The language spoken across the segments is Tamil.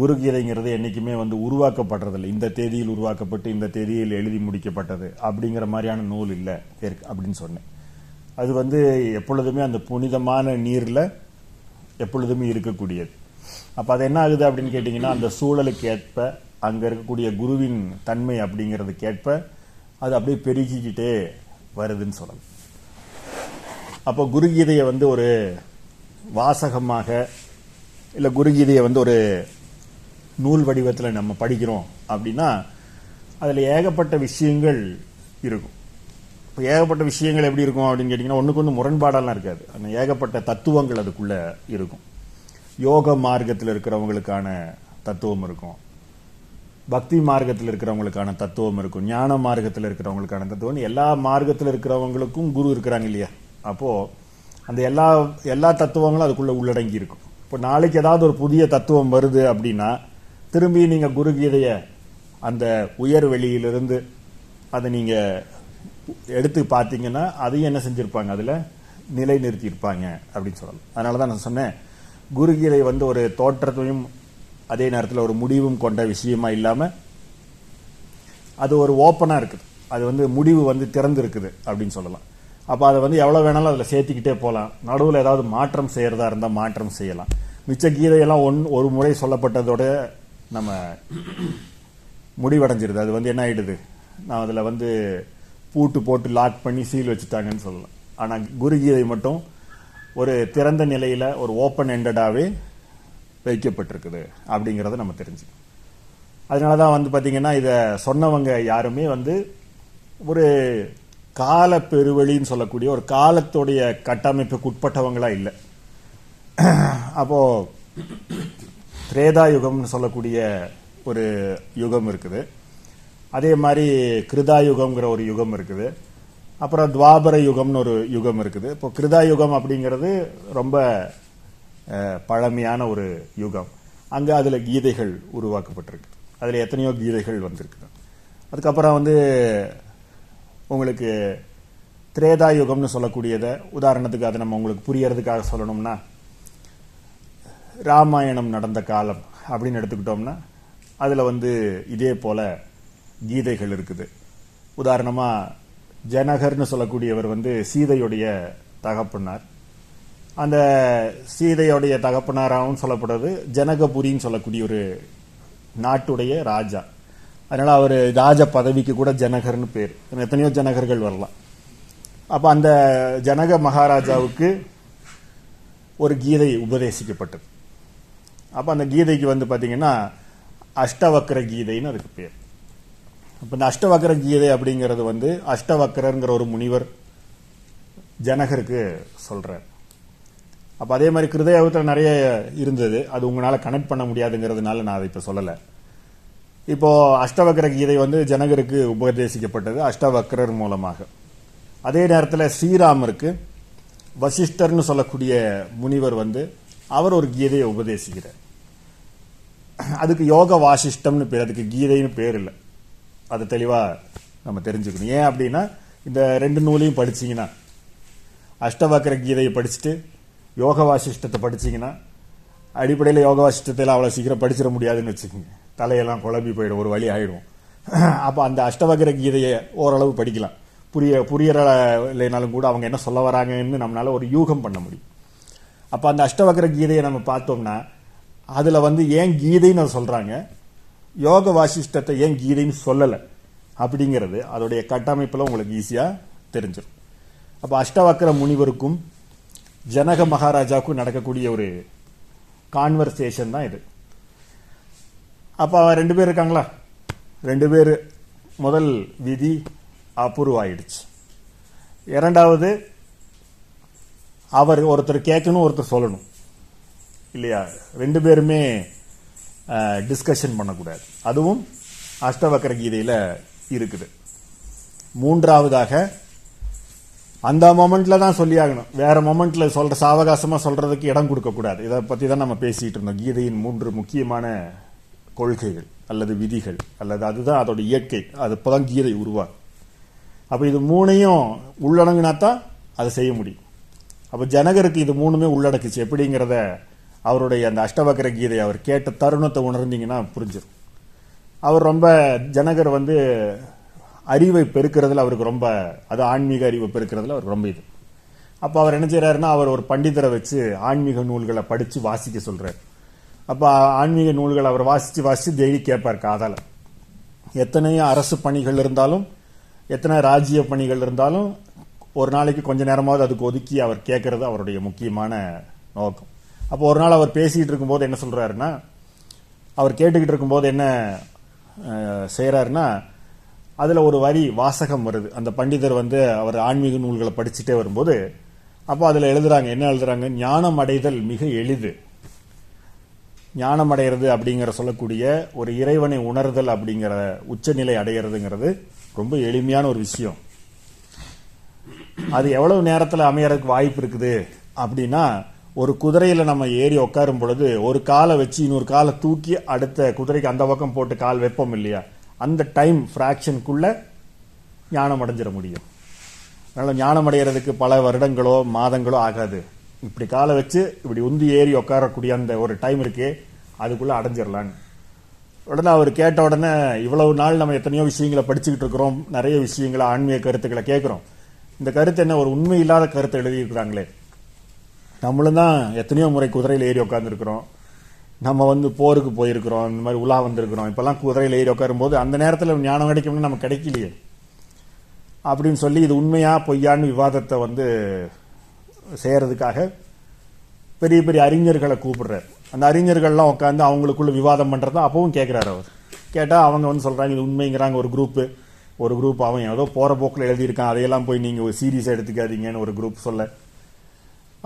குருகீதைங்கிறது என்றைக்குமே வந்து உருவாக்கப்படுறதில்லை. இந்த தேதியில் உருவாக்கப்பட்டு இந்த தேதியில் எழுதி முடிக்கப்பட்டது அப்படிங்கிற மாதிரியான நூல் இல்லை. அப்படின்னு சொன்னேன். அது வந்து எப்பொழுதுமே அந்த புனிதமான நீரில் எப்பொழுதுமே இருக்கக்கூடியது. அப்போ அது என்ன ஆகுது அப்படின்னு கேட்டிங்கன்னா அந்த சூழலுக்கு ஏற்ப அங்கே இருக்கக்கூடிய குருவின் தன்மை அப்படிங்கிறது கேட்ப அது அப்படியே பெருகிக்கிட்டே வருதுன்னு சொல்லலாம். அப்போ குருகீதையை வந்து ஒரு வாசகமாக இல்லை குருகீதையை வந்து ஒரு நூல் வடிவத்தில் நம்ம படிக்கிறோம் அப்படின்னா அதில் ஏகப்பட்ட விஷயங்கள் இருக்கும். இப்போ ஏகப்பட்ட விஷயங்கள் எப்படி இருக்கும் அப்படின்னு கேட்டிங்கன்னா ஒன்றுக்கு ஒன்று முரண்பாடெல்லாம் இருக்காது. அந்த ஏகப்பட்ட தத்துவங்கள் அதுக்குள்ளே இருக்கும். யோக மார்க்கத்தில் இருக்கிறவங்களுக்கான தத்துவம் இருக்கும். பக்தி மார்க்கத்தில் இருக்கிறவங்களுக்கான தத்துவம் இருக்கும். ஞான மார்க்கத்தில் இருக்கிறவங்களுக்கான தத்துவம் எல்லா மார்க்கத்தில் இருக்கிறவங்களுக்கும் குரு இருக்கிறாங்க இல்லையா? அப்போது அந்த எல்லா எல்லா தத்துவங்களும் அதுக்குள்ளே உள்ளடங்கி இருக்கும். இப்போ நாளைக்கு ஏதாவது ஒரு புதிய தத்துவம் வருது அப்படின்னா திரும்பி நீங்கள் குருகீதையை அந்த உயர் வெளியிலிருந்து அதை நீங்கள் எடுத்து பார்த்தீங்கன்னா அதையும் என்ன செஞ்சுருப்பாங்க? அதில் நிலை நிறுத்தியிருப்பாங்க அப்படின்னு சொல்லலாம். அதனால தான் நான் சொன்னேன் குருகீதை வந்து ஒரு தோற்றத்தையும் அதே நேரத்தில் ஒரு முடிவும் கொண்ட விஷயமா இல்லாமல் அது ஒரு ஓப்பனாக இருக்குது. அது வந்து முடிவு வந்து திறந்துருக்குது அப்படின்னு சொல்லலாம். அப்போ அதை வந்து எவ்வளோ வேணாலும் அதில் சேர்த்துக்கிட்டே போகலாம் நடுவில் ஏதாவது மாற்றம் செய்கிறதா இருந்தால் மாற்றம் செய்யலாம். மிச்ச கீதையெல்லாம் ஒன் ஒரு முறை சொல்லப்பட்டதோட நம்ம முடிவடைஞ்சிருது. அது வந்து என்ன ஆகிடுது நான் அதில் வந்து பூட்டு போட்டு லாக் பண்ணி சீல் வச்சுட்டாங்கன்னு சொல்லலாம். ஆனால் குருகீதை மட்டும் ஒரு திறந்த நிலையில் ஒரு ஓப்பன் எண்டடாகவே வைக்கப்பட்டிருக்குது அப்படிங்கிறத நம்ம தெரிஞ்சுக்கணும். அதனால தான் வந்து பார்த்திங்கன்னா இதை சொன்னவங்க யாருமே வந்து ஒரு கால பெருவழின்னு சொல்லக்கூடிய ஒரு காலத்துடைய கட்டமைப்புக்கு உட்பட்டவங்களா இல்லை. அப்போது திரேதா யுகம்னு சொல்லக்கூடிய ஒரு யுகம் இருக்குது. அதே மாதிரி கிருதா யுகம்ங்கிற ஒரு யுகம் இருக்குது. அப்புறம் துவாபர யுகம்னு ஒரு யுகம் இருக்குது. இப்போ கிருதா யுகம் அப்படிங்கிறது ரொம்ப பழமையான ஒரு யுகம். அங்கே அதில் கீதைகள் உருவாக்கப்பட்டிருக்கு. அதில் எத்தனையோ கீதைகள் வந்திருக்குது. அதுக்கப்புறம் வந்து உங்களுக்கு திரேதா யுகம்னு சொல்லக்கூடியதை உதாரணத்துக்கு அதை நம்ம உங்களுக்கு புரியறதுக்காக சொல்லணும்னா ராமாயணம் நடந்த காலம் அப்படின்னு எடுத்துக்கிட்டோம்னா அதில் வந்து இதே போல கீதைகள் இருக்குது. உதாரணமாக ஜனகர்னு சொல்லக்கூடியவர் வந்து சீதையுடைய தகப்பனார். அந்த சீதையுடைய தகப்பனாராகவும் சொல்லப்படுறது ஜனகபுரின்னு சொல்லக்கூடிய ஒரு நாட்டுடைய ராஜா. அதனால் அவர் ராஜ பதவிக்கு கூட ஜனகர்னு பேர். எத்தனையோ ஜனகர்கள் வரலாம். அப்போ அந்த ஜனக மகாராஜாவுக்கு ஒரு கீதை உபதேசிக்கப்பட்டது. அப்போ அந்த கீதைக்கு வந்து பார்த்தீங்கன்னா அஷ்டவக்கர கீதைன்னு அதுக்கு பேர். இப்போ இந்த அஷ்டவக்கர கீதை அப்படிங்கிறது வந்து அஷ்டவக்கரங்கிற ஒரு முனிவர் ஜனகருக்கு சொல்கிறார் அப்போ அதே மாதிரி கிருதயத்தில் நிறைய இருந்தது. அது உங்களால் கனெக்ட் பண்ண முடியாதுங்கிறதுனால நான் அதை இப்போ சொல்லலை. இப்போ அஷ்டவக்கர கீதை வந்து ஜனகருக்கு உபதேசிக்கப்பட்டது அஷ்டவக்கரர் மூலமாக. அதே நேரத்தில் ஸ்ரீராமருக்கு வசிஷ்டர்னு சொல்லக்கூடிய முனிவர் வந்து அவர் ஒரு கீதையை உபதேசிக்கிறார். அதுக்கு யோக வாசிஷ்டம்னு பேர் அதுக்கு கீதைன்னு பேர் இல்லை. அது தெளிவாக நம்ம தெரிஞ்சுக்கணும். ஏன் அப்படின்னா இந்த ரெண்டு நூலையும் படிச்சிங்கன்னா அஷ்டவக்கர கீதையை படிச்சுட்டு யோக வாசிஷ்டத்தை படிச்சிங்கன்னா அடிப்படையில் யோக வாசிஷ்டத்தில் அவ்வளோ சீக்கிரம் படிச்சிட முடியாதுன்னு வச்சுக்கோங்க. தலையெல்லாம் குழம்பி போயிடும் ஒரு வழி ஆகிடும் அப்போ அந்த அஷ்டவக்கர கீதையை ஓரளவு படிக்கலாம். புரிய புரியற இல்லைனாலும் கூட அவங்க என்ன சொல்ல வராங்கன்னு நம்மளால ஒரு யூகம் பண்ண முடியும். அப்போ அந்த அஷ்டவக்கர கீதையை நம்ம பார்த்தோம்னா அதில் வந்து ஏன் கீதைன்னு சொல்கிறாங்க யோக வாசிஷ்டத்தை ஏன் கீதைன்னு சொல்லலை? அப்படிங்கிறது அதோடைய கட்டமைப்பில் உங்களுக்கு ஈஸியாக தெரிஞ்சிடும் அப்போ அஷ்டவக்கர முனிவருக்கும் ஜனக மகாராஜாவுக்கும் நடக்கக்கூடிய ஒரு கான்வர்சேஷன் தான் இது. அப்போ ரெண்டு பேர் இருக்காங்களா? ரெண்டு பேர் முதல் விதி அப்புருவாயிடுச்சு இரண்டாவது அவர் ஒருத்தர் கேட்கணும் ஒருத்தர் சொல்லணும். இல்லையா? ரெண்டு பேருமே டிஸ்கஷன் பண்ணக்கூடாது. அதுவும் அஷ்டவக்கர கீதையில் இருக்குது. மூன்றாவதாக அந்த மொமெண்ட்ல தான் சொல்லியாகணும். வேற மொமெண்ட்ல சொல்ற சாவகாசமா சொல்றதுக்கு இடம் கொடுக்கக்கூடாது. இதை பத்தி தான் நம்ம பேசிட்டு இருந்தோம். கீதையின் மூன்று முக்கியமான கொள்கைகள் அல்லது விதிகள் அல்லது அதுதான் அதோட இயற்கை. அது இப்போதான் கீதை உருவாகும் அப்போ இது மூணையும் உள்ளடங்கினா தான் அதை செய்ய முடியும். அப்ப ஜனகருக்கு இது மூணுமே உள்ளடக்குச்சு. எப்படிங்கிறத அவருடைய அந்த அஷ்டவக்கர கீதை அவர் கேட்ட தருணத்தை உணர்ந்தீங்கன்னா புரிஞ்சிடும் அவர் ரொம்ப ஜனகர் வந்து அறிவை பெருக்கிறதுல அவருக்கு ரொம்ப அது ஆன்மீக அறிவை பெருக்கிறதுல அவருக்கு ரொம்ப இது. அப்போ அவர் என்ன செய்கிறாருன்னா அவர் ஒரு பண்டிதரை வச்சு ஆன்மீக நூல்களை படித்து வாசிக்க சொல்கிறார் அப்போ ஆன்மீக நூல்களை அவர் வாசித்து வாசித்து டெய்லி கேட்பார் காதால். எத்தனையோ அரசு பணிகள் இருந்தாலும் எத்தனை ராஜ்ய பணிகள் இருந்தாலும் ஒரு நாளைக்கு கொஞ்ச நேரமாவது அதுக்கு ஒதுக்கி அவர் கேட்கறது அவருடைய முக்கியமான நோக்கம். அப்போ ஒரு நாள் அவர் பேசிகிட்டு இருக்கும்போது என்ன சொல்கிறாருன்னா அவர் கேட்டுக்கிட்டு இருக்கும்போது என்ன செய்கிறாருன்னா அதில் ஒரு வரி வாசகம் வருது. அந்த பண்டிதர் வந்து அவர் ஆன்மீக நூல்களை படிச்சுட்டே வரும்போது அப்போ அதில் எழுதுறாங்க என்ன எழுதுறாங்க? ஞானம் அடைதல் மிக எளிது. ஞானம் அடைகிறது அப்படிங்கிற சொல்லக்கூடிய ஒரு இறைவனை உணர்தல் அப்படிங்கிற உச்சநிலை அடைகிறதுங்கிறது ரொம்ப எளிமையான ஒரு விஷயம். அது எவ்வளவு நேரத்தில் அமையறதுக்கு வாய்ப்பு இருக்குது அப்படின்னா ஒரு குதிரையில நம்ம ஏறி உட்காரும் பொழுது ஒரு காலை வச்சு இன்னொரு காலை தூக்கி அடுத்த குதிரைக்கு அந்த பக்கம் போட்டு கால் வைப்போம் இல்லையா? அந்த டைம் ஃப்ராக்ஷனுக்குள்ள ஞானம் அடைஞ்சிட முடியும். அதனால ஞானம் அடைகிறதுக்கு பல வருடங்களோ மாதங்களோ ஆகாது. இப்படி காலை வச்சு இப்படி உந்தி ஏறி உட்காரக்கூடிய அந்த ஒரு டைம் இருக்கு அதுக்குள்ள அடைஞ்சிடலான்னு. உடனே அவர் கேட்ட உடனே இவ்வளவு நாள் நம்ம எத்தனையோ விஷயங்களை படிச்சுக்கிட்டு இருக்கிறோம் நிறைய விஷயங்களை ஆன்மீக கருத்துக்களை கேட்குறோம். இந்த கருத்து என்ன? ஒரு உண்மை இல்லாத கருத்தை எழுதியிருக்கிறாங்களே. நம்மளும் தான் எத்தனையோ முறை குதிரையில் ஏறி உட்காந்துருக்குறோம் நம்ம வந்து போருக்கு போயிருக்கிறோம். இந்த மாதிரி உலா வந்திருக்கிறோம். இப்போல்லாம் குதிரையில் ஏறி உட்காரும்போது அந்த நேரத்தில் ஞானம் கிடைக்கும்னு நமக்கு கிடைக்கலையே. அப்படின்னு சொல்லி இது உண்மையா பொய்யான்னு விவாதத்தை வந்து செய்கிறதுக்காக பெரிய பெரிய அறிஞர்களை கூப்பிடுறார். அந்த அறிஞர்கள்லாம் உட்காந்து அவங்களுக்குள்ள விவாதம் பண்ணுறதா அப்பவும் கேட்குறாரு அவர். கேட்டால் அவங்க வந்து சொல்கிறாங்க இது உண்மைங்கிறாங்க ஒரு குரூப்பு ஒரு குரூப் அவன் ஏதோ போகிற போக்கில் எழுதியிருக்கான். அதையெல்லாம் போய் நீங்கள் ஒரு சீரியஸாக எடுத்துக்காதீங்கன்னு ஒரு குரூப் சொல்ல.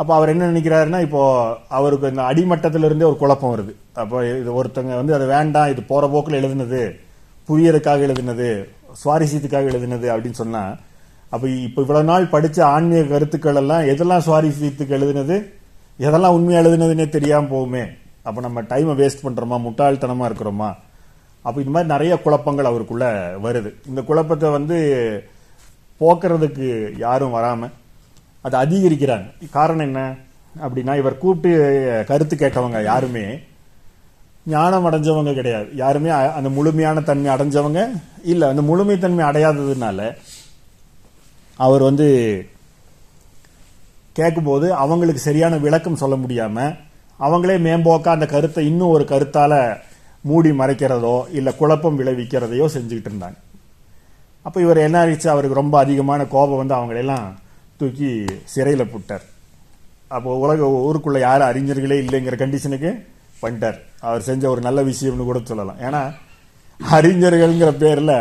அப்போ அவர் என்ன நினைக்கிறாருன்னா இப்போது அவருக்கு இந்த அடிமட்டத்திலிருந்தே ஒரு குழப்பம் வருது. அப்போ இது ஒருத்தங்க வந்து அது வேண்டாம் இது போகிற போக்கில் எழுதுனது புரியறதுக்காக எழுதுனது சுவாரஸ்யத்துக்காக எழுதுனது அப்படின்னு சொன்னால் அப்போ இப்போ இவ்வளோ நாள் படித்த ஆன்மீக கருத்துக்கள் எல்லாம் எதெல்லாம் சுவாரஸ்யத்துக்கு எழுதுனது எதெல்லாம் உண்மையாக எழுதுனதுன்னே தெரியாமல் போகுமே. அப்போ நம்ம டைமை வேஸ்ட் பண்ணுறோமா முட்டாள்தனமாக இருக்கிறோமா? அப்ப இந்த மாதிரி நிறைய குழப்பங்கள் அவருக்குள்ள வருது. இந்த குழப்பத்தை வந்து போக்குறதுக்கு யாரும் வராம அதை அதிகரிக்கிறாங்க. காரணம் என்ன அப்படின்னா இவர் கூப்பிட்டு கருத்து கேட்டவங்க யாருமே ஞானம் அடைஞ்சவங்க கிடையாது. யாருமே அந்த முழுமையான தன்மை அடைஞ்சவங்க இல்லை. அந்த முழுமைத்தன்மை அடையாததுனால அவர் வந்து கேட்கும்போது அவங்களுக்கு சரியான விளக்கம் சொல்ல முடியாம அவங்களே மேம்போக்கா அந்த கருத்தை இன்னும் ஒரு கருத்தால மூடி மறைக்கிறதோ இல்லை குழப்பம் விளைவிக்கிறதையோ செஞ்சுக்கிட்டு இருந்தாங்க. அப்போ இவர் என்ன ஆயிடுச்சு? அவருக்கு ரொம்ப அதிகமான கோபம் வந்து அவங்களெல்லாம் தூக்கி சிறையில் புட்டார். அப்போ உலக ஊருக்குள்ளே யாரும் அறிஞர்களே இல்லைங்கிற கண்டிஷனுக்கு பண்ணிட்டார். அவர் செஞ்ச ஒரு நல்ல விஷயம்னு கூட சொல்லலாம். ஏன்னா அறிஞர்கள்ங்கிற பேரில்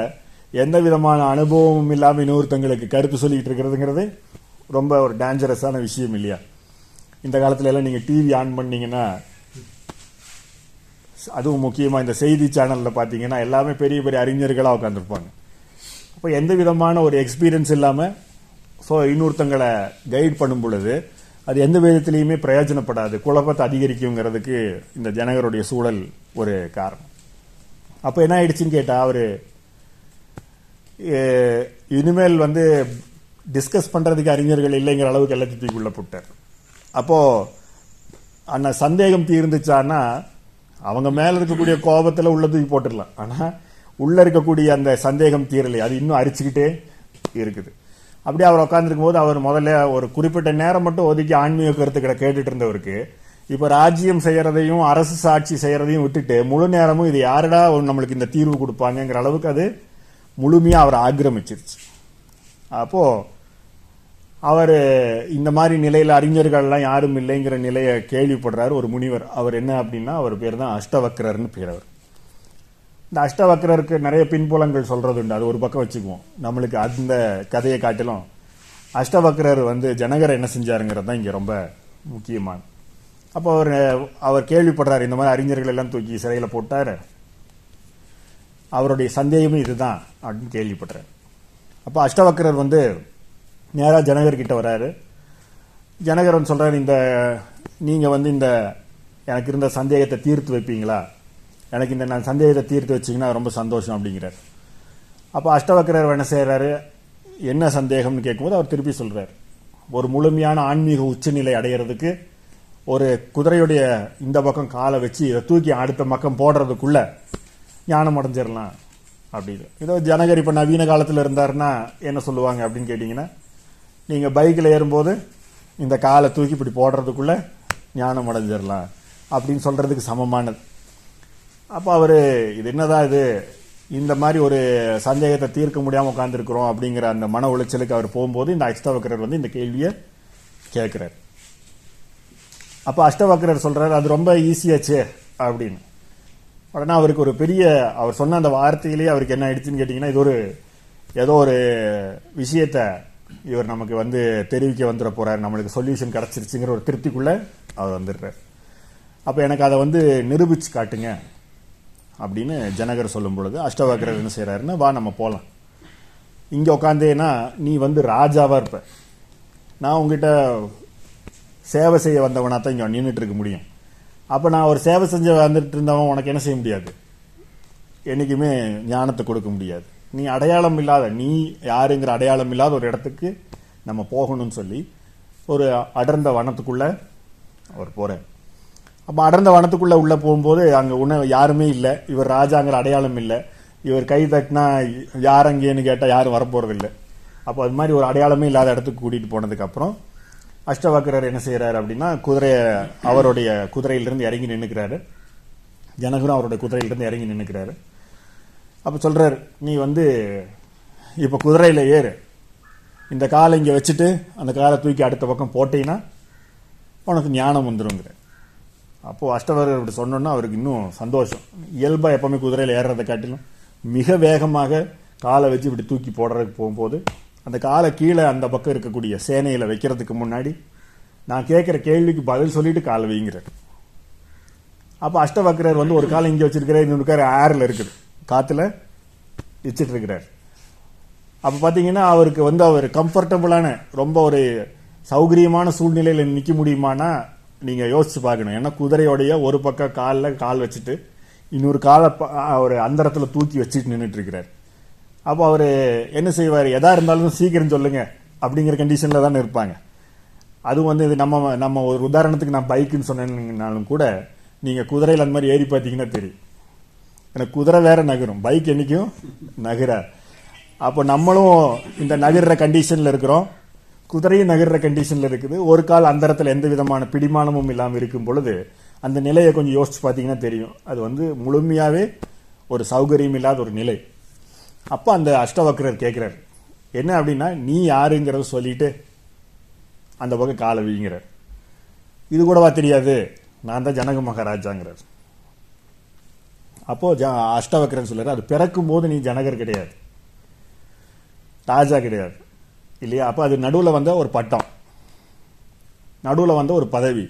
எந்த விதமான அனுபவமும் இல்லாமல் இன்னொருத்தங்களுக்கு கருத்து சொல்லிக்கிட்டு இருக்கிறதுங்கிறது ரொம்ப ஒரு டேஞ்சரஸான விஷயம் இல்லையா? இந்த காலத்துல எல்லாம் நீங்கள் டிவி ஆன் பண்ணீங்கன்னா அதுவும் முக்கியமாக இந்த செய்தி சேனலில் பார்த்தீங்கன்னா எல்லாமே பெரிய பெரிய அறிஞர்களாக உட்காந்துருப்பாங்க அப்போ எந்த விதமான ஒரு எக்ஸ்பீரியன்ஸ் இல்லாமல் ஸோ இன்னொருத்தங்களை கைட் பண்ணும் பொழுது அது எந்த விதத்திலையுமே பிரயோஜனப்படாது. குழப்பத்தை அதிகரிக்குங்கிறதுக்கு இந்த ஜனகருடைய சூழல் ஒரு காரணம். அப்போ என்ன ஆயிடுச்சுன்னு கேட்டால் அவர் இனிமேல் வந்து டிஸ்கஸ் பண்ணுறதுக்கு அறிஞர்கள் இல்லைங்கிற அளவுக்கு எல்லாத்தையும் தூக்கி உள்ள போட்டார். அப்போ அந்த சந்தேகம் தீர்ந்துச்சான்னா அவங்க மேல இருக்கக்கூடிய கோபத்துல உள்ள தூக்கி போட்டுடலாம். ஆனா உள்ள இருக்கக்கூடிய அந்த சந்தேகம் தீரலை. அது இன்னும் அரிச்சுக்கிட்டே இருக்குது. அப்படியே அவர் உட்காந்துருக்கும் போது அவர் முதல்ல ஒரு குறிப்பிட்ட நேரம் மட்டும் ஒதுக்கி ஆன்மீக கருத்துக்களை கேட்டுட்டு இருந்தவருக்கு இப்போ ராஜ்யம் செய்யறதையும் அரசு சாட்சி செய்யறதையும் விட்டுட்டு முழு நேரமும் இது யாருடா நம்மளுக்கு இந்த தீர்வு கொடுப்பாங்கங்கிற அளவுக்கு அது முழுமையாக அவர் ஆக்கிரமிச்சிருச்சு. அப்போது அவர் இந்த மாதிரி நிலையில அறிஞர்கள்லாம் யாரும் இல்லைங்கிற நிலையை கேள்விப்படுறாரு. ஒரு முனிவர். அவர் என்ன அப்படின்னா அவர் பேர் தான் அஷ்டவக்ரர்னு பேர் அவர். இந்த அஷ்டவக்ரருக்கு நிறைய பின்புலங்கள் சொல்றது உண்டு. அது ஒரு பக்கம் வச்சுக்குவோம். நம்மளுக்கு அந்த கதையை காட்டிலும் அஷ்டவக்ரர் வந்து ஜனகர் என்ன செஞ்சாருங்கிறது தான் இங்கே ரொம்ப முக்கியமான. அப்போ அவர் அவர் கேள்விப்படுறாரு இந்த மாதிரி அறிஞர்கள் எல்லாம் தூக்கி சிறையில் போட்டாரு. அவருடைய சந்தேகமும் இதுதான் அப்படின்னு கேள்விப்படுறாரு. அப்போ அஷ்டவக்ரர் வந்து நேராக ஜனகர்கிட்ட வராரு. ஜனகர் வந்து இந்த நீங்கள் வந்து இந்த எனக்கு இருந்த சந்தேகத்தை தீர்த்து வைப்பீங்களா? எனக்கு இந்த நான் சந்தேகத்தை தீர்த்து வச்சிங்கன்னா ரொம்ப சந்தோஷம் அப்படிங்கிறார். அப்போ அஷ்டவக்கரர் என்ன செய்கிறாரு என்ன சந்தேகம்னு கேட்கும்போது அவர் திருப்பி சொல்கிறார் ஒரு முழுமையான ஆன்மீக உச்சநிலை அடையிறதுக்கு ஒரு குதிரையுடைய இந்த பக்கம் காலை வச்சு இதை தூக்கி அடுத்த பக்கம் போடுறதுக்குள்ளே ஞானம் அடைஞ்சிடலாம் அப்படின்னு. ஏதோ ஜனகர் இப்போ நவீன காலத்தில் இருந்தாருன்னா என்ன சொல்லுவாங்க அப்படின்னு கேட்டிங்கன்னா நீங்கள் பைக்கில் ஏறும்போது இந்த காலை தூக்கி இப்படி போடுறதுக்குள்ளே ஞானம் அடைஞ்சிடலாம் அப்படின்னு சொல்கிறதுக்கு சமமானது. அப்போ அவர் இது என்னதான் இது? இந்த மாதிரி ஒரு சந்தேகத்தை தீர்க்க முடியாமல் உட்காந்துருக்குறோம் அப்படிங்கிற அந்த மன உளைச்சலுக்கு அவர் போகும்போது இந்த அஷ்டவக்கரர் வந்து இந்த கேள்வியை கேட்குறாரு. அப்போ அஷ்டவக்கரர் சொல்கிறார் அது ரொம்ப ஈஸியாச்சு அப்படின்னு. உடனே அவருக்கு ஒரு பெரிய அவர் சொன்ன அந்த வார்த்தையிலேயே அவருக்கு என்ன ஆயிடுச்சுன்னு கேட்டிங்கன்னா இது ஒரு ஏதோ ஒரு விஷயத்த இவர் நமக்கு வந்து தெரிவிக்க வந்துட போறார். நம்மளுக்கு சொல்யூஷன் கிடைச்சிருச்சுங்கிற ஒரு திருப்திக்குள்ள அவர் வந்துடுறார். அப்போ எனக்கு அதை வந்து நிரூபிச்சு காட்டுங்க அப்படின்னு ஜனகர் சொல்லும் பொழுது அஷ்டவக்கரர் என்ன செய்யறாருன்னா வா நம்ம போகலாம் இங்கே உட்காந்தேன்னா நீ வந்து ராஜாவாக இருப்ப. நான் உங்ககிட்ட சேவை செய்ய வந்தவனா தான் இங்கே நின்றுட்டு இருக்க முடியும். அப்போ நான் ஒரு சேவை செஞ்ச வந்துட்டு இருந்தவன் உனக்கு என்ன செய்ய முடியாது? என்றைக்குமே ஞானத்தை கொடுக்க முடியாது. நீ அடையாளம் இல்லாத நீ யாருங்கிற அடையாளம் இல்லாத ஒரு இடத்துக்கு நம்ம போகணும்னு சொல்லி ஒரு அடர்ந்த வனத்துக்குள்ள அவர் போகிறார் அப்போ அடர்ந்த வனத்துக்குள்ளே உள்ளே போகும்போது அங்கே உணவு யாருமே இல்லை இவர் ராஜாங்கிற அடையாளம் இல்லை இவர் கை தட்டினா யார் அங்கேன்னு கேட்டால் யாரும் வரப்போகிறதில்ல அப்போ அது மாதிரி ஒரு அடையாளமே இல்லாத இடத்துக்கு கூட்டிகிட்டு போனதுக்கப்புறம் அஷ்டவக்கரர் என்ன செய்கிறார் அப்படின்னா குதிரையை அவருடைய குதிரையிலிருந்து இறங்கி நின்றுக்கிறாரு ஜனகரும் அவருடைய குதிரையிலிருந்து இறங்கி நின்றுக்கிறாரு அப்போ சொல்கிறாரு நீ வந்து இப்போ குதிரையில் ஏறு. இந்த காலை இங்கே வச்சுட்டு அந்த காலை தூக்கி அடுத்த பக்கம் போட்டீங்கன்னா உனக்கு ஞானம் வந்துருங்கிற. அப்போது அஷ்டவரர் இப்படி சொன்னோன்னா அவருக்கு இன்னும் சந்தோஷம். இயல்பாக எப்போவுமே குதிரையில் ஏறுறதை காட்டிலும் மிக வேகமாக காலை வச்சு இப்படி தூக்கி போடுறதுக்கு போகும்போது அந்த காலை கீழே அந்த பக்கம் இருக்கக்கூடிய சேனையில் வைக்கிறதுக்கு முன்னாடி நான் கேட்குற கேள்விக்கு பதில் சொல்லிட்டு காலை வைங்கிறார். அப்போ அஷ்டவக்கரர் வந்து ஒரு காலை இங்கே வச்சிருக்கிறார் இன்னொரு கார் ஆறில் இருக்குது. காத்துல வச்சிட்டு இருக்கிறார் அப்ப பாத்தீங்கன்னா அவருக்கு வந்து அவர் கம்ஃபர்டபுளான ரொம்ப ஒரு சௌகரியமான சூழ்நிலையில நிக்க முடியுமானா நீங்க யோசிச்சு பார்க்கணும். ஏன்னா குதிரையோடைய ஒரு பக்கம் காலில் கால் வச்சுட்டு இன்னொரு காலை அவர் ஒரு தூக்கி வச்சுட்டு நின்னுட்டு இருக்கிறார் அப்போ அவர் என்ன செய்வார்? எதா இருந்தாலும் சீக்கிரம் சொல்லுங்க அப்படிங்கிற கண்டிஷனில் தானே இருப்பாங்க. அதுவும் வந்து இது நம்ம நம்ம ஒரு உதாரணத்துக்கு நான் பைக்குன்னு சொன்னேன்னாலும் கூட நீங்கள் குதிரையில் அந்த மாதிரி ஏறி பார்த்தீங்கன்னா தெரியும். எனக்கு குதிரை வேற நகரும். பைக் என்றைக்கும் நகர அப்போ நம்மளும் இந்த நகர்ற கண்டிஷனில் இருக்கிறோம். குதிரையும் நகர்ற கண்டிஷனில் இருக்குது. ஒரு கால் அந்தரத்தில் எந்த விதமான பிடிமானமும் இல்லாமல் இருக்கும் பொழுது அந்த நிலையை கொஞ்சம் யோசிச்சு பார்த்தீங்கன்னா தெரியும். அது வந்து முழுமையாகவே ஒரு சௌகரியம் இல்லாத ஒரு நிலை. அப்போ அந்த அஷ்டவக்கரர் கேட்குறாரு என்ன அப்படின்னா நீ யாருங்கிறத சொல்லிட்டு அந்த பக்கம் காலை வீங்கிறார். இது கூடவா தெரியாது? நான் தான் ஜனக மகாராஜாங்கிறார். அப்போ அஷ்டவக்கரன் சொல்றாரு. அது பிறக்கும் போது நீ ஜனகர் கிடையாது. ராஜா கிடையாது. இல்லையா? அப்போ அது நடுவில் வந்த ஒரு பட்டம். நடுவில் வந்த ஒரு பதவி.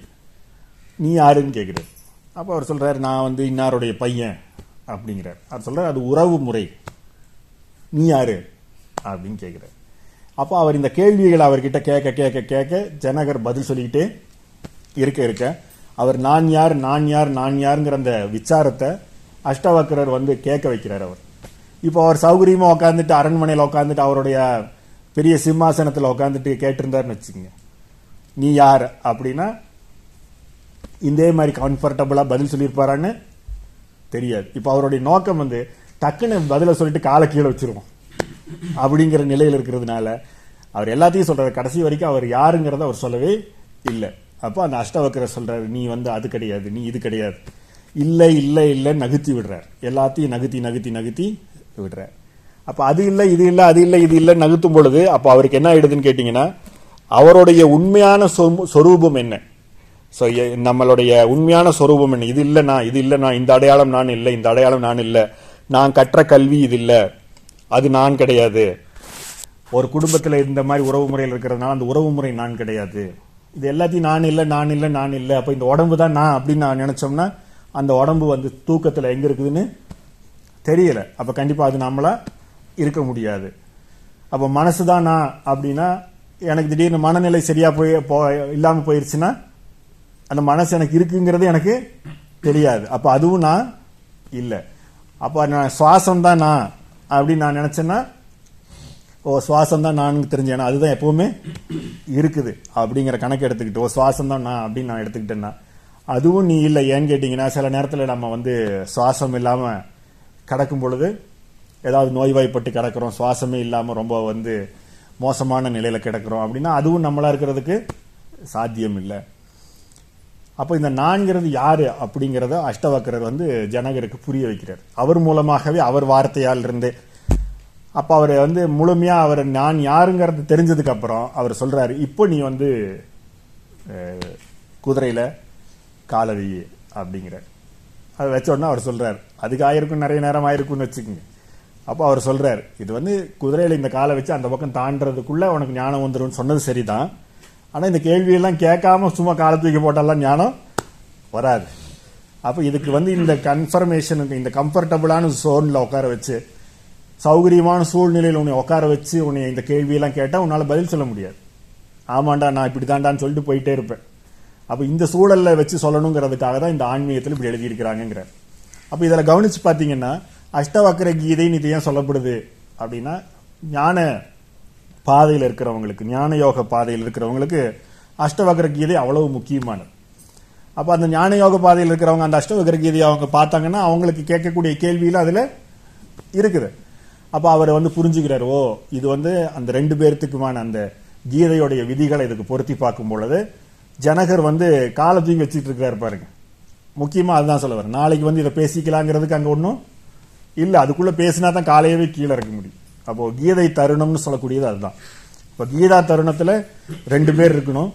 நீ யாருன்னு கேட்குறாரு அப்போ அவர் சொல்கிறார் நான் வந்து இன்னாருடைய பையன் அப்படிங்கிறார். அவர் சொல்கிறார் அது உறவு முறை. நீ யாரு? அப்படின்னு கேட்குறார் அப்போ அவர் இந்த கேள்விகளை அவர்கிட்ட கேட்க கேட்க கேட்க ஜனகர் பதில் சொல்லிக்கிட்டே இருக்க இருக்க. அவர் நான் யார் நான் யார் நான் யாருங்கிற அந்த விச்சாரத்தை அஷ்டவக்கரர் வந்து கேட்க வைக்கிறார் அவர். இப்போ அவர் சௌகரியமாக உட்காந்துட்டு அரண்மனையில் உட்காந்துட்டு அவருடைய பெரிய சிம்மாசனத்தில் உட்காந்துட்டு கேட்டிருந்தாருன்னு வச்சுக்கோங்க. நீ யார் அப்படின்னா இதே மாதிரி கம்ஃபர்டபுளாக பதில் சொல்லியிருப்பாரான்னு தெரியாது. இப்போ அவருடைய நோக்கம் வந்து டக்குன்னு பதிலை சொல்லிட்டு காலை கீழே வச்சிருவோம். அப்படிங்கிற நிலையில் இருக்கிறதுனால அவர் எல்லாத்தையும் சொல்கிறார் கடைசி வரைக்கும் அவர் யாருங்கிறத அவர் சொல்லவே இல்லை. அப்போ அந்த அஷ்டவக்கரர் சொல்றாரு நீ வந்து அது கிடையாது நீ இது கிடையாது. இல்லை இல்லை இல்லை நகுத்தி விடுறார். எல்லாத்தையும் நகுத்தி நகுத்தி நகுத்தி விடுறார். அப்போ அது இல்லை இது இல்லை அது இல்லை இது இல்லை நகுத்தும் பொழுது அப்போ அவருக்கு என்ன ஆயிடுதுன்னு கேட்டிங்கன்னா அவருடைய உண்மையான சொரூபம் என்ன? ஸோ நம்மளுடைய உண்மையான சொரூபம் என்ன? இது இல்லைண்ணா இது இல்லைண்ணா இந்த அடையாளம் நான் இல்லை இந்த அடையாளம் நான் இல்லை. நான் கற்ற கல்வி இது இல்லை. அது நான் கிடையாது. ஒரு குடும்பத்தில் இந்த மாதிரி உறவு முறையில் இருக்கிறதுனால அந்த உறவு முறை நான் கிடையாது. இது எல்லாத்தையும் நான் இல்லை நான் இல்லை நான் இல்லை. அப்போ இந்த உடம்பு தான் நான் அப்படின்னு நான் நினச்சோம்னா அந்த உடம்பு வந்து தூக்கத்தில் எங்கே இருக்குதுன்னு தெரியல. அப்போ கண்டிப்பாக அது நம்மளாக இருக்க முடியாது. அப்போ மனசு தான் நான் அப்படின்னா எனக்கு திடீர்னு மனநிலை சரியாக போய் போ இல்லாமல் போயிடுச்சுன்னா அந்த மனசு எனக்கு இருக்குங்கிறது எனக்கு தெரியாது. அப்போ அதுவும் நான் இல்லை. அப்போ நான் சுவாசம் தான் நான் அப்படின்னு நான் நினச்சேன்னா ஓ சுவாசம் தான் நான் தெரிஞ்சேன்னா அதுதான் எப்பவுமே இருக்குது அப்படிங்கிற கணக்கு எடுத்துக்கிட்டு ஓ சுவாசம் தான் நான் அப்படின்னு நான் எடுத்துக்கிட்டேன்னா அதுவும் நீ இல்லை ஏன்னு கேட்டிங்கன்னா சில நேரத்தில் நம்ம வந்து சுவாசம் இல்லாமல் கிடக்கும் பொழுது ஏதாவது நோய்வாய்ப்பட்டு கிடக்கிறோம் சுவாசமே இல்லாமல் ரொம்ப வந்து மோசமான நிலையில் கிடக்கிறோம் அப்படின்னா அதுவும் நம்மளாக இருக்கிறதுக்கு சாத்தியம் இல்லை. அப்போ இந்த நான்கிறது யார் அப்படிங்கிறத அஷ்டவக்கரர் வந்து ஜனகருக்கு புரிய வைக்கிறார். அவர் மூலமாகவே அவர் வார்த்தையால் இருந்து. அப்போ அவர் வந்து முழுமையாக அவர் நான் யாருங்கிறது தெரிஞ்சதுக்கப்புறம் அவர் சொல்கிறாரு இப்போ நீ வந்து குதிரையில் காலை அப்படிங்கிறார். அப்படிங்கிற அதை வச்சோடனே அவர் சொல்கிறார் அதுக்கு ஆயிருக்கும் நிறைய நேரம் ஆயிருக்கும்னு வச்சுக்கோங்க. அப்போ அவர் சொல்கிறார் இது வந்து குதிரையில் இந்த காலை வச்சு அந்த பக்கம் தாண்டதுக்குள்ளே உனக்கு ஞானம் வந்துடும் சொன்னது சரிதான். ஆனால் இந்த கேள்வியெல்லாம் கேட்காம சும்மா காலை தூக்கி போட்டாலாம் ஞானம் வராது. அப்போ இதுக்கு வந்து இந்த கன்ஃபர்மேஷனுக்கு இந்த கம்ஃபர்டபுளான சோனில் உட்கார வச்சு சௌகரியமான சூழ்நிலையில் உன்னை உட்கார வச்சு உன்னை இந்த கேள்வியெல்லாம் கேட்டால் உன்னால் பதில் சொல்ல முடியாது. ஆமாண்டா நான் இப்படி தாண்டான்னு சொல்லிட்டு போயிட்டே இருப்பேன். அப்ப இந்த சூழல்ல வச்சு சொல்லணுங்கிறதுக்காக தான் இந்த ஆன்மீகத்தில் இப்படி எழுதியிருக்கிறாங்கிறார் அப்ப இதுல கவனிச்சு பாத்தீங்கன்னா அஷ்டவக்கர கீதைன்னு இது ஏன் சொல்லப்படுது அப்படின்னா ஞான பாதையில் இருக்கிறவங்களுக்கு ஞான யோக பாதையில் இருக்கிறவங்களுக்கு அஷ்டவக்கர கீதை அவ்வளவு முக்கியமானது. அப்போ அந்த ஞான யோக பாதையில் இருக்கிறவங்க அந்த அஷ்டவக்கர கீதையை அவங்க பார்த்தாங்கன்னா அவங்களுக்கு கேட்கக்கூடிய கேள்வியில் அதில் இருக்குது. அப்போ அவர் வந்து புரிஞ்சுக்கிறார் ஓ இது வந்து அந்த ரெண்டு பேர்த்துக்குமான அந்த கீதையுடைய விதிகளை இதுக்கு பொருத்தி பார்க்கும் பொழுது ஜனகர் வந்து காலை தூக்கி வச்சிட்டு பாருங்க. முக்கியமாக அதுதான் சொல்ல வரேன். நாளைக்கு வந்து இதை பேசிக்கலாங்கிறதுக்கு அங்கே ஒன்றும் இல்லை. அதுக்குள்ளே பேசினா தான் காலையவே கீழே இறக்க முடியும். அப்போது கீதை தருணம்னு சொல்லக்கூடியது அதுதான். இப்போ கீதா தருணத்தில் ரெண்டு பேர் இருக்கணும்.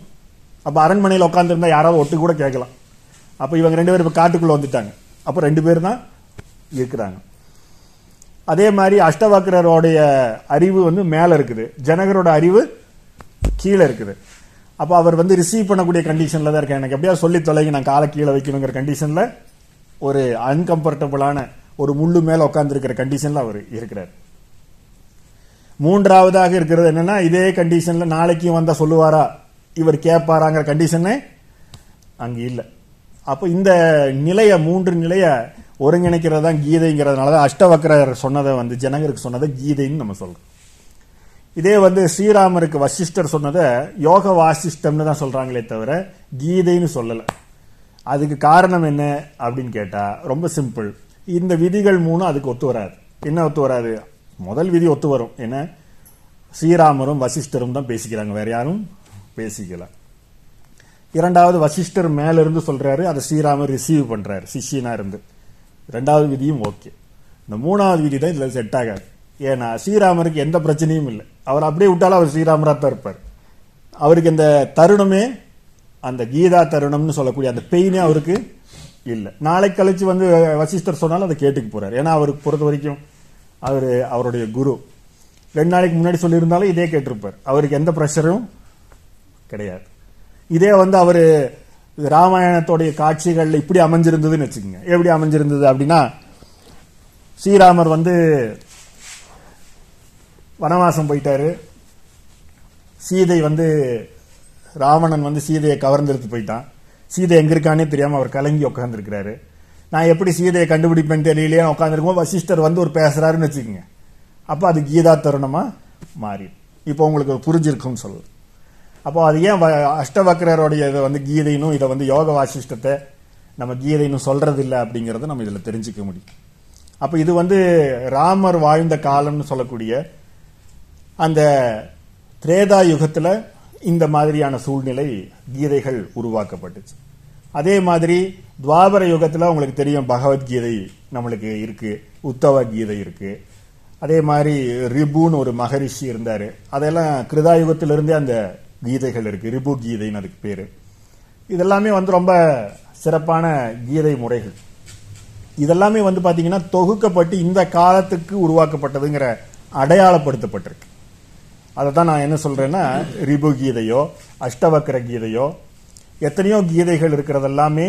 அப்போ அரண்மனையில் உட்காந்துருந்தா யாராவது ஒட்டு கூட கேட்கலாம். அப்போ இவங்க ரெண்டு பேரும் இப்போ காட்டுக்குள்ளே வந்துட்டாங்க. அப்போ ரெண்டு பேர் தான் இருக்கிறாங்க. அதே மாதிரி அஷ்டவக்கரருடைய அறிவு வந்து மேலே இருக்குது. ஜனகரோட அறிவு கீழே இருக்குது. அப்போ அவர் வந்து ரிசீவ் பண்ணக்கூடிய கண்டிஷனில் தான் இருக்கேன் எனக்கு எப்படியாவது சொல்லி தொலைங்க நான் காலை கீழே வைக்கணுங்கிற கண்டிஷனில் ஒரு அன்கம்ஃபர்டபுளான ஒரு முள்ளு மேலே உட்காந்துருக்கிற கண்டிஷனில் அவர் இருக்கிறார். மூன்றாவதாக இருக்கிறது என்னன்னா இதே கண்டிஷனில் நாளைக்கும் வந்தா சொல்லுவாரா இவர் கேட்பாராங்கிற கண்டிஷனே அங்கே இல்லை. அப்போ இந்த நிலையை மூன்று நிலையை ஒருங்கிணைக்கிறது தான் கீதைங்கிறதுனால தான் அஷ்டவக்கரர் சொன்னதை வந்து ஜனகருக்கு சொன்னதை கீதைன்னு நம்ம சொல்கிறோம் இதே வந்து ஸ்ரீராமருக்கு வசிஷ்டர் சொன்னதை யோக வாசிஷ்டம்னு தான் சொல்கிறாங்களே தவிர கீதைன்னு சொல்லலை. அதுக்கு காரணம் என்ன அப்படின்னு கேட்டால் ரொம்ப சிம்பிள். இந்த விதிகள் மூணு அதுக்கு ஒத்து வராது. என்ன ஒத்து வராது? முதல் விதி ஒத்து வரும். என்ன? ஸ்ரீராமரும் வசிஷ்டரும் தான் பேசிக்கிறாங்க. வேற யாரும் பேசிக்கல. இரண்டாவது வசிஷ்டர் மேலேருந்து இருந்து அதை ஸ்ரீராமர் ரிசீவ் பண்ணுறாரு சிஷியனாக இருந்து. ரெண்டாவது விதியும் ஓகே இந்த மூணாவது விதி தான் இதில் செட் ஆகாது. ஏன்னா ஸ்ரீராமருக்கு எந்த பிரச்சனையும் இல்லை. அவர் அப்படியே விட்டாலும் அவர் ஸ்ரீராமராக தான் இருப்பார். அவருக்கு இந்த தருணமே அந்த கீதா தருணம்னு சொல்லக்கூடிய அந்த பெயினே அவருக்கு இல்லை. நாளைக்கு கழிச்சு வந்து வசிஷ்டர் சொன்னாலும் அதை கேட்டுக்கு போகிறார் ஏன்னா அவருக்கு பொறுத்த வரைக்கும் அவர் அவருடைய குரு. ரெண்டு நாளைக்கு முன்னாடி சொல்லியிருந்தாலும் இதே கேட்டிருப்பார். அவருக்கு எந்த ப்ரெஷரும் கிடையாது. இதே வந்து அவர் ராமாயணத்தோடைய காட்சிகள் இப்படி அமைஞ்சிருந்ததுன்னு வச்சுக்கோங்க. எப்படி அமைஞ்சிருந்தது அப்படின்னா ஸ்ரீராமர் வந்து வனவாசம் போயிட்டாரு. சீதை வந்து ராவணன் வந்து சீதையை கவர்ந்தெடுத்து போயிட்டான். சீதை எங்க இருக்கானே தெரியாம அவர் கலங்கி உட்காந்துருக்கிறாரு நான் எப்படி சீதையை கண்டுபிடிப்பேன்னு தெரியலையே உட்காந்துருக்கும் வசிஷ்டர் வந்து ஒரு பேசுறாருன்னு வச்சுக்கோங்க. அப்போ அது கீதா தருணமா மாறி. இப்போ உங்களுக்கு புரிஞ்சிருக்கும்னு சொல்லு. அப்போ அது ஏன் வ- அஷ்டவக்ரருடைய இதை வந்து கீதைனும் இதை வந்து யோக வாசிஷ்டத்தை நம்ம கீதைன்னு சொல்றது இல்லை அப்படிங்கறத நம்ம இதில் தெரிஞ்சுக்க முடியும். அப்போ இது வந்து ராமர் வாழ்ந்த காலம்னு சொல்லக்கூடிய அந்த திரேதா யுகத்தில் இந்த மாதிரியான சூழ்நிலை கீதைகள் உருவாக்கப்பட்டுச்சு. அதே மாதிரி துவாபர யுகத்தில் உங்களுக்கு தெரியும் பகவத்கீதை நம்மளுக்கு இருக்குது உத்தவ கீதை இருக்குது அதே மாதிரி ரிபுன்னு ஒரு மகரிஷி இருந்தார். அதெல்லாம் கிருதா யுகத்திலிருந்தே அந்த கீதைகள் இருக்குது ரிபு கீதைன்னு அதுக்கு பேர். இதெல்லாமே வந்து ரொம்ப சிறப்பான கீதை முறைகள். இதெல்லாமே வந்து பார்த்திங்கன்னா தொகுக்கப்பட்டு இந்த காலத்துக்கு உருவாக்கப்பட்டதுங்கிற அடையாளப்படுத்தப்பட்டிருக்கு. அதை தான் நான் என்ன சொல்றேன்னா ரிபு கீதையோ அஷ்டவக்கர கீதையோ எத்தனையோ கீதைகள் இருக்கிறதெல்லாமே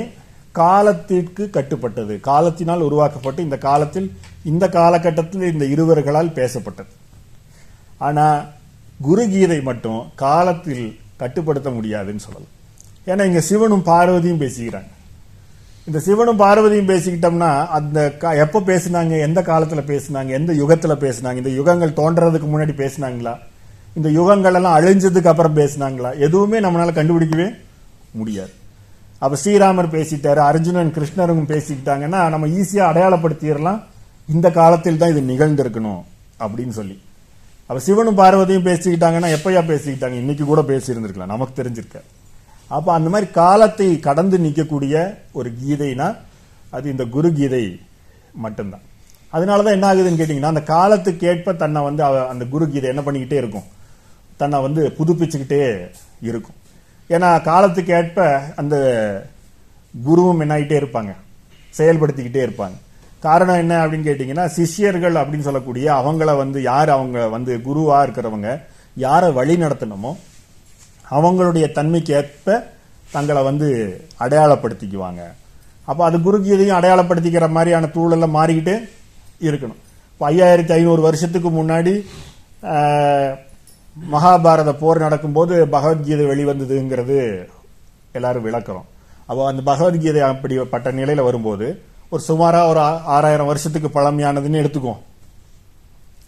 காலத்திற்கு கட்டுப்பட்டது. காலத்தினால் உருவாக்கப்பட்டு இந்த காலத்தில் இந்த காலகட்டத்தில் இந்த இருவர்களால் பேசப்பட்டது. ஆனால் குரு கீதை மட்டும் காலத்தில் கட்டுப்படுத்த முடியாதுன்னு சொல்லலாம். ஏன்னா இங்கே சிவனும் பார்வதியும் பேசிக்கிறாங்க. இந்த சிவனும் பார்வதியும் பேசிக்கிட்டோம்னா அந்த எப்போ பேசினாங்க எந்த காலத்தில் பேசினாங்க எந்த யுகத்தில் பேசினாங்க இந்த யுகங்கள் தோன்றதுக்கு முன்னாடி பேசினாங்களா? இந்த யுகங்கள் எல்லாம் அழிஞ்சதுக்கு அப்புறம் பேசினாங்களா? எதுவுமே நம்மளால கண்டுபிடிக்கவே முடியாது. அப்ப ஸ்ரீராமர் பேசிட்டாரு அர்ஜுனன் கிருஷ்ணரும் பேசிக்கிட்டாங்கன்னா நம்ம ஈஸியா அடையாளப்படுத்திடலாம். இந்த காலத்தில் தான் இது நிகழ்ந்திருக்கணும் அப்படின்னு சொல்லி. அப்ப சிவனும் பார்வதியும் பேசிக்கிட்டாங்கன்னா எப்பயா பேசிக்கிட்டாங்க? இன்னைக்கு கூட பேசியிருந்திருக்கலாம். நமக்கு தெரிஞ்சிருக்க. அப்ப அந்த மாதிரி காலத்தை கடந்து நிற்கக்கூடிய ஒரு கீதைனா அது இந்த குரு கீதை மட்டும்தான். அதனாலதான் என்ன ஆகுதுன்னு கேட்டீங்கன்னா அந்த காலத்துக்கு ஏற்ப தன்னை வந்து அவ- அந்த குரு கீதை என்ன பண்ணிக்கிட்டே இருக்கும். தன்னை வந்து புதுப்பிச்சுக்கிட்டே இருக்கும். ஏன்னா காலத்துக்கு ஏற்ப அந்த குருவும் என்னாயிட்டே இருப்பாங்க. செயல்படுத்திக்கிட்டே இருப்பாங்க. காரணம் என்ன அப்படின்னு கேட்டிங்கன்னா சிஷ்யர்கள் அப்படின்னு சொல்லக்கூடிய அவங்கள வந்து யார் அவங்க வந்து குருவாக இருக்கிறவங்க யாரை வழி நடத்தணுமோ அவங்களுடைய தன்மைக்கு ஏற்ப தங்களை வந்து அடையாளப்படுத்திக்குவாங்க. அப்போ அது குருகீதையும் அடையாளப்படுத்திக்கிற மாதிரியான சூழல்ல மாறிக்கிட்டே இருக்கணும். இப்போ ஐயாயிரத்தி ஐநூறு வருஷத்துக்கு முன்னாடி மகாபாரத போர் நடக்கும்போது பகவத்கீதை வெளிவந்ததுங்கிறது எல்லாரும் விளக்குறோம் அப்போ அந்த பகவத்கீதை அப்படிப்பட்ட நிலையில் வரும்போது ஒரு சுமாராக ஒரு ஆறாயிரம் வருஷத்துக்கு பழமையானதுன்னு எடுத்துக்குவோம்.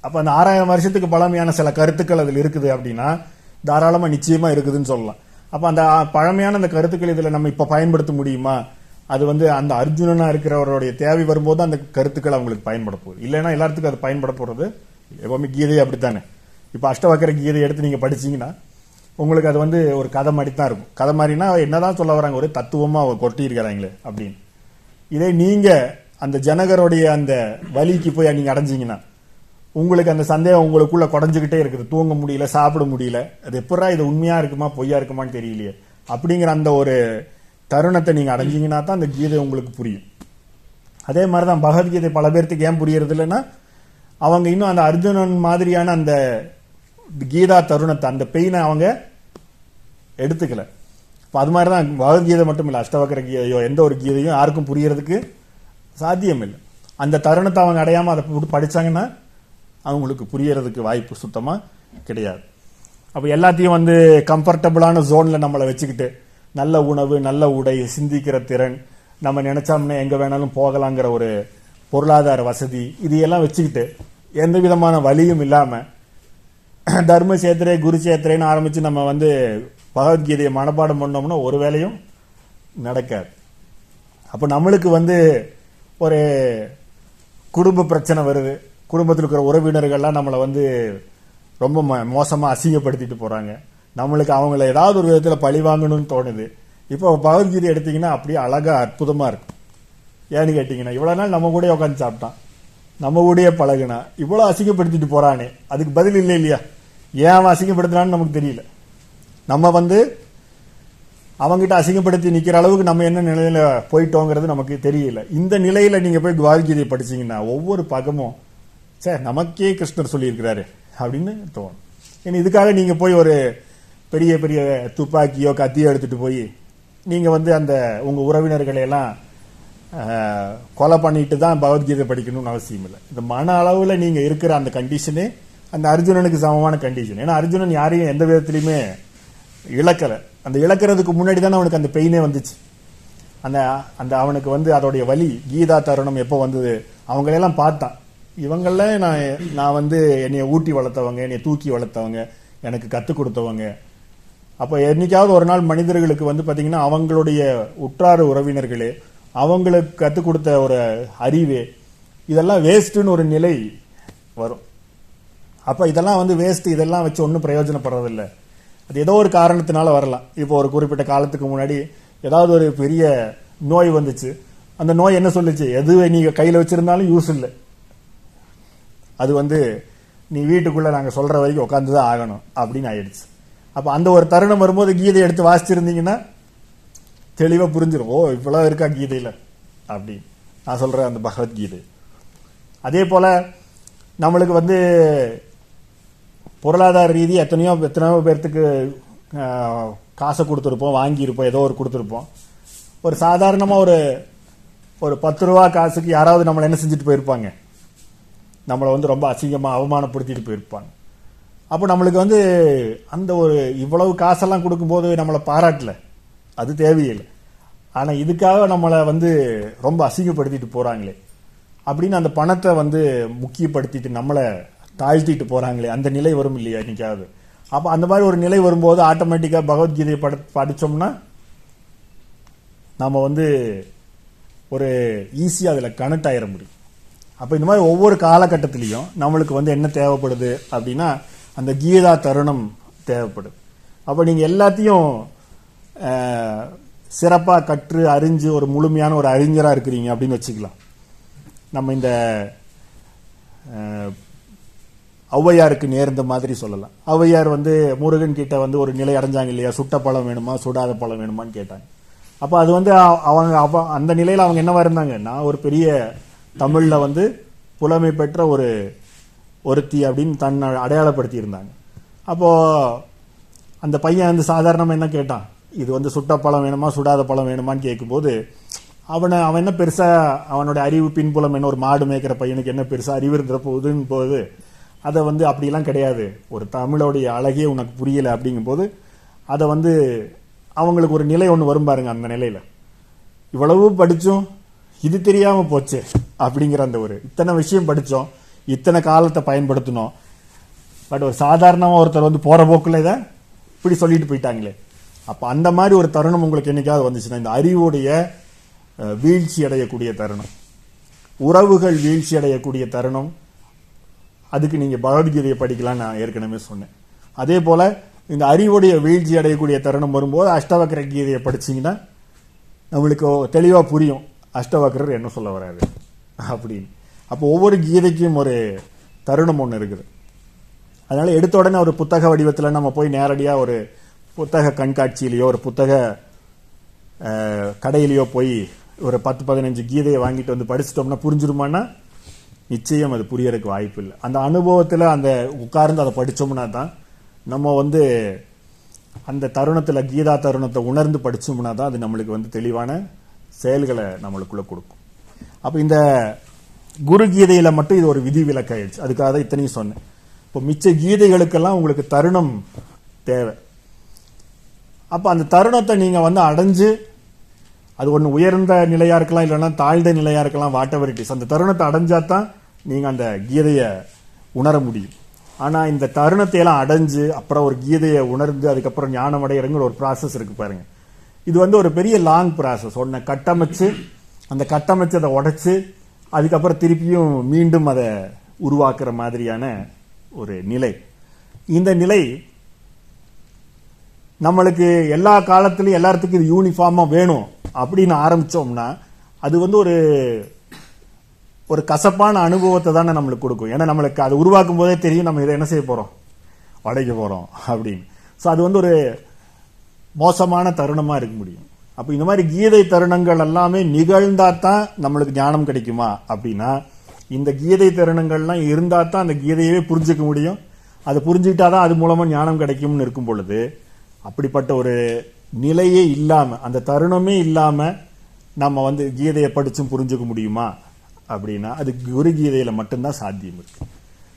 அப்போ அந்த ஆறாயிரம் வருஷத்துக்கு பழமையான சில கருத்துக்கள் அதில் இருக்குது அப்படின்னா தாராளமாக நிச்சயமாக இருக்குதுன்னு சொல்லலாம். அப்போ அந்த பழமையான அந்த கருத்துக்கள் இதில் நம்ம இப்போ பயன்படுத்த முடியுமா? அது வந்து அந்த அர்ஜுனனாக இருக்கிறவருடைய தேவை வரும்போது அந்த கருத்துக்கள் அவங்களுக்கு பயன்பட போகுது. இல்லைன்னா எல்லாத்துக்கும் அது பயன்பட போகிறது எப்பவுமே கீதை அப்படித்தானே. இப்போ அஷ்டவக்கர கீதை எடுத்து நீங்கள் படிச்சீங்கன்னா உங்களுக்கு அது வந்து ஒரு கதை மாதிரி தான் இருக்கும். கதை மாதிரினா என்னதான் சொல்ல வராங்க ஒரு தத்துவமாக அவர் கொட்டியிருக்கிறாங்களே அப்படின்னு. இதே நீங்கள் அந்த ஜனகருடைய அந்த வலிக்கு போய் நீங்கள் அடைஞ்சிங்கன்னா உங்களுக்கு அந்த சந்தேகம் உங்களுக்குள்ளே குடஞ்சிக்கிட்டே இருக்குது. தூங்க முடியல சாப்பிட முடியல. அது எப்படா இது உண்மையாக இருக்குமா பொய்யா இருக்குமான்னு தெரியலையே. அப்படிங்கிற அந்த ஒரு தருணத்தை நீங்கள் அடைஞ்சிங்கன்னா தான் அந்த கீதை உங்களுக்கு புரியும். அதே மாதிரி தான் பகவத்கீதை பல பேர்த்துக்கு ஏன் புரியறது இல்லைன்னா அவங்க இன்னும் அந்த அர்ஜுனன் மாதிரியான அந்த கீதா தருணத்தை அந்த பெயினை அவங்க எடுத்துக்கல. இப்போ அது மாதிரி தான் பகவத்கீதை மட்டும் இல்லை அஷ்டவக்கர கீதையோ எந்த ஒரு கீதையும் யாருக்கும் புரியறதுக்கு சாத்தியம் இல்லை அந்த தருணத்தை அவங்க அடையாமல் அதை போட்டு படிச்சாங்கன்னா அவங்களுக்கு புரியறதுக்கு வாய்ப்பு சுத்தமாக கிடையாது. அப்போ எல்லாத்தையும் வந்து கம்ஃபர்டபுளான ஜோனில் நம்மளை வச்சுக்கிட்டு நல்ல உணவு நல்ல உடை சிந்திக்கிற திறன் நம்ம நினச்சோம்னா எங்கே வேணாலும் போகலாங்கிற ஒரு பொருளாதார வசதி இது எல்லாம் வச்சுக்கிட்டு எந்த விதமான வழியும் இல்லாமல் தர்ம சேத்திரே குரு சேத்திரேன்னு ஆரம்பிச்சு நம்ம வந்து பகவத்கீதையை மனப்பாடம் பண்ணோம்னா ஒரு வேலையும் நடக்காது. அப்போ நம்மளுக்கு வந்து ஒரு குடும்ப பிரச்சனை வருது. குடும்பத்தில் இருக்கிற உறவினர்கள்லாம் நம்மளை வந்து ரொம்ப ம- மோசமாக அசிங்கப்படுத்திட்டு போகிறாங்க நம்மளுக்கு அவங்கள ஏதாவது ஒரு விதத்தில் பழி வாங்கணும்னு தோணுது. இப்போ பகவத்கீதை எடுத்தீங்கன்னா அப்படியே அழகா அற்புதமாக இருக்கும் ஏன்னு கேட்டிங்கன்னா இவ்வளோ நாள் நம்ம கூட உட்காந்து சாப்பிட்டான். நம்ம கூடயே பழகுனா. இவ்வளோ அசிங்கப்படுத்திட்டு போறானே. அதுக்கு பதில் இல்லை இல்லையா? ஏன் அவன் அசிங்கப்படுத்துறான்னு நமக்கு தெரியல. நம்ம வந்து அவங்ககிட்ட அசிங்கப்படுத்தி நிற்கிற அளவுக்கு நம்ம என்ன நிலையில் போயிட்டோங்கிறது நமக்கு தெரியல. இந்த நிலையில் நீங்கள் போய் பகவத்கீதையை படிச்சீங்கன்னா ஒவ்வொரு பக்கமும் சே நமக்கே கிருஷ்ணர் சொல்லியிருக்கிறாரு அப்படின்னு தோணும். ஏன்னா இதுக்காக நீங்கள் போய் ஒரு பெரிய பெரிய துப்பாக்கியோ கத்தியோ எடுத்துட்டு போய் நீங்கள் வந்து அந்த உங்கள் உறவினர்களையெல்லாம் கொலை பண்ணிட்டு தான் பகவத்கீதை படிக்கணும்னு அவசியம் இல்லை. இந்த மன அளவில் நீங்கள் இருக்கிற அந்த கண்டிஷனே அந்த அர்ஜுனனுக்கு சமமான கண்டிஷன் ஏன்னா அர்ஜுனன் யாரையும் எந்த விதத்திலையுமே இழக்கலை. அந்த இழக்கிறதுக்கு முன்னாடி தானே அவனுக்கு அந்த பெயினே வந்துச்சு. அந்த அந்த அவனுக்கு வந்து அதோடைய வலி கீதா தருணம் எப்போ வந்தது அவங்களெல்லாம் பார்த்தான். இவங்கள நான் நான் வந்து என்னைய ஊட்டி வளர்த்தவங்க என்னைய தூக்கி வளர்த்தவங்க எனக்கு கற்றுக் கொடுத்தவங்க. அப்போ என்னைக்காவது ஒரு நாள் மனிதர்களுக்கு வந்து பார்த்தீங்கன்னா அவங்களுடைய உற்றார் உறவினர்களே அவங்களுக்கு கற்றுக் கொடுத்த ஒரு அறிவே. இதெல்லாம் வேஸ்ட்டுன்னு ஒரு நிலை வரும். அப்போ இதெல்லாம் வந்து வேஸ்ட் இதெல்லாம் வச்சு ஒன்றும் பிரயோஜனப்படுறதில்ல. அது ஏதோ ஒரு காரணத்தினால வரலாம். இப்போ ஒரு குறிப்பிட்ட காலத்துக்கு முன்னாடி ஏதாவது ஒரு பெரிய நோய் வந்துச்சு. அந்த நோய் என்ன சொல்லுச்சு? எது நீங்கள் கையில் வச்சுருந்தாலும் யூஸ் இல்லை. அது வந்து நீ வீட்டுக்குள்ளே நாங்கள் சொல்கிற வரைக்கும் உட்காந்து தான் ஆகணும் அப்படின்னு ஆயிடுச்சு. அப்போ அந்த ஒரு தருணம் வரும்போது கீதை எடுத்து வாசிச்சிருந்தீங்கன்னா தெளிவா புரிஞ்சிடும் ஓ இவ்வளவு இருக்கா கீதையில? அப்படி நான் சொல்கிறேன் அந்த பகவத்கீதை. அதே போல நம்மளுக்கு வந்து பொருளாதார ரீதி எத்தனையோ எத்தனையோ பேர்த்துக்கு காசை கொடுத்துருப்போம் வாங்கியிருப்போம் ஏதோ ஒரு கொடுத்துருப்போம். ஒரு சாதாரணமாக ஒரு ஒரு பத்து ரூபா காசுக்கு யாராவது நம்மளை என்ன செஞ்சுட்டு போயிருப்பாங்க? நம்மளை வந்து ரொம்ப அசிங்கமாக அவமானப்படுத்திட்டு போயிருப்பாங்க. அப்போ நம்மளுக்கு வந்து அந்த ஒரு இவ்வளவு காசெல்லாம் கொடுக்கும்போது நம்மளை பாராட்டலை. அது தேவையில்லை. ஆனால் இதுக்காக நம்மளை வந்து ரொம்ப அசிங்கப்படுத்திட்டு போகிறாங்களே அப்படின்னு அந்த பணத்தை வந்து முக்கியப்படுத்திட்டு நம்மளை தாழ்த்திட்டு போகிறாங்களே அந்த நிலை வரும் இல்லையா என்னைக்காவது அப்போ அந்த மாதிரி ஒரு நிலை வரும்போது ஆட்டோமேட்டிக்காக பகவத்கீதையை பட படித்தோம்னா நம்ம வந்து ஒரு ஈஸியாக அதில் கனெக்ட் ஆயிட முடியும். அப்போ இந்த மாதிரி ஒவ்வொரு காலகட்டத்திலையும் நம்மளுக்கு வந்து என்ன தேவைப்படுது அப்படின்னா அந்த கீதா தருணம் தேவைப்படுது. அப்போ நீங்கள் எல்லாத்தையும் சிறப்பாக கற்று அறிஞ்சு ஒரு முழுமையான ஒரு அறிஞராக இருக்கிறீங்க அப்படின்னு வச்சுக்கலாம். நம்ம இந்த ஔவையாருக்கு நேர்ந்த மாதிரி சொல்லலாம். ஔவையார் வந்து முருகன் கிட்ட வந்து ஒரு நிலை அடைஞ்சாங்க இல்லையா? சுட்ட பழம் வேணுமா? சுடாத பழம் வேணுமான்னு கேட்டாங்க. அப்போ அது வந்து அவங்க அவ அந்த நிலையில் அவங்க என்னவா இருந்தாங்க? நான் ஒரு பெரிய தமிழில் வந்து புலமை பெற்ற ஒரு ஒருத்தி அப்படின்னு தன்னை அடையாளப்படுத்தி இருந்தாங்க அப்போ அந்த பையன் வந்து சாதாரணமாக என்ன கேட்டான்? இது வந்து சுட்ட பழம் வேணுமா சுடாத பழம் வேணுமான்னு கேட்கும்போது அவனை அவன் என்ன பெருசா அவனோட அறிவு பின்புலம் என்ன ஒரு மாடு மேய்க்கிற பையனுக்கு என்ன பெருசா அறிவு இருந்துற போகுதுன்னு போது அதை வந்து அப்படிலாம் கிடையாது. ஒரு தமிழோடைய அழகே உனக்கு புரியல அப்படிங்கும்போது அதை வந்து அவங்களுக்கு ஒரு நிலை ஒன்று வரும் பாருங்க அந்த நிலையில. இவ்வளவு படித்தோம் இது தெரியாம போச்சு அப்படிங்கிற அந்த ஒரு இத்தனை விஷயம் படித்தோம் இத்தனை காலத்தை பயன்படுத்தினோம். பட் ஒரு சாதாரணமாக ஒருத்தர் வந்து போற போக்குல இதை இப்படி சொல்லிட்டு போயிட்டாங்களே. அப்போ அந்த மாதிரி ஒரு தருணம் உங்களுக்கு என்னைக்காவது வந்துச்சுன்னா இந்த அறிவுடைய வீழ்ச்சி அடையக்கூடிய தருணம். உறவுகள் வீழ்ச்சி அடையக்கூடிய தருணம். அதுக்கு நீங்கள் பகவத்கீதையை படிக்கலாம் நான் ஏற்கனவே சொன்னேன். அதே போல் இந்த அறிவுடைய வீழ்ச்சி அடையக்கூடிய தருணம் வரும்போது அஷ்டவக்கர கீதையை படிச்சீங்கன்னா நம்மளுக்கு தெளிவாக புரியும் அஷ்டவக்கரர் என்ன சொல்ல வராரு அப்படின்னு. அப்போ ஒவ்வொரு கீதைக்கும் ஒரு தருணம் ஒன்று இருக்குது. அதனால் எடுத்த உடனே ஒரு புத்தக வடிவத்தில் நம்ம போய் நேரடியாக ஒரு புத்தக கண்காட்சியிலேயோ ஒரு புத்தக கடையிலையோ கடையிலேயோ போய் ஒரு பத்து பதினஞ்சு கீதையை வாங்கிட்டு வந்து படிச்சிட்டோம்னா புரிஞ்சிருமான்னா நிச்சயம் அது புரியறதுக்கு வாய்ப்பு இல்லை அந்த அனுபவத்தில் அந்த உட்கார்ந்து அதை படித்தோம்னா தான் நம்ம வந்து அந்த தருணத்தில் கீதா தருணத்தை உணர்ந்து படித்தோம்னா தான் அது நம்மளுக்கு வந்து தெளிவான செயல்களை நம்மளுக்குள்ள கொடுக்கும். அப்போ இந்த குரு கீதையில் மட்டும் இது ஒரு விதி விலக்காயிடுச்சு அதுக்காக தான் இத்தனையும் சொன்னேன். இப்போ மிச்ச கீதைகளுக்கெல்லாம் உங்களுக்கு தருணம் தேவை. அப்போ அந்த தருணத்தை நீங்கள் வந்து அடைஞ்சு அது ஒன்று உயர்ந்த நிலையாக இருக்கலாம் இல்லைன்னா தாழ்ந்த நிலையாக இருக்கலாம் வாட் எவர் இட் இஸ் அந்த தருணத்தை அடைஞ்சா தான் நீங்கள் அந்த கீதையை உணர முடியும். ஆனால் இந்த தருணத்தையெல்லாம் அடைஞ்சு அப்புறம் ஒரு கீதையை உணர்ந்து அதுக்கப்புறம் ஞானம் அடைகிறங்கிற ஒரு ப்ராசஸ் இருக்குது பாருங்கள் இது வந்து ஒரு பெரிய லாங் ப்ராசஸ் ஒன்றை கட்டமைச்சு அந்த கட்டமைச்சதை உடச்சி அதுக்கப்புறம் திருப்பியும் மீண்டும் அதை உருவாக்குற மாதிரியான ஒரு நிலை. இந்த நிலை நம்மளுக்கு எல்லா காலத்திலயும் எல்லாத்துக்கும் இது யூனிஃபார்மாக வேணும் அப்படின்னு ஆரம்பித்தோம்னா அது வந்து ஒரு ஒரு கசப்பான அனுபவத்தை தானே நம்மளுக்கு கொடுக்கும். ஏன்னா நம்மளுக்கு அதை உருவாக்கும் போதே தெரியும் நம்ம இதை என்ன செய்ய போகிறோம் உடைக்க போகிறோம் அப்படின்னு. ஸோ அது வந்து ஒரு மோசமான தருணமாக இருக்க முடியும். அப்போ இந்த மாதிரி கீதை தருணங்கள் எல்லாமே நிகழ்ந்தால் தான் நம்மளுக்கு ஞானம் கிடைக்குமா அப்படின்னா இந்த கீதை தருணங்கள்லாம் இருந்தால் தான் அந்த கீதையவே புரிஞ்சுக்க முடியும். அதை புரிஞ்சுக்கிட்டாதான் அது மூலமாக ஞானம் கிடைக்கும்னு இருக்கும் பொழுது அப்படிப்பட்ட ஒரு நிலையே இல்லாமல் அந்த தருணமே இல்லாமல் நம்ம வந்து கீதையை படித்தும் புரிஞ்சுக்க முடியுமா அப்படின்னா அது குரு கீதையில் மட்டும்தான் சாத்தியம் இருக்குது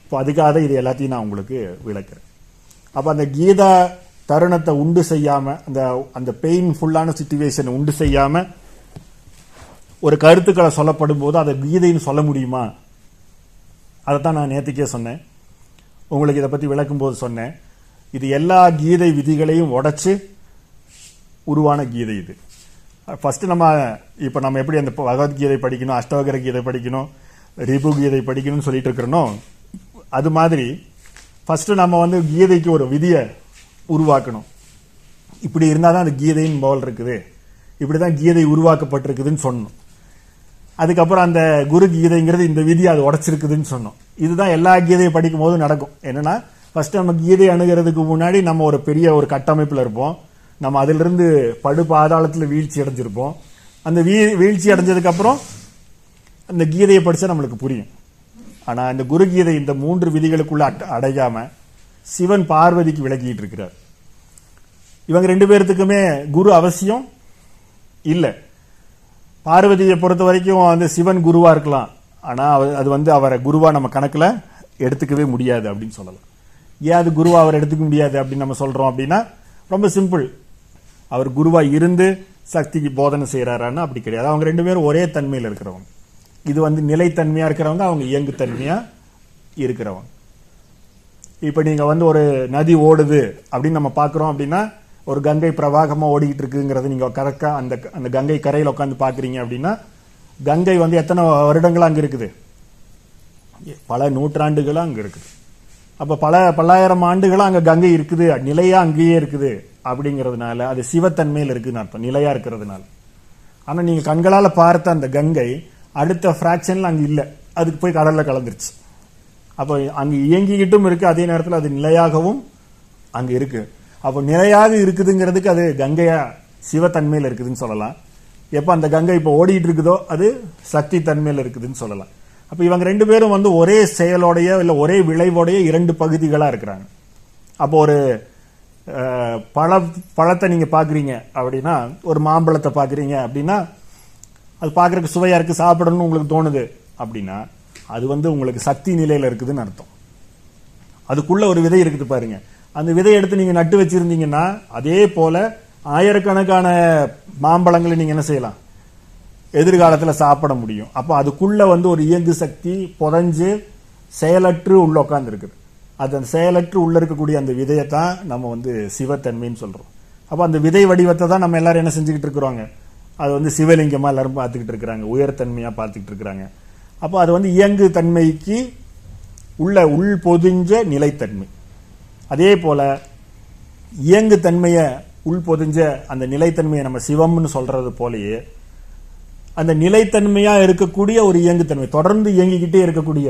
இப்போ அதுக்காக தான் இது எல்லாத்தையும் நான் உங்களுக்கு விளக்குறேன். அப்போ அந்த கீதா தருணத்தை உண்டு செய்யாமல் அந்த அந்த பெயின்ஃபுல்லான சுச்சுவேஷனை உண்டு செய்யாமல் ஒரு கருத்துக்களை சொல்லப்படும் போது அதை கீதைன்னு சொல்ல முடியுமா? அதை தான் நான் நேற்றுக்கே சொன்னேன். உங்களுக்கு இதை பற்றி விளக்கும் போது சொன்னேன். இது எல்லா கீதை விதிகளையும் உடைச்சு உருவான கீதை இது. ஃபஸ்ட்டு நம்ம இப்போ நம்ம எப்படி அந்த பகவத்கீதை படிக்கணும் அஷ்டவகர கீதை படிக்கணும் ரிபு கீதை படிக்கணும்னு சொல்லிட்டு இருக்கிறனோ அது மாதிரி ஃபஸ்ட்டு நம்ம வந்து கீதைக்கு ஒரு விதியை உருவாக்கணும். இப்படி இருந்தால் தான் அது கீதையின் போல் இருக்குது. இப்படி தான் கீதை உருவாக்கப்பட்டிருக்குதுன்னு சொன்னோம். அதுக்கப்புறம் அந்த குரு கீதைங்கிறது இந்த விதி அது உடைச்சிருக்குதுன்னு சொன்னோம். இதுதான் எல்லா கீதையை படிக்கும் போதும் நடக்கும். என்னென்னா ஃபர்ஸ்ட் நம்ம கீதை அணுகிறதுக்கு முன்னாடி நம்ம ஒரு பெரிய ஒரு கட்டமைப்பில் இருப்போம். நம்ம அதிலிருந்து படு பாதாளத்தில் வீழ்ச்சி அடைஞ்சிருப்போம். அந்த வீ- வீழ்ச்சி அடைஞ்சதுக்கப்புறம் அந்த கீதையை படித்தா நம்மளுக்கு புரியும். ஆனால் இந்த குரு கீதை இந்த மூன்று விதிகளுக்குள்ள அடையாமல் சிவன் பார்வதிக்கு விளக்கிட்டு இருக்கிறார். இவங்க ரெண்டு பேர்த்துக்குமே குரு அவசியம் இல்லை. பார்வதியை பொறுத்த வரைக்கும் அந்த சிவன் குருவாக இருக்கலாம். ஆனால் அவ- அது வந்து அவரை குருவாக நம்ம கணக்கில் எடுத்துக்கவே முடியாது அப்படின்னு சொல்லலாம். ஏன் அது குருவா அவர் எடுத்துக்க முடியாது அப்படின்னு நம்ம சொல்றோம் அப்படின்னா ரொம்ப சிம்பிள் அவர் குருவா இருந்து சக்திக்கு போதனை செய்கிறாரான்னு அப்படி கிடையாது. அவங்க ரெண்டு பேரும் ஒரே தன்மையில் இருக்கிறவங்க. இது வந்து நிலைத்தன்மையாக இருக்கிறவங்க அவங்க இயங்குத்தன்மையா இருக்கிறவங்க. இப்போ நீங்கள் வந்து ஒரு நதி ஓடுது அப்படின்னு நம்ம பார்க்குறோம் அப்படின்னா ஒரு கங்கை பிரவாகமாக ஓடிக்கிட்டு இருக்குங்கிறத நீங்கள் கரெக்டாக அந்த அந்த கங்கை கரையில் உட்காந்து பார்க்குறீங்க அப்படின்னா கங்கை வந்து எத்தனை வருடங்களாக அங்கே இருக்குது? பல நூற்றாண்டுகளாக அங்கே இருக்குது. அப்ப பல பல்லாயிரம் ஆண்டுகளா அங்க கங்கை இருக்குது நிலையா அங்கேயே இருக்குது அப்படிங்கிறதுனால அது சிவத்தன்மையில் இருக்குன்னு அர்த்தம் நிலையா இருக்கிறதுனால. ஆனா நீங்க கண்களால பார்த்த அந்த கங்கை அடுத்த ஃப்ராக்ஷன்ல அங்க இல்ல. அதுக்கு போய் கடல்ல கலந்துருச்சு. அப்போ அங்கே இயங்கிக்கிட்டும் இருக்கு அதே நேரத்தில் அது நிலையாகவும் அங்க இருக்கு. அப்போ நிலையாக இருக்குதுங்கிறதுக்கு அது கங்கையா சிவத்தன்மையில் இருக்குதுன்னு சொல்லலாம். எப்போ அந்த கங்கை இப்போ ஓடிட்டு இருக்குதோ அது சக்தி தன்மையில் இருக்குதுன்னு சொல்லலாம். அப்போ இவங்க ரெண்டு பேரும் வந்து ஒரே செயலோடைய இல்லை ஒரே விளைவோடைய இரண்டு பகுதிகளாக இருக்கிறாங்க. அப்போ ஒரு பழ பழத்தை நீங்கள் பார்க்குறீங்க அப்படின்னா ஒரு மாம்பழத்தை பார்க்குறீங்க அப்படின்னா அது பார்க்குறக்கு சுவையாக இருக்குது சாப்பிடணும்னு உங்களுக்கு தோணுது அப்படின்னா அது வந்து உங்களுக்கு சக்தி நிலையில் இருக்குதுன்னு அர்த்தம். அதுக்குள்ள ஒரு விதை இருக்குது பாருங்க. அந்த விதையை எடுத்து நீங்கள் நட்டு வச்சிருந்தீங்கன்னா அதே போல ஆயிரக்கணக்கான மாம்பழங்களை நீங்கள் என்ன செய்யலாம்? எதிர்காலத்தில் சாப்பிட முடியும். அப்போ அதுக்குள்ளே வந்து ஒரு இயங்கு சக்தி புதஞ்சு செயலற்று உள்ள உட்காந்துருக்குது அது அந்த செயலற்று உள்ள இருக்கக்கூடிய அந்த விதையை தான் நம்ம வந்து சிவத்தன்மைன்னு சொல்கிறோம் அப்போ அந்த விதை வடிவத்தை தான் நம்ம எல்லாரும் என்ன செஞ்சுக்கிட்டு இருக்கிறோங்க? அது வந்து சிவலிங்கமாக எல்லாரும் பார்த்துக்கிட்டு இருக்கிறாங்க. உயர்தன்மையாக பார்த்துக்கிட்டு இருக்கிறாங்க. அப்போ அது வந்து இயங்கு தன்மைக்கு உள்ள உள் பொதிஞ்ச நிலைத்தன்மை. அதே போல் இயங்கு தன்மையை உள் பொதிஞ்ச அந்த நிலைத்தன்மையை நம்ம சிவம்னு சொல்கிறது போலயே அந்த நிலைத்தன்மையா இருக்கக்கூடிய ஒரு இயங்குத்தன்மை தொடர்ந்து இயங்கிக்கிட்டே இருக்கக்கூடிய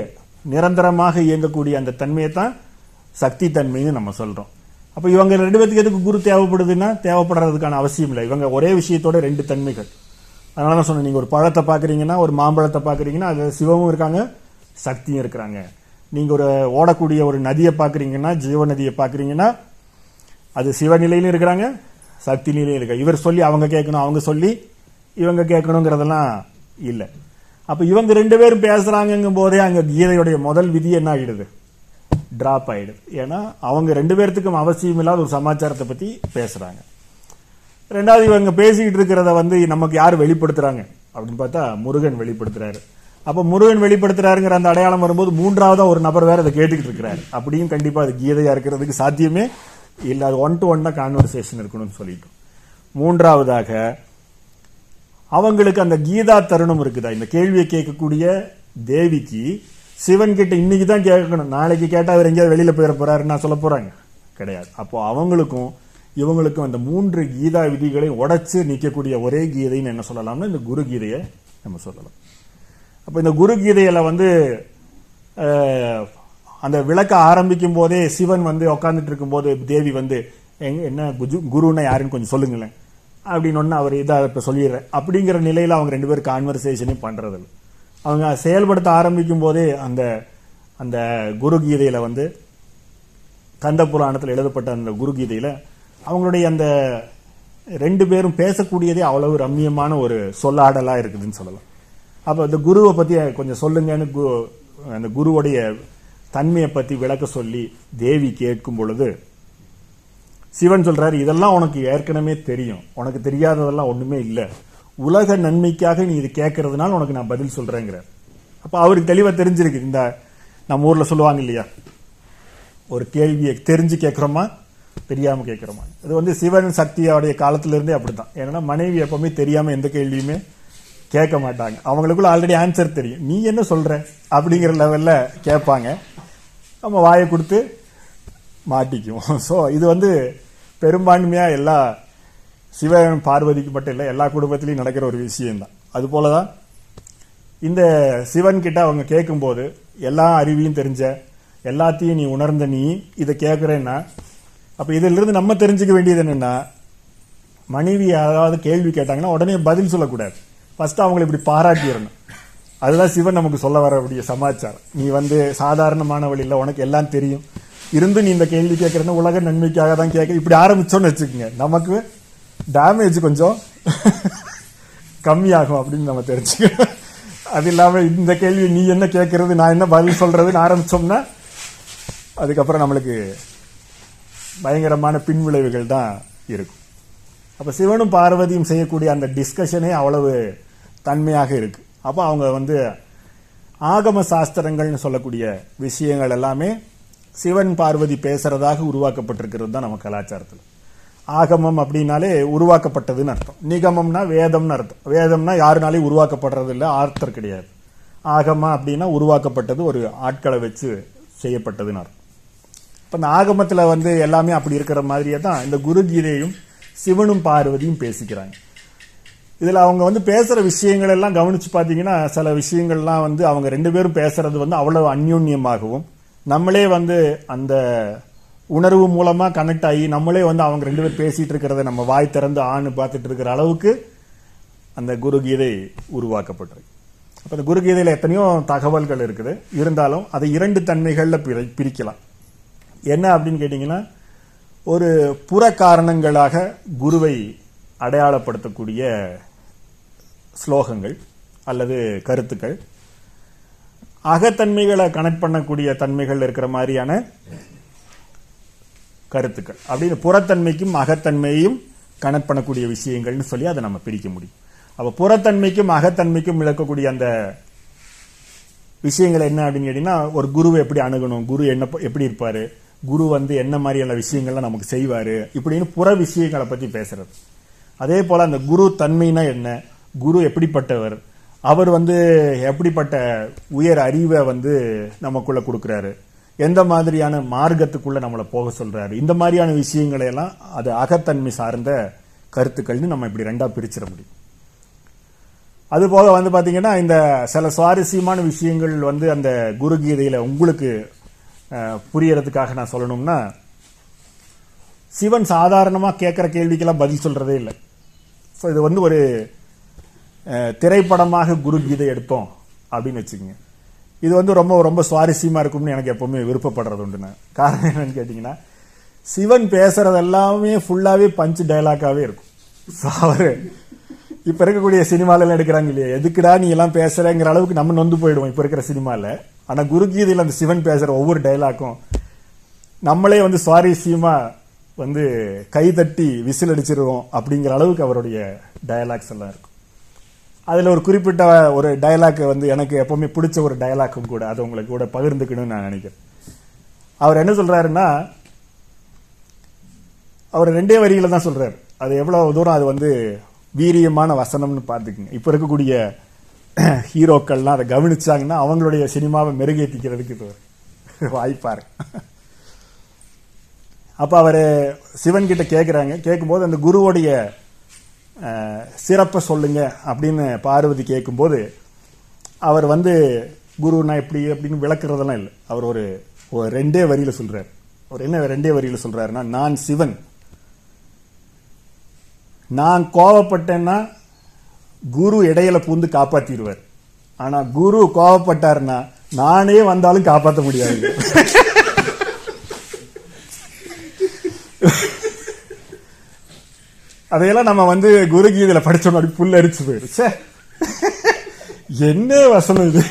நிரந்தரமாக இயங்கக்கூடிய அந்த தன்மையை தான் சக்தி தன்மைன்னு நம்ம சொல்றோம். அப்போ இவங்க ரெண்டு பேத்துக்கு எதுக்கு குரு தேவைப்படுதுன்னா தேவைப்படுறதுக்கான அவசியம் இல்லை. இவங்க ஒரே விஷயத்தோட ரெண்டு தன்மைகள். அதனால தான் சொன்னேன் நீங்க ஒரு பழத்தை பாக்குறீங்கன்னா ஒரு மாம்பழத்தை பாக்குறீங்கன்னா அது சிவமும் இருக்காங்க சக்தியும் இருக்கிறாங்க. நீங்க ஒரு ஓடக்கூடிய ஒரு நதியை பாக்குறீங்கன்னா ஜீவ நதியை பாக்குறீங்கன்னா அது சிவநிலையிலும் இருக்கிறாங்க சக்தி நிலையிலும் இருக்காங்க இவர் சொல்லி அவங்க கேட்கணும் அவங்க சொல்லி இவங்க கேட்கணுங்கிறதெல்லாம் இல்லை. அப்போ இவங்க ரெண்டு பேரும் பேசுகிறாங்கங்கும் போதே அங்கே கீதையுடைய முதல் விதி என்ன ஆகிடுது ட்ராப் ஆகிடுது ஏன்னா அவங்க ரெண்டு பேர்த்துக்கும் அவசியம் இல்லாத ஒரு சமாச்சாரத்தை பற்றி பேசுகிறாங்க ரெண்டாவது இவங்க பேசிக்கிட்டு இருக்கிறத வந்து நமக்கு யார் வெளிப்படுத்துகிறாங்க அப்படின்னு பார்த்தா முருகன் வெளிப்படுத்துகிறாரு அப்போ முருகன் வெளிப்படுத்துறாருங்கிற அந்த அடையாளம் வரும்போது மூன்றாவதாக ஒரு நபர் வேற அதை கேட்டுக்கிட்டு இருக்கிறாரு. அப்படியும் கண்டிப்பாக அது கீதையாக இருக்கிறதுக்கு சாத்தியமே இல்லை. அது ஒன் டு ஒன் தான் கான்வர்சேஷன் இருக்கணும்னு சொல்லிட்டோம். மூன்றாவதாக அவங்களுக்கு அந்த கீதா தருணம் இருக்குதா? இந்த கேள்வியை கேட்கக்கூடிய தேவிக்கு சிவன் கிட்ட இன்னைக்கு தான் கேட்கணும். நாளைக்கு கேட்டால் அவர் எங்கேயாவது வெளியில் போயிட போறாருன்னா சொல்ல போறாங்க கிடையாது. அப்போ அவங்களுக்கும் இவங்களுக்கும் அந்த மூன்று கீதா விதிகளை உடைச்சு நிற்கக்கூடிய ஒரே கீதைன்னு என்ன சொல்லலாம்னா இந்த குரு கீதையை நம்ம சொல்லலாம். அப்போ இந்த குரு கீதையில வந்து அந்த விளக்க ஆரம்பிக்கும் போதே சிவன் வந்து உட்காந்துட்டு இருக்கும்போது தேவி வந்து எங்க என்ன குஜு குருன்னா யாருன்னு கொஞ்சம் சொல்லுங்களேன். அப்படின்னு ஒன்று அவர் இதை இப்போ சொல்லிடுறேன் அப்படிங்கிற நிலையில் அவங்க ரெண்டு பேரும் கான்வர்சேஷனே பண்ணுறது அவங்க செயல்படுத்த ஆரம்பிக்கும் போதே அந்த அந்த குரு கீதையில் வந்து கந்த புராணத்தில் எழுதப்பட்ட அந்த குரு கீதையில் அவங்களுடைய அந்த ரெண்டு பேரும் பேசக்கூடியதே அவ்வளவு ரம்மியமான ஒரு சொல்லாடலாக இருக்குதுன்னு சொல்லலாம். அப்போ இந்த குருவை பற்றி கொஞ்சம் சொல்லுங்கன்னு கு- அந்த குருவுடைய தன்மையை பற்றி விளக்க சொல்லி தேவி கேட்கும் பொழுது சிவன் சொல்றாரு இதெல்லாம் உனக்கு ஏற்கனவே தெரியும். உனக்கு தெரியாததெல்லாம் ஒண்ணுமே இல்லை. உலக நன்மைக்காக நீ இது கேட்கறதுனால உனக்கு நான் பதில் சொல்றேங்கிற அப்ப அவருக்கு தெளிவா தெரிஞ்சிருக்கு இந்த நம்ம ஊர்ல சொல்லுவாங்க இல்லையா? ஒரு கேள்வியை தெரிஞ்சு கேட்கிறோமா தெரியாம கேட்கிறோமா? இது வந்து சிவன் சக்தியோடைய காலத்துல இருந்தே அப்படித்தான். ஏன்னா மனைவி எப்பவுமே தெரியாம எந்த கேள்வியுமே கேட்க மாட்டாங்க. அவங்களுக்குள்ள ஆல்ரெடி ஆன்சர் தெரியும். நீ என்ன சொல்ற? அப்படிங்கிற லெவல்ல கேட்பாங்க. நம்ம வாயை கொடுத்து மாட்டிக்குவோம். ஸோ இது வந்து பெரும்பான்மையாக எல்லா சிவன் பார்வதிக்கு மட்டும் இல்லை எல்லா குடும்பத்திலையும் நடக்கிற ஒரு விஷயம்தான். அது போலதான் இந்த சிவன் கிட்ட அவங்க கேட்கும்போது எல்லா அறிவியும் தெரிஞ்ச எல்லாத்தையும் நீ உணர்ந்த நீ இதை கேட்குறேன்னா அப்போ இதிலிருந்து நம்ம தெரிஞ்சுக்க வேண்டியது என்னென்னா மனைவி யாராவது கேள்வி கேட்டாங்கன்னா உடனே பதில் சொல்லக்கூடாது. ஃபஸ்ட்டு அவங்களை இப்படி பாராட்டிடணும். அதுதான் சிவன் நமக்கு சொல்ல வரக்கூடிய சமாச்சாரம். நீ வந்து சாதாரணமான வழியில் உனக்கு எல்லாம் தெரியும். இருந்து நீ இந்த கேள்வி கேட்கறேன்னா உலக நன்மைக்காக தான் கேட்க இப்படி ஆரம்பிச்சோன்னு வச்சுக்கோங்க. நமக்கு டேமேஜ் கொஞ்சம் கம்மியாகும் அப்படின்னு நம்ம தெரிஞ்சுக்கணும். அது இல்லாமல் இந்த கேள்வி நீ என்ன கேட்கறது நான் என்ன பதில் சொல்றதுன்னு ஆரம்பிச்சோம்னா அதுக்கப்புறம் நம்மளுக்கு பயங்கரமான பின்விளைவுகள் தான் இருக்கும். அப்போ சிவனும் பார்வதியும் செய்யக்கூடிய அந்த டிஸ்கஷனே அவ்வளவு தன்மையாக இருக்கு. அப்போ அவங்க வந்து ஆகம சாஸ்திரங்கள்னு சொல்லக்கூடிய விஷயங்கள் எல்லாமே சிவன் பார்வதி பேசுறதாக உருவாக்கப்பட்டிருக்கிறது தான் நம்ம கலாச்சாரத்தில். ஆகமம் அப்படின்னாலே உருவாக்கப்பட்டதுன்னு அர்த்தம். நிகமம்னா வேதம்னு அர்த்தம். வேதம்னா யாருனாலையும் உருவாக்கப்படுறது இல்லை ஆர்த்தர் கிடையாது. ஆகமம் அப்படின்னா உருவாக்கப்பட்டது ஒரு ஆட்களை வச்சு செய்யப்பட்டதுன்னு அர்த்தம். இப்போ இந்த ஆகமத்தில் வந்து எல்லாமே அப்படி இருக்கிற மாதிரியே தான் இந்த குருகீதையும் சிவனும் பார்வதியும் பேசிக்கிறாங்க. இதில் அவங்க வந்து பேசுகிற விஷயங்கள் எல்லாம் கவனித்து பார்த்தீங்கன்னா சில விஷயங்கள்லாம் வந்து அவங்க ரெண்டு பேரும் பேசுறது வந்து அவ்வளோ அந்யோன்யமாகவும் நம்மளே வந்து அந்த உணர்வு மூலமா கனெக்ட் ஆகி நம்மளே வந்து அவங்க ரெண்டு பேர் பேசிட்டு இருக்கிறத நம்ம வாய் திறந்து ஆண் பார்த்துட்டு இருக்கிற அளவுக்கு அந்த குரு கீதை உருவாக்கப்பட்டிருக்கு அப்போ இந்த குருகீதையில் எத்தனையோ தகவல்கள் இருக்குது. இருந்தாலும் அதை இரண்டு தன்மைகளில் பிரி- பிரிக்கலாம். என்ன அப்படின்னு கேட்டிங்கன்னா ஒரு புற காரணங்களாக குருவை அடையாளப்படுத்தக்கூடிய ஸ்லோகங்கள் அல்லது கருத்துக்கள். அகத்தன்மைகளை கனெக்ட் பண்ணக்கூடிய தன்மைகள் இருக்கிற மாதிரியான கருத்துக்கள். அப்படின்னு புறத்தன்மைக்கும் அகத்தன்மையும் கனெக்ட் பண்ணக்கூடிய விஷயங்கள்னு சொல்லி அதை நம்ம பிரிக்க முடியும். அப்போ புறத்தன்மைக்கும் அகத்தன்மைக்கும் விளக்கக்கூடிய அந்த விஷயங்கள் என்ன அப்படின்னு கேட்டீங்கன்னா ஒரு குருவை எப்படி அணுகணும்? குரு என்ன எப்படி இருப்பார்? குரு வந்து என்ன மாதிரியான விஷயங்கள்லாம் நமக்கு செய்வார்? இப்படின்னு புற விஷயங்களை பற்றி பேசுறது. அதே போல் அந்த குரு தன்மைனா என்ன? குரு எப்படிப்பட்டவர்? அவர் வந்து எப்படிப்பட்ட உயர் அறிவை வந்து நமக்குள்ள கொடுக்குறாரு. எந்த மாதிரியான மார்க்கத்துக்குள்ள நம்மளை போக சொல்றாரு. இந்த மாதிரியான விஷயங்களை எல்லாம் அது அகத்தன்மை சார்ந்த கருத்துக்கள்னு நம்ம இப்படி ரெண்டா பிரிச்சிட முடியும். அது போக வந்து பார்த்தீங்கன்னா இந்த சில சுவாரஸ்யமான விஷயங்கள் வந்து அந்த குரு கீதையில உங்களுக்கு புரியறதுக்காக நான் சொல்லணும்னா சிவன் சாதாரணமாக கேட்குற கேள்விக்கெல்லாம் பதில் சொல்றதே இல்லை. ஸோ இது வந்து ஒரு திரைப்படமாக குரு கீதை எடுத்தோம் அப்படின்னு வச்சுக்கோங்க. இது வந்து ரொம்ப ரொம்ப சுவாரஸ்யமா இருக்கும்னு எனக்கு எப்பவுமே விருப்பப்படுறது உண்டு நான் காரணம் என்னன்னு கேட்டீங்கன்னா சிவன் பேசுறது எல்லாமே ஃபுல்லாவே பஞ்ச் டயலாக்காவே இருக்கும். So, அவரு இப்ப இருக்கக்கூடிய சினிமால எடுக்கிறாங்க இல்லையா? எதுக்குடா நீ எல்லாம் பேசுறங்கிற அளவுக்கு நம்ம நொந்து போயிடுவோம் இப்ப இருக்கிற சினிமால. ஆனா குரு கீதையில அந்த சிவன் பேசுற ஒவ்வொரு டயலாக்கும் நம்மளே வந்து சுவாரஸ்யமா வந்து கை தட்டி விசில் அடிச்சிருவோம் அப்படிங்கிற அளவுக்கு அவருடைய டயலாக்ஸ் எல்லாம் இருக்கும். அதில் ஒரு குறிப்பிட்ட ஒரு டயலாக் வந்து எனக்கு எப்பவுமே பிடிச்ச ஒரு டயலாக்கும் கூட அதை உங்களுக்கு கூட பகிர்ந்துக்கணும்னு நான் நினைக்கிறேன். அவர் என்ன சொல்றாருன்னா அவர் ரெண்டே வரியில தான் சொல்றாரு. அது எவ்வளவு தூரம் அது வந்து வீரியமான வசனம்னு பார்த்துக்குங்க. இப்போ இருக்கக்கூடிய ஹீரோக்கள்லாம் அதை கவனிச்சாங்கன்னா அவங்களுடைய சினிமாவை மெருகேற்றிக்கிறதுக்கு இது வாய்ப்பார் அப்போ அவர் சிவன் கிட்ட கேட்குறாங்க கேட்கும்போது அந்த குருவோடைய சிறப்பை சொல்லுங்க அப்படின்னு பார்வதி கேட்கும்போது அவர் வந்து குரு நான் எப்படி அப்படின்னு விளக்குறதெல்லாம் இல்லை. அவர் ஒரு ரெண்டே வரியில் சொல்றாரு. அவர் என்ன ரெண்டே வரியில் சொல்றாருன்னா நான் சிவன். நான் கோவப்பட்டேன்னா குரு இடையில பூந்து காப்பாத்திடுவார். ஆனா குரு கோவப்பட்டாருன்னா நானே வந்தாலும் காப்பாற்ற முடியாது. அதையெல்லாம் நம்ம வந்து குரு கீதையில படிச்சோம் அப்படி புல் அரிச்சு போயிடும் ச்சே. என்ன வசனம் இது?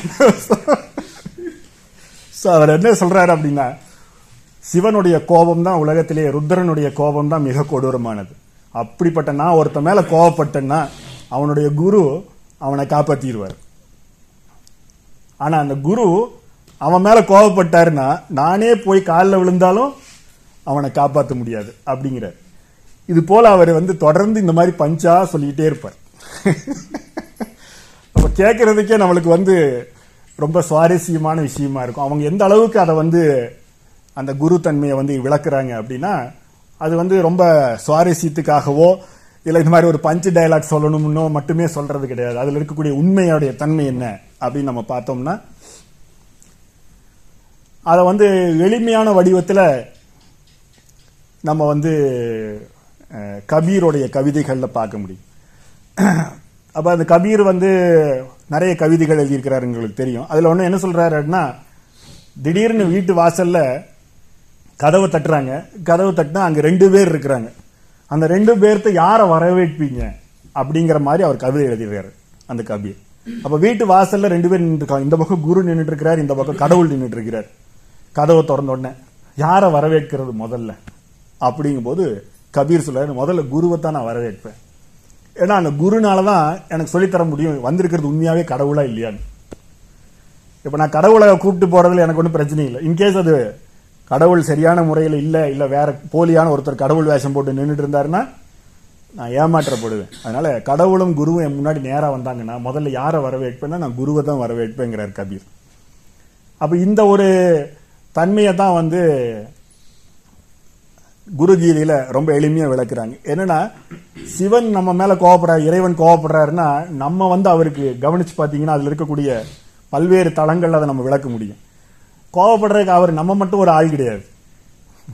So, அவர் என்ன சொல்றாரு அப்படின்னா சிவனுடைய கோபம் தான் உலகத்திலே ருத்ரனுடைய கோபம் தான் மிக கொடூரமானது. அப்படிப்பட்ட நான் ஒருத்த மேல கோவப்பட்டேன்னா அவனுடைய குரு அவனை காப்பாத்திடுவார். ஆனா அந்த குரு அவன் மேல கோவப்பட்டாருன்னா நானே போய் காலில் விழுந்தாலும் அவனை காப்பாற்ற முடியாது அப்படிங்கிறார். இது போல அவர் வந்து தொடர்ந்து இந்த மாதிரி பஞ்சா சொல்லிக்கிட்டே இருப்பார். அப்ப கேட்கறதுக்கே நம்மளுக்கு வந்து ரொம்ப சுவாரஸ்யமான விஷயமா இருக்கும். அவங்க எந்த அளவுக்கு அதை வந்து அந்த குரு தன்மையை வந்து விளக்குறாங்க அப்படின்னா அது வந்து ரொம்ப சுவாரஸ்யத்துக்காகவோ இல்லை இந்த மாதிரி ஒரு பஞ்சு டயலாக் சொல்லணும்னோ மட்டுமே சொல்றது கிடையாது. அதில் இருக்கக்கூடிய உண்மையுடைய தன்மை என்ன அப்படின்னு நம்ம பார்த்தோம்னா அதை வந்து எளிமையான வடிவத்தில் நம்ம வந்து கபீருடைய கவிதைகளில் பார்க்க முடியும். அப்போ அந்த கபீர் வந்து நிறைய கவிதைகள் எழுதியிருக்கிறாரு உங்களுக்கு தெரியும். அதில் ஒன்று என்ன சொல்றாருன்னா திடீர்னு வீட்டு வாசலில் கதவை தட்டுறாங்க. கதவு தட்டினா அங்கே ரெண்டு பேர் இருக்கிறாங்க. அந்த ரெண்டு பேர்த்த யாரை வரவேற்பீங்க அப்படிங்கிற மாதிரி அவர் கவிதை எழுதிடுறாரு அந்த கபீர். அப்போ வீட்டு வாசலில் ரெண்டு பேர் நின்றுருக்காங்க. இந்த பக்கம் குரு நின்றுட்டு இருக்கிறார் இந்த பக்கம் கடவுள் நின்றுட்டு இருக்கிறார் கதவை திறந்த உடனே யாரை வரவேற்கிறது முதல்ல? அப்படிங்கும்போது கபீர் சொல்றாரு முதல்ல குருவை தான் நான் வரவேற்பேன். ஏன்னா அந்த குருனால தான் எனக்கு சொல்லித்தர முடியும் வந்திருக்கிறது உண்மையாகவே கடவுளா இல்லையான்னு. இப்போ நான் கடவுளை கூப்பிட்டு போகிறதுல எனக்கு ஒன்றும் பிரச்சனை இல்லை. இன்கேஸ் அது கடவுள் சரியான முறையில் இல்லை இல்லை வேற போலியான ஒருத்தர் கடவுள் வேஷம் போட்டு நின்றுட்டு இருந்தாருன்னா நான் ஏமாற்றப்படுவேன். அதனால கடவுளும் குருவும் என் முன்னாடி நேராக வந்தாங்கன்னா முதல்ல யாரை வரவேற்பேன்னா நான் குருவை தான் வரவேற்பேங்கிறார் கபீர். அப்போ இந்த ஒரு தன்மையை தான் வந்து குருகீதையில ரொம்ப எளிமையா விளக்குறாங்க. என்னன்னா சிவன் நம்ம மேல கோவப்படுற இறைவன் கோவப்படுறாருன்னா நம்ம வந்து அவருக்கு கவனிச்சு பாத்தீங்கன்னா அதுல இருக்கக்கூடிய பல்வேறு தளங்கள்ல அதை நம்ம விளக்க முடியும். கோவப்படுறதுக்கு அவர் நம்ம மட்டும் ஒரு ஆள் கிடையாது.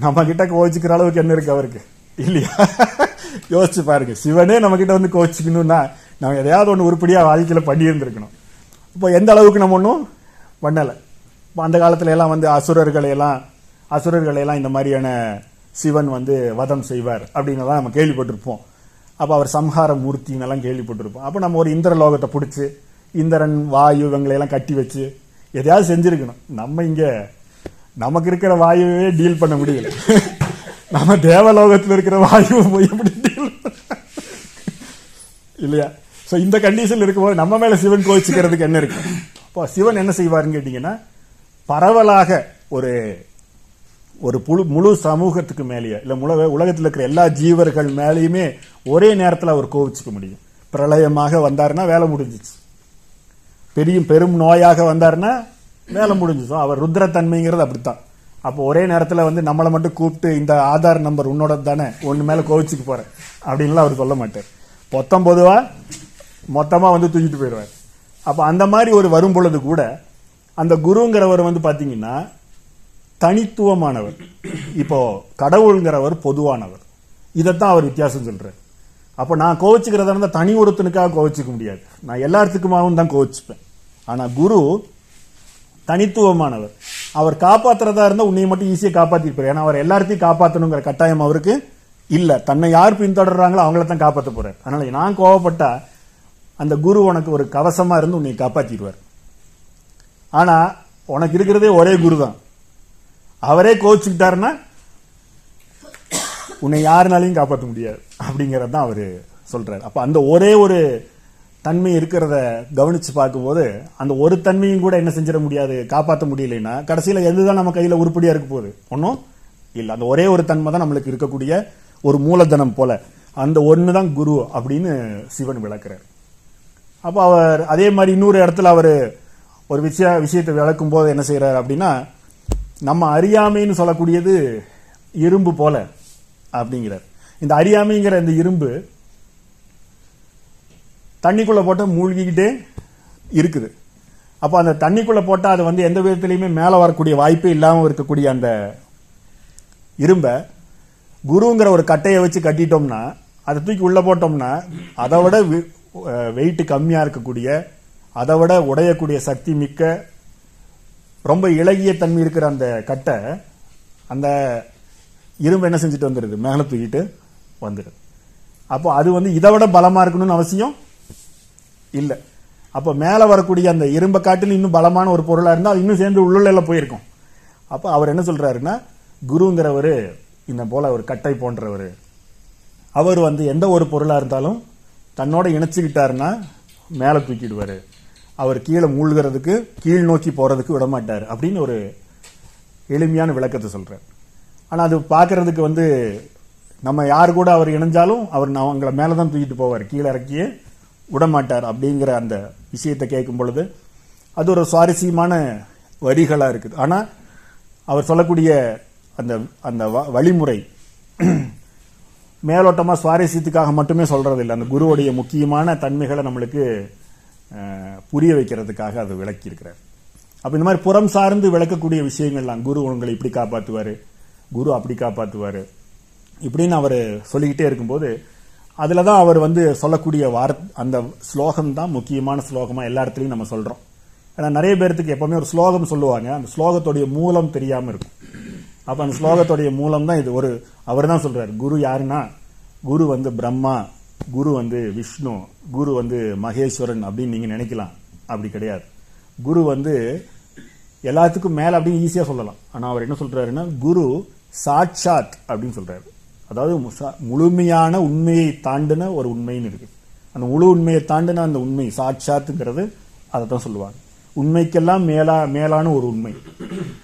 நம்ம கிட்ட கோவிச்சுக்கிற அளவுக்கு என்ன இருக்கு அவருக்கு? இல்லையா? யோசிச்சு பாருங்க. சிவனே நம்ம கிட்ட வந்து கோவிச்சுக்கணும்னா நம்ம எதையாவது ஒன்று உருப்படியாக வாழ்க்கையில் பண்ணியிருந்திருக்கணும். இப்போ எந்த அளவுக்கு நம்ம ஒன்றும் பண்ணலை. இப்போ அந்த காலத்துல எல்லாம் வந்து அசுரர்களை எல்லாம் அசுரர்களை எல்லாம் இந்த மாதிரியான சிவன் வந்து வதம் செய்வார் அப்படின்னலாம் நம்ம கேள்விப்பட்டிருப்போம். அப்போ அவர் சம்ஹார மூர்த்தின்னு கேள்விப்பட்டிருப்போம். அப்போ நம்ம ஒரு இந்திர லோகத்தை பிடிச்சி இந்திரன் வாயு இவங்களையெல்லாம் கட்டி வச்சு எதையாவது செஞ்சுருக்கணும். நம்ம இங்கே நமக்கு இருக்கிற வாயுவே டீல் பண்ண முடியல. நம்ம தேவலோகத்தில் இருக்கிற வாயுவை போய் எப்படி டீல் இல்லையா? ஸோ இந்த கண்டிஷன்ல இருக்கும்போது நம்ம மேலே சிவன் கோவிச்சுக்கிறதுக்கு என்ன இருக்கு? அப்போ சிவன் என்ன செய்வாருன்னு கேட்டிங்கன்னா பரவலாக ஒரு ஒரு புழு முழு சமூகத்துக்கு மேலேயே இல்லை முழு உலகத்தில் இருக்கிற எல்லா ஜீவர்கள் மேலேயுமே ஒரே நேரத்தில் அவர் கோவிச்சுக்க முடியும். பிரளயமாக வந்தாருன்னா வேலை முடிஞ்சிச்சு. பெரிய பெரும் நோயாக வந்தாருன்னா வேலை முடிஞ்சிச்சு. அவர் ருத்ரத்தன்மைங்கிறது அப்படித்தான். அப்போ ஒரே நேரத்தில் வந்து நம்மளை மட்டும் கூப்பிட்டு இந்த ஆதார் நம்பர் உன்னோட தானே ஒன்று மேலே கோவிச்சுக்கு போகிறேன் அப்படின்லாம் அவர் சொல்ல மாட்டார். மொத்தம் பொதுவாக மொத்தமாக வந்து தூக்கிட்டு போயிடுவார். அப்போ அந்த மாதிரி ஒரு வரும் பொழுது கூட அந்த குருங்கிறவர் வந்து பார்த்தீங்கன்னா தனித்துவமானவர். இப்போ கடவுள்ங்கிறவர் பொதுவானவர். இதைத்தான் அவர் வித்தியாசம் சொல்றார். அப்போ நான் கோவிச்சுக்கிறதா இருந்தால் தனி ஒருத்தனுக்காக கோவிச்சுக்க முடியாது. நான் எல்லாத்துக்குமாவும் தான் கோவிச்சுப்பேன். ஆனால் குரு தனித்துவமானவர். அவர் காப்பாத்துறதா இருந்தால் உன்னை மட்டும் ஈஸியாக காப்பாற்றிருப்பார் ஏன்னா அவர் எல்லாத்தையும் காப்பாற்றணுங்கிற கட்டாயம் அவருக்கு இல்லை. தன்னை யார் பின்தொடர்றாங்களோ அவங்கள தான் காப்பாற்ற போறார். அதனால நான் கோவப்பட்டா அந்த குரு உனக்கு ஒரு கவசமா இருந்து உன்னை காப்பாற்றிடுவார் ஆனா உனக்கு இருக்கிறதே ஒரே குரு தான் அவரே கோச்சுக்கிட்டாருன்னா உன்னை யாருனாலையும் காப்பாற்ற முடியாது. அப்படிங்கறது தான் அவரு சொல்றாரு. அப்ப அந்த ஒரே ஒரு தன்மை இருக்கிறத கவனிச்சு பார்க்கும்போது அந்த ஒரு தன்மையும் கூட என்ன செஞ்சிட முடியாது காப்பாற்ற முடியலைன்னா கடைசியில எதுதான் நம்ம கையில உருப்படியா இருக்க போகுது? ஒன்றும் இல்லை. அந்த ஒரே ஒரு தன்மை தான் நம்மளுக்கு இருக்கக்கூடிய ஒரு மூலதனம் போல. அந்த ஒன்று தான் குரு அப்படின்னு சிவன் விளக்குறார். அப்போ அவர் அதே மாதிரி இன்னொரு இடத்துல அவர் ஒரு விஷய விஷயத்தை விளக்கும் போது என்ன செய்கிறார் அப்படின்னா நம்ம அறியாமைன்னு சொல்லக்கூடியது இரும்பு போல அப்படிங்கிறார். இந்த அறியாமைங்கிற இந்த இரும்பு தண்ணிக்குள்ள போட்டால் மூழ்கிக்கிட்டே இருக்குது. அப்போ அந்த தண்ணிக்குள்ளே போட்டால் அது வந்து எந்த விதத்துலையுமே மேலே வரக்கூடிய வாய்ப்பே இல்லாமல் இருக்கக்கூடிய அந்த இரும்பை குருங்கிற ஒரு கட்டையை வச்சு கட்டிட்டோம்னா அதை தூக்கி உள்ளே போட்டோம்னா அதை விட வெயிட்டு கம்மியாக இருக்கக்கூடிய அதை விட உடையக்கூடிய சக்தி மிக்க ரொம்ப இளகிய தன்மை இருக்கிற அந்த கட்டை அந்த இரும்பு என்ன செஞ்சுட்டு வந்துடுது மேலே தூக்கிட்டு வந்துடுது அப்போ அது வந்து இதை விட பலமாக இருக்கணும்னு அவசியம் இல்லை. அப்போ மேலே வரக்கூடிய அந்த இரும்பை காட்டிலும் இன்னும் பலமான ஒரு பொருளாக இருந்தால் அது இன்னும் சேர்ந்து உள்ளுள்ள போயிருக்கும். அப்போ அவர் என்ன சொல்கிறாருன்னா குருங்கிறவர் இந்த போல ஒரு கட்டை போன்றவர் அவர் வந்து எந்த ஒரு பொருளாக இருந்தாலும் தன்னோட இணைச்சிக்கிட்டாருன்னா மேலே தூக்கிடுவார். அவர் கீழே மூழ்கிறதுக்கு கீழ் நோக்கி போறதுக்கு விடமாட்டார் அப்படின்னு ஒரு எளிமையான விளக்கத்தை சொல்றார். ஆனா அது பார்க்கறதுக்கு வந்து நம்ம யார் கூட அவர் இணைஞ்சாலும் அவர் நான் அவங்கள மேலே தான் தூக்கிட்டு போவார் கீழே இறக்கியே விடமாட்டார் அப்படிங்கிற அந்த விஷயத்தை கேட்கும் பொழுது அது ஒரு சுவாரஸ்யமான வரிகளாக இருக்குது. ஆனால் அவர் சொல்லக்கூடிய அந்த அந்த வழிமுறை மேலோட்டமாக சுவாரஸ்யத்துக்காக மட்டுமே சொல்கிறதில்ல இல்லை அந்த குருவுடைய முக்கியமான தன்மைகளை நம்மளுக்கு புரிய வைக்கிறதுக்காக அதை விளக்கியிருக்கிறார். அப்போ அப்ப இந்த மாதிரி புறம் சார்ந்து விளக்கக்கூடிய விஷயங்கள்லாம் குரு உங்களை இப்படி காப்பாற்றுவாரு குரு அப்படி காப்பாற்றுவாரு இப்படின்னு அவர் சொல்லிக்கிட்டே இருக்கும்போது அதில் தான் அவர் வந்து சொல்லக்கூடிய வார் அந்த ஸ்லோகம் தான் முக்கியமான ஸ்லோகமாக எல்லா இடத்துலையும் நம்ம சொல்கிறோம் ஏன்னா நிறைய பேர்த்துக்கு எப்பவுமே ஒரு ஸ்லோகம் சொல்லுவாங்க அந்த ஸ்லோகத்துடைய மூலம் தெரியாமல் இருக்கும். அப்போ அந்த ஸ்லோகத்துடைய மூலம் தான் இது ஒரு அவர் தான் சொல்கிறார் குரு யாருன்னா குரு வந்து பிரம்மா குரு வந்து விஷ்ணு குரு வந்து மகேஸ்வரன் அப்படின்னு நீங்க நினைக்கலாம். அப்படி கிடையாது. குரு வந்து எல்லாத்துக்கும் மேல அப்படின்னு ஈஸியா சொல்லலாம். ஆனா அவர் என்ன சொல்றாருன்னா குரு சாட்சாத் அப்படின்னு சொல்றாரு. அதாவது முசா- முழுமையான உண்மையை தாண்டின ஒரு உண்மைன்னு இருக்கு. அந்த முழு உண்மையை தாண்டின அந்த உண்மை சாட்சாத்துங்கிறது அதை தான் சொல்லுவாங்க. உண்மைக்கெல்லாம் மேலா மேலான ஒரு உண்மை.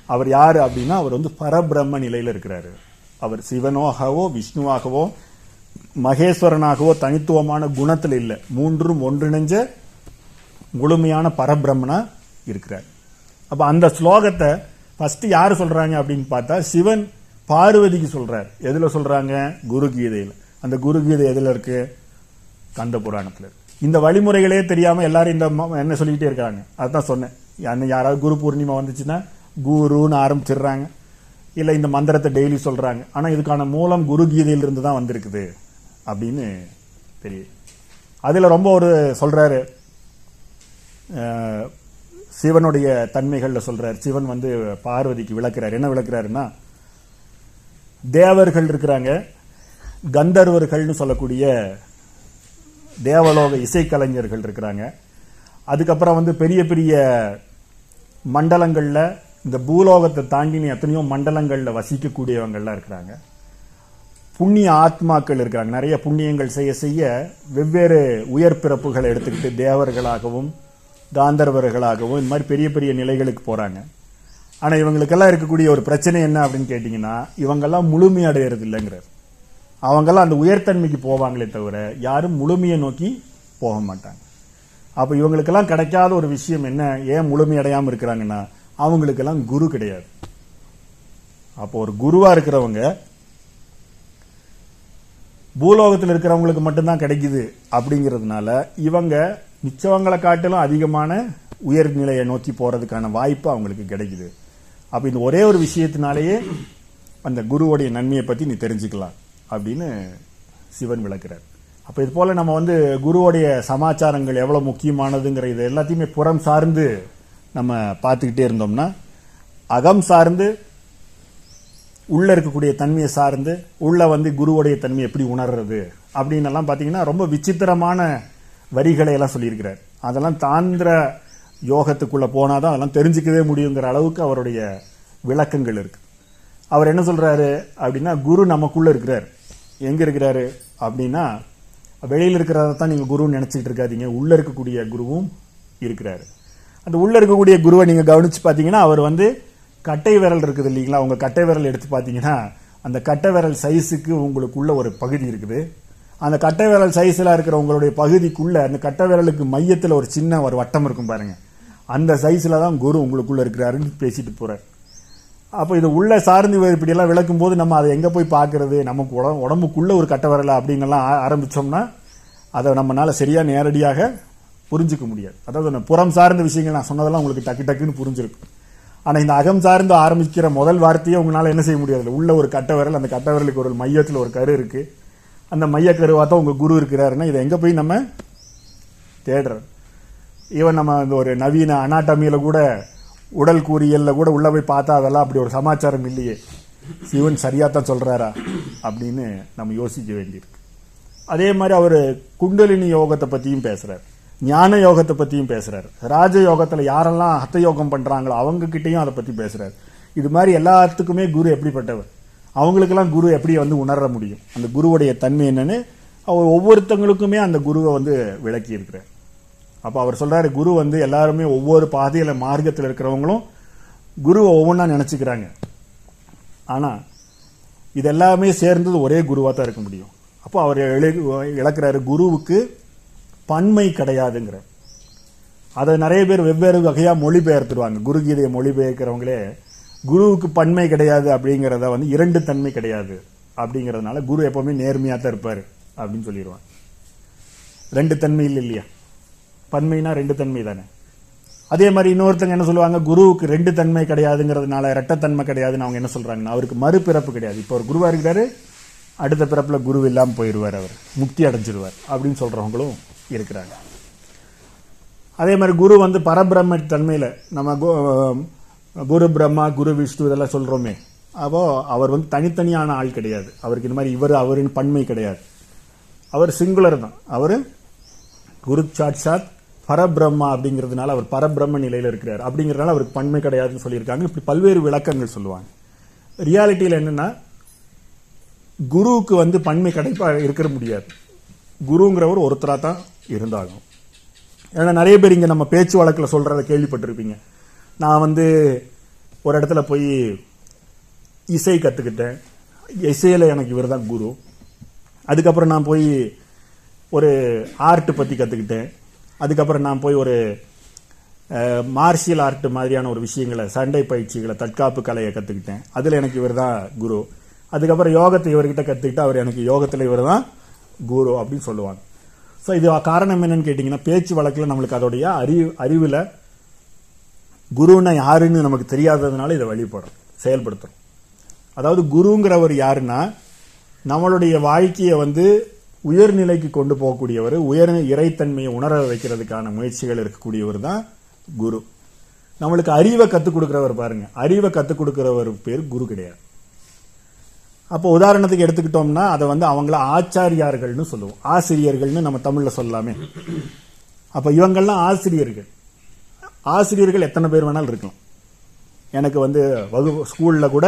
அவர் யாரு அப்படின்னா அவர் வந்து பரபிரம்ம நிலையில இருக்கிறாரு. அவர் சிவனாகவோ விஷ்ணுவாகவோ மகேஸ்வரனாகவோ தனித்துவமான குணத்தில் இல்லை. மூன்றும் ஒன்றிணைஞ்ச முழுமையான பரபிரம்மனா இருக்கிறார். அப்ப அந்த ஸ்லோகத்தை ஃபர்ஸ்ட் யார் சொல்றாங்க அப்படின்னு பார்த்தா சிவன் பார்வதிக்கு சொல்றார். எதுல சொல்றாங்க? குரு கீதையில் அந்த குரு கீதை எதுல இருக்கு? கந்த புராணத்தில் இருக்கு. இந்த வழிமுறைகளே தெரியாம எல்லாரும் இந்த ம- என்ன சொல்லிக்கிட்டே இருக்காங்க. அதுதான் சொன்னேன். அன்னைக்கு யாராவது குரு பூர்ணிமா வந்துச்சுன்னா குருன்னு ஆரம்பிச்சிடுறாங்க. இல்லை இந்த மந்திரத்தை டெய்லி சொல்றாங்க. ஆனால் இதுக்கான மூலம் குரு கீதையிலிருந்து தான் வந்திருக்குது. அப்படின்னு தெரியும் அதில் ரொம்ப ஒரு சொல்கிறாரு சிவனுடைய தன்மைகளில் சொல்கிறார் சிவன் வந்து பார்வதிக்கு விளக்குறார். என்ன விளக்குறாருன்னா தேவர்கள் இருக்கிறாங்க கந்தர்வர்கள்னு சொல்லக்கூடிய தேவலோக இசைக்கலைஞர்கள் இருக்கிறாங்க. அதுக்கப்புறம் வந்து பெரிய பெரிய மண்டலங்களில் இந்த பூலோகத்தை தாண்டின எத்தனையோ மண்டலங்களில் வசிக்கக்கூடியவங்கள்லாம் இருக்கிறாங்க. புண்ணிய ஆத்மாக்கள் இருக்காங்க நிறைய புண்ணியங்கள் செய்ய செய்ய வெவ்வேறு உயர் பிறப்புகளை எடுத்துக்கிட்டு தேவர்களாகவும் காந்தர்வர்களாகவும் இந்த மாதிரி பெரிய பெரிய நிலைகளுக்கு போறாங்க. ஆனா இவங்களுக்கெல்லாம் இருக்கக்கூடிய ஒரு பிரச்சனை என்ன அப்படின்னு கேட்டீங்கன்னா இவங்கெல்லாம் முழுமையடையிறது இல்லைங்கிறார் அவங்கெல்லாம் அந்த உயர்த்தன்மைக்கு போவாங்களே தவிர யாரும் முழுமையை நோக்கி போக மாட்டாங்க. அப்போ இவங்களுக்கெல்லாம் கிடைக்காத ஒரு விஷயம் என்ன? ஏன் முழுமை இருக்கிறாங்கன்னா அவங்களுக்கெல்லாம் குரு கிடையாது. அப்போ ஒரு குருவா இருக்கிறவங்க பூலோகத்தில் இருக்கிறவங்களுக்கு மட்டும்தான் கிடைக்குது அப்படிங்கிறதுனால இவங்க மிச்சவங்களை காட்டிலும் அதிகமான உயர்நிலையை நோக்கி போறதுக்கான வாய்ப்பு அவங்களுக்கு கிடைக்குது. அப்போ இந்த ஒரே ஒரு விஷயத்தினாலேயே அந்த குருவுடைய நன்மையை பற்றி நீ தெரிஞ்சுக்கலாம் அப்படின்னு சிவன் விளக்குறார். அப்போ இது போல் நம்ம வந்து குருவுடைய சமாச்சாரங்கள் எவ்வளோ முக்கியமானதுங்கிற இது எல்லாத்தையுமே புறம் சார்ந்து நம்ம பார்த்துக்கிட்டே இருந்தோம்னா அகம் சார்ந்து உள்ள இருக்கக்கூடிய தன்மையை சார்ந்து உள்ள வந்து குருவுடைய தன்மை எப்படி உணர்றது அப்படின்னு எல்லாம் பார்த்தீங்கன்னா ரொம்ப விசித்திரமான வரிகளை எல்லாம் சொல்லியிருக்கிறார். அதெல்லாம் தாந்திர யோகத்துக்குள்ள போனாதான் அதெல்லாம் தெரிஞ்சுக்கவே முடியுங்கிற அளவுக்கு அவருடைய விளக்கங்கள் இருக்கு. அவர் என்ன சொல்கிறாரு அப்படின்னா குரு நமக்குள்ளே இருக்கிறார். எங்கே இருக்கிறாரு அப்படின்னா வெளியில் இருக்கிறத தான் நீங்கள் குருன்னு நினச்சிக்கிட்டு இருக்காதீங்க. உள்ளே இருக்கக்கூடிய குருவும் இருக்கிறாரு. அந்த உள்ளே இருக்கக்கூடிய குருவை நீங்கள் கவனித்து பார்த்தீங்கன்னா அவர் வந்து கட்டை விரல் இருக்குது இல்லைங்களா? உங்கள் கட்டை விரல் எடுத்து பார்த்தீங்கன்னா அந்த கட்டை விரல் சைஸுக்கு உங்களுக்குள்ள ஒரு பகுதி இருக்குது. அந்த கட்டை விரல் சைஸில் இருக்கிற உங்களுடைய பகுதிக்குள்ள அந்த கட்டை விரலுக்கு மையத்தில் ஒரு சின்ன ஒரு வட்டம் இருக்கும் பாருங்க. அந்த சைஸில் தான் குரு உங்களுக்குள்ளே இருக்கிறாருன்னு பேசிட்டு போகிறார் அப்போ இது உள்ள சார்ந்து இப்படியெல்லாம் விளக்கும் போது நம்ம அதை எங்கே போய் பார்க்கறது? நமக்கு உடம்பு உடம்புக்குள்ளே ஒரு கட்டை விரலை அப்படிங்கலாம் ஆ- ஆரம்பிச்சோம்னா அதை நம்மளால் சரியாக நேரடியாக புரிஞ்சுக்க முடியாது. அதாவது அந்த புறம் சார்ந்த விஷயங்கள் நான் சொன்னதெல்லாம் உங்களுக்கு டக்கு டக்குன்னு புரிஞ்சிருக்கும். ஆனால் இந்த அகம் சார்ந்து ஆரம்பிக்கிற முதல் வார்த்தையை உங்களால் என்ன செய்ய முடியாது உள்ள ஒரு கட்டவரல் அந்த கட்டவரலுக்கு ஒரு மையத்தில் ஒரு கரு இருக்கு. அந்த மைய கருவாக தான் உங்கள் குரு இருக்கிறாருன்னா இதை எங்கே போய் நம்ம தேடுறோம் ஈவன் நம்ம இந்த ஒரு நவீன அனாட்டமியில் கூட உடல் கூறியலில் கூட உள்ள போய் பார்த்தா அதெல்லாம் அப்படி ஒரு சமாச்சாரம் இல்லையே. சிவன் சரியாக தான் சொல்கிறாரா அப்படின்னு நம்ம யோசிக்க வேண்டியிருக்கு. அதே மாதிரி அவர் குண்டலினி யோகத்தை பற்றியும் பேசுகிறார் ஞான யோகத்தை பத்தியும் பேசுறார். ராஜ யோகத்துல யாரெல்லாம் ஹத்த யோகம் பண்றாங்களோ அவங்க கிட்டயும் அதை பத்தி பேசுறார். இது மாதிரி எல்லாத்துக்குமே குரு எப்படிப்பட்டவர்? அவங்களுக்கெல்லாம் குரு எப்படி வந்து உணர முடியும்? அந்த குருவுடைய தன்மை என்னன்னு அவர் ஒவ்வொருத்தங்களுக்குமே அந்த குருவை வந்து விளக்கி இருக்கிறார். அப்போ அவர் சொல்றாரு குரு வந்து எல்லாருமே ஒவ்வொரு பாதையில மார்க்கத்தில் இருக்கிறவங்களும் குருவை ஒவ்வொன்றா நினைச்சுக்கிறாங்க. ஆனா இது எல்லாமே சேர்ந்தது ஒரே குருவா தான் இருக்க முடியும். அப்போ அவர் எழு- இழக்கிறாரு. குருவுக்கு பன்மை கிடையாதுங்கிற. அதை நிறைய பேர் வெவ்வேறு வகையாக மொழிபெயர்த்துருவாங்க. குரு கீதையை மொழிபெயர்க்கிறவங்களே குருவுக்கு பன்மை கிடையாது அப்படிங்கிறத வந்து இரண்டு தன்மை கிடையாது அப்படிங்கிறதுனால குரு எப்பவுமே நேர்மையாக தான் இருப்பார் அப்படின்னு சொல்லிடுவாங்க. ரெண்டு தன்மை இல்லை இல்லையா? பன்மைனா ரெண்டு தன்மை தானே. அதே மாதிரி இன்னொருத்தங்க என்ன சொல்லுவாங்க? குருவுக்கு ரெண்டு தன்மை கிடையாதுங்கிறதுனால இரட்டத்தன்மை கிடையாதுன்னு அவங்க என்ன சொல்கிறாங்கன்னா அவருக்கு மறுபிறப்பு கிடையாது. இப்போ ஒரு குருவாக இருக்கிறாரு அடுத்த பிறப்பில் குரு இல்லாமல் போயிடுவார் அவர். முக்தி அடைஞ்சிருவார் அப்படின்னு சொல்கிறவங்களும் இருக்கிறாங்க. அதே மாதிரி குரு வந்து பரபிரம்ம தன்மையில் நம்ம கு- குரு பிரம்மா குரு விஷ்ணு இதெல்லாம் சொல்கிறோமே அப்போது அவர் வந்து தனித்தனியான ஆள் கிடையாது. அவருக்கு இந்த மாதிரி இவர் அவரின் பன்மை கிடையாது. அவர் சிங்குலர் தான். அவரு குரு சாட்சாத் பரபிரம்மா அப்படிங்கிறதுனால அவர் பரபிரம்ம நிலையில் இருக்கிறார். அப்படிங்கிறதுனால அவருக்கு பன்மை கிடையாதுன்னு சொல்லியிருக்காங்க. இப்படி பல்வேறு விளக்கங்கள் சொல்லுவாங்க. ரியாலிட்டியில் என்னென்னா குருவுக்கு வந்து பன்மை கிடைப்பா இருக்கிற முடியாது. குருங்கிறவர் ஒருத்தராக தான் இருந்தாகும் ஏன்னா நிறைய பேர் இங்கே நம்ம பேச்சு வழக்கில் சொல்கிறத கேள்விப்பட்டிருப்பீங்க. நான் வந்து ஒரு இடத்துல போய் இசை கற்றுக்கிட்டேன் இசையில் எனக்கு இவர் தான் குரு. அதுக்கப்புறம் நான் போய் ஒரு ஆர்ட் பற்றி கற்றுக்கிட்டேன் அதுக்கப்புறம் நான் போய் ஒரு மார்ஷியல் ஆர்ட் மாதிரியான ஒரு விஷயங்களை சண்டை பயிற்சிகளை தற்காப்பு கலையை கற்றுக்கிட்டேன் அதில் எனக்கு இவர் தான் குரு. அதுக்கப்புறம் யோகத்தை இவர்கிட்ட கற்றுக்கிட்டு அவர் எனக்கு யோகத்தில் இவர் தான் குரு அப்படின்னு சொல்லுவாங்க. ஸோ இது காரணம் என்னன்னு கேட்டிங்கன்னா பேச்சு வழக்கில் நம்மளுக்கு அதோடைய அறிவு அறிவில் குருன்னா யாருன்னு நமக்கு தெரியாததுனால இதை வழிபடுறோம் செயல்படுத்துகிறோம் அதாவது குருங்கிறவர் யாருன்னா நம்மளுடைய வாழ்க்கையை வந்து உயர்நிலைக்கு கொண்டு போகக்கூடியவர் உயர் இறைத்தன்மையை உணர வைக்கிறதுக்கான முயற்சிகள் இருக்கக்கூடியவர் தான் குரு. நம்மளுக்கு அறிவை கற்றுக் கொடுக்குறவர் பாருங்க. அறிவை கற்றுக் கொடுக்குறவர் பேர் குரு கிடையாது. அப்போ உதாரணத்துக்கு எடுத்துக்கிட்டோம்னா அதை வந்து அவங்கள ஆச்சாரியார்கள்னு சொல்லுவோம். ஆசிரியர்கள்னு நம்ம தமிழில் சொல்லலாமே. அப்போ இவங்கெல்லாம் ஆசிரியர்கள். ஆசிரியர்கள் எத்தனை பேர் வேணாலும் இருக்கலாம். எனக்கு வந்து வகுப்பு ஸ்கூலில் கூட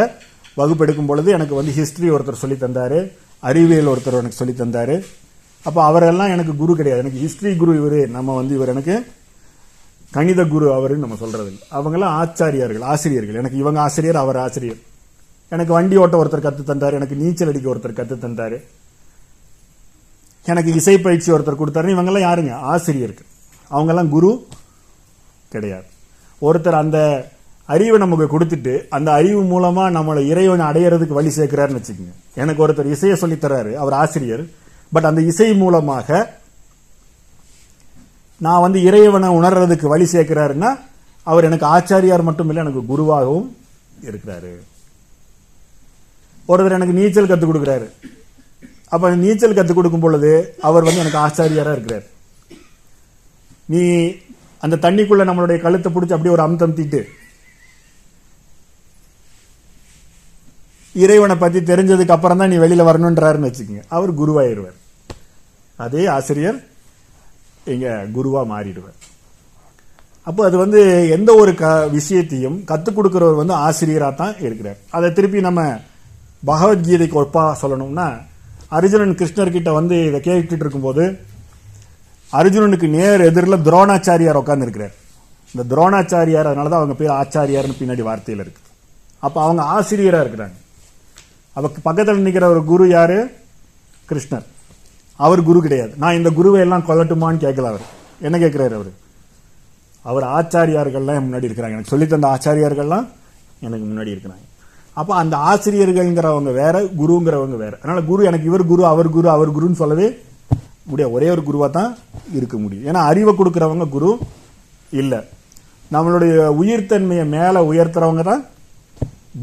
வகுப்பெடுக்கும் பொழுது எனக்கு வந்து ஹிஸ்ட்ரி ஒருத்தர் சொல்லி தந்தார் அறிவியல் ஒருத்தர் எனக்கு சொல்லி தந்தார். அப்போ அவரெல்லாம் எனக்கு குரு கிடையாது. எனக்கு ஹிஸ்ட்ரி குரு இவரு நம்ம வந்து இவர் எனக்கு கணித குரு அவருன்னு நம்ம சொல்கிறது இல்லை அவங்கெல்லாம் ஆச்சாரியார்கள் ஆசிரியர்கள். எனக்கு இவங்க ஆசிரியர் அவர் ஆசிரியர். எனக்கு வண்டி ஓட்ட ஒருத்தர் கற்று தந்தார் எனக்கு நீச்சல் அடிக்க ஒருத்தர் கற்று தந்தார். எனக்கு இசை பயிற்சி ஒருத்தர் கொடுத்தாரு இவங்கெல்லாம் யாருங்க? ஆசிரியர்கள். அவங்கெல்லாம் குரு கிடையாது. ஒருத்தர் அந்த அறிவை நமக்கு கொடுத்துட்டு அந்த அறிவு மூலமா நம்மளை இறைவனை அடையிறதுக்கு வழி சேர்க்கிறாருன்னு வச்சுக்கோங்க. எனக்கு ஒருத்தர் இசையை சொல்லித் தர்றாரு அவர் ஆசிரியர். பட் அந்த இசை மூலமாக நான் வந்து இறைவனை உணர்றதுக்கு வழி சேர்க்கிறாருன்னா அவர் எனக்கு ஆச்சாரியார் மட்டும் இல்லை எனக்கு குருவாகவும் இருக்கிறாரு. ஒருத்தர் எனக்கு நீச்சல் கற்றுக் கொடுக்குறாரு. அப்போ நீச்சல் கற்றுக் கொடுக்கும் பொழுது அவர் வந்து எனக்கு ஆச்சாரியராக இருக்கிறார். நீ அந்த தண்ணிக்குள்ள நம்மளுடைய கழுத்தை பிடிச்சி அப்படியே ஒரு அமுத்தம் தீட்டு. இறைவனை பற்றி தெரிஞ்சதுக்கு அப்புறம் தான் நீ வெளியில் வரணுன்றாருன்னு வச்சுக்கோங்க. அவர் குருவாயிருவார் அதே ஆசிரியர் இங்கே குருவாக மாறிடுவார். அப்போ அது வந்து எந்த ஒரு க விஷயத்தையும் கற்றுக் கொடுக்குறவர் வந்து ஆசிரியராக தான் இருக்கிறார். அதை திருப்பி நம்ம பகவத்கீதைக்கு ஒப்பாக சொல்லணும்னா அர்ஜுனன் கிருஷ்ணர்கிட்ட வந்து இதை கேட்டுட்டு இருக்கும்போது அர்ஜுனனுக்கு நேர் எதிரில் துரோணாச்சாரியார் உட்காந்துருக்கிறார் இந்த துரோணாச்சாரியார் அதனால தான் அவங்க பேர் ஆச்சாரியார்னு பின்னாடி வார்த்தையில் இருக்கு அப்போ அவங்க ஆசிரியராக இருக்கிறாங்க. அவருக்கு பக்கத்தில் நிற்கிற ஒரு குரு யாரு? கிருஷ்ணர். அவர் குரு கிடையாது. நான் இந்த குருவை எல்லாம் கொல்லட்டுமான்னு கேட்கல அவர். என்ன கேட்குறாரு அவர்? அவர் ஆச்சாரியார்கள்லாம் முன்னாடி இருக்கிறாங்க. எனக்கு சொல்லித் தந்த ஆச்சாரியார்கள்லாம் எனக்கு முன்னாடி இருக்கிறாங்க. அப்போ அந்த ஆசிரியர்கள்ங்கிறவங்க வேற குருங்கிறவங்க வேற. அதனால குரு எனக்கு இவர் குரு அவர் குரு அவர் குருன்னு சொல்லவே முடியாது. ஒரே ஒரு குருவாக தான் இருக்க முடியும். ஏன்னா அறிவை கொடுக்குறவங்க குரு இல்லை. நம்மளுடைய உயிர்த்தன்மையை மேலே உயர்த்துறவங்க தான்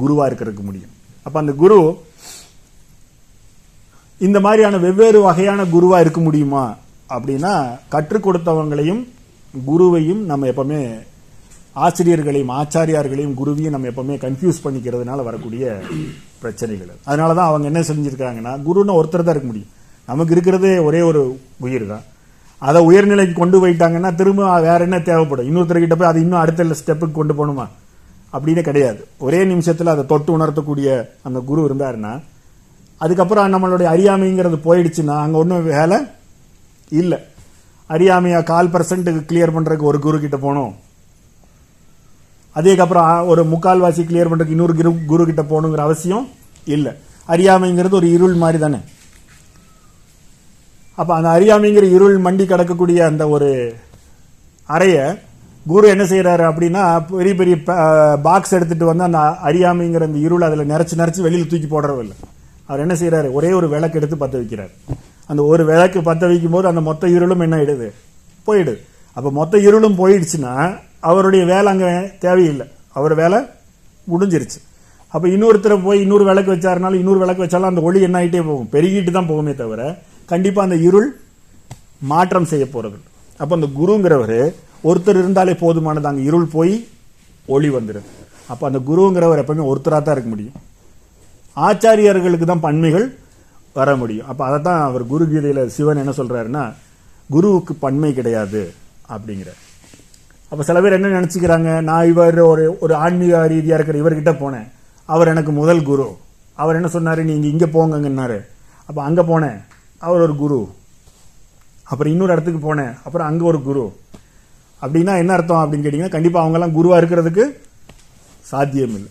குருவாக இருக்கிறதுக்கு முடியும். அப்போ அந்த குரு இந்த மாதிரியான வெவ்வேறு வகையான குருவாக இருக்க முடியுமா? அப்படின்னா கற்றுக் கொடுத்தவங்களையும் குருவையும் நம்ம எப்பவுமே ஆசிரியர்களையும் ஆச்சாரியார்களையும் குருவையும் நம்ம எப்பவுமே கன்ஃபியூஸ் பண்ணிக்கிறதுனால வரக்கூடிய பிரச்சனைகள். அதனால தான் அவங்க என்ன செஞ்சுருக்காங்கன்னா குருன்னு ஒருத்தர் தான் இருக்க முடியும். நமக்கு இருக்கிறதே ஒரே ஒரு உயிர் தான் அதை உயர்நிலைக்கு கொண்டு போயிட்டாங்கன்னா திரும்ப வேற என்ன தேவைப்படும்? இன்னொருத்தர்கிட்ட போய் அது இன்னும் அடுத்த ஸ்டெப்புக்கு கொண்டு போகணுமா? அப்படின்னு கிடையாது. ஒரே நிமிஷத்தில் அதை தொட்டு உணர்த்தக்கூடிய அந்த குரு இருந்தாருன்னா அதுக்கப்புறம் நம்மளுடைய அறியாமைங்கிறது போயிடுச்சுன்னா அங்கே ஒன்றும் வேலை இல்லை. அறியாமையாக கால் பர்சன்ட்டுக்கு கிளியர் பண்ணுறதுக்கு ஒரு குரு கிட்ட போகணும் அதுக்கப்புறம் ஒரு முக்கால்வாசி கிளியர் பண்ணுறதுக்கு இன்னொரு குரு குரு கிட்ட போகணுங்கிற அவசியம் இல்லை. அறியாமைங்கிறது ஒரு இருள் மாதிரி தானே. அப்போ அந்த அறியாமைங்கிற இருள் மண்டி கிடக்கக்கூடிய அந்த ஒரு அறையை குரு என்ன செய்கிறாரு அப்படின்னா பெரிய பெரிய பாக்ஸ் எடுத்துகிட்டு வந்து அந்த அறியாமைங்கிற அந்த இருள் அதில் நிறச்சி நிறச்சி வெளியில் தூக்கி போடுறதில்ல அவர் என்ன செய்கிறாரு ஒரே ஒரு விளக்கு எடுத்து பற்ற வைக்கிறார். அந்த ஒரு விளக்கு பற்ற வைக்கும் போது அந்த மொத்த இருளும் என்ன ஆயிடுது? போயிடுது. அப்போ மொத்த இருளும் போயிடுச்சுன்னா அவருடைய வேலை அங்கே தேவையில்லை. அவர் வேலை முடிஞ்சிருச்சு. அப்போ இன்னொருத்தரை போய் இன்னொரு விளக்கு வச்சாருனாலும் இன்னொரு விளக்கு வச்சாலும் அந்த ஒளி என்ன ஆகிட்டே போகும். பெருகிட்டு தான் போகுமே தவிர கண்டிப்பாக அந்த இருள் மாற்றம் செய்ய போகிறது அப்போ அந்த குருங்கிறவர் ஒருத்தர் இருந்தாலே போதுமானது. அங்கே இருள் போய் ஒளி வந்துடும் அப்போ அந்த குருங்கிறவர் எப்பவுமே ஒருத்தராக தான் இருக்க முடியும். ஆச்சாரியர்களுக்கு தான் பன்மைகள் வர முடியும். அப்போ அதை தான் அவர் குரு கீதையில் சிவன் என்ன சொல்கிறாருன்னா குருவுக்கு பன்மை கிடையாது அப்படிங்கிற அப்போ சில பேர் என்ன நினச்சிக்கிறாங்க? நான் இவர் ஒரு ஒரு ஆன்மீக ரீதியாக இருக்கிற இவர்கிட்ட போனேன். அவர் எனக்கு முதல் குரு. அவர் என்ன சொன்னார்? நீங்கள் இங்கே போங்கங்கன்னாரு. அப்போ அங்கே போனேன். அவர் ஒரு குரு. அப்புறம் இன்னொரு இடத்துக்கு போனேன். அப்புறம் அங்கே ஒரு குரு. அப்படின்னா என்ன அர்த்தம் அப்படின்னு கேட்டிங்கன்னா கண்டிப்பாக அவங்கெல்லாம் குருவாக இருக்கிறதுக்கு சாத்தியம் இல்லை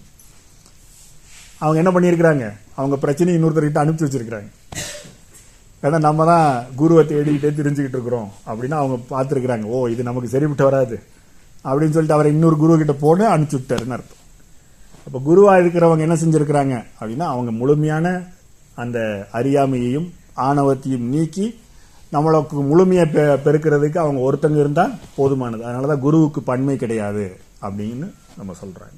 அவங்க என்ன பண்ணியிருக்கிறாங்க? அவங்க பிரச்சனையை இன்னொருத்தர்கிட்ட அனுப்பிச்சு வச்சுருக்குறாங்க. ஏன்னா நம்ம தான் குருவை தேடிக்கிட்டே தெரிஞ்சுக்கிட்டு இருக்கிறோம். அப்படின்னா அவங்க பார்த்துருக்குறாங்க ஓ இது நமக்கு சரிப்பட்டு வராது. அப்படின்னு சொல்லிட்டு அவரை இன்னொரு குரு கிட்ட போன அனுப்பிச்சு விட்டாருன்னு அர்த்தம்? அப்போ குருவா இருக்கிறவங்க என்ன செஞ்சிருக்கிறாங்க அப்படின்னா அவங்க முழுமையான அந்த அறியாமையையும் ஆணவத்தையும் நீக்கி நம்மளுக்கு முழுமையை பெ- பெருக்கிறதுக்கு அவங்க ஒருத்தங்க இருந்தால் போதுமானது. அதனாலதான் குருவுக்கு பன்மை கிடையாது அப்படின்னு நம்ம சொல்கிறாங்க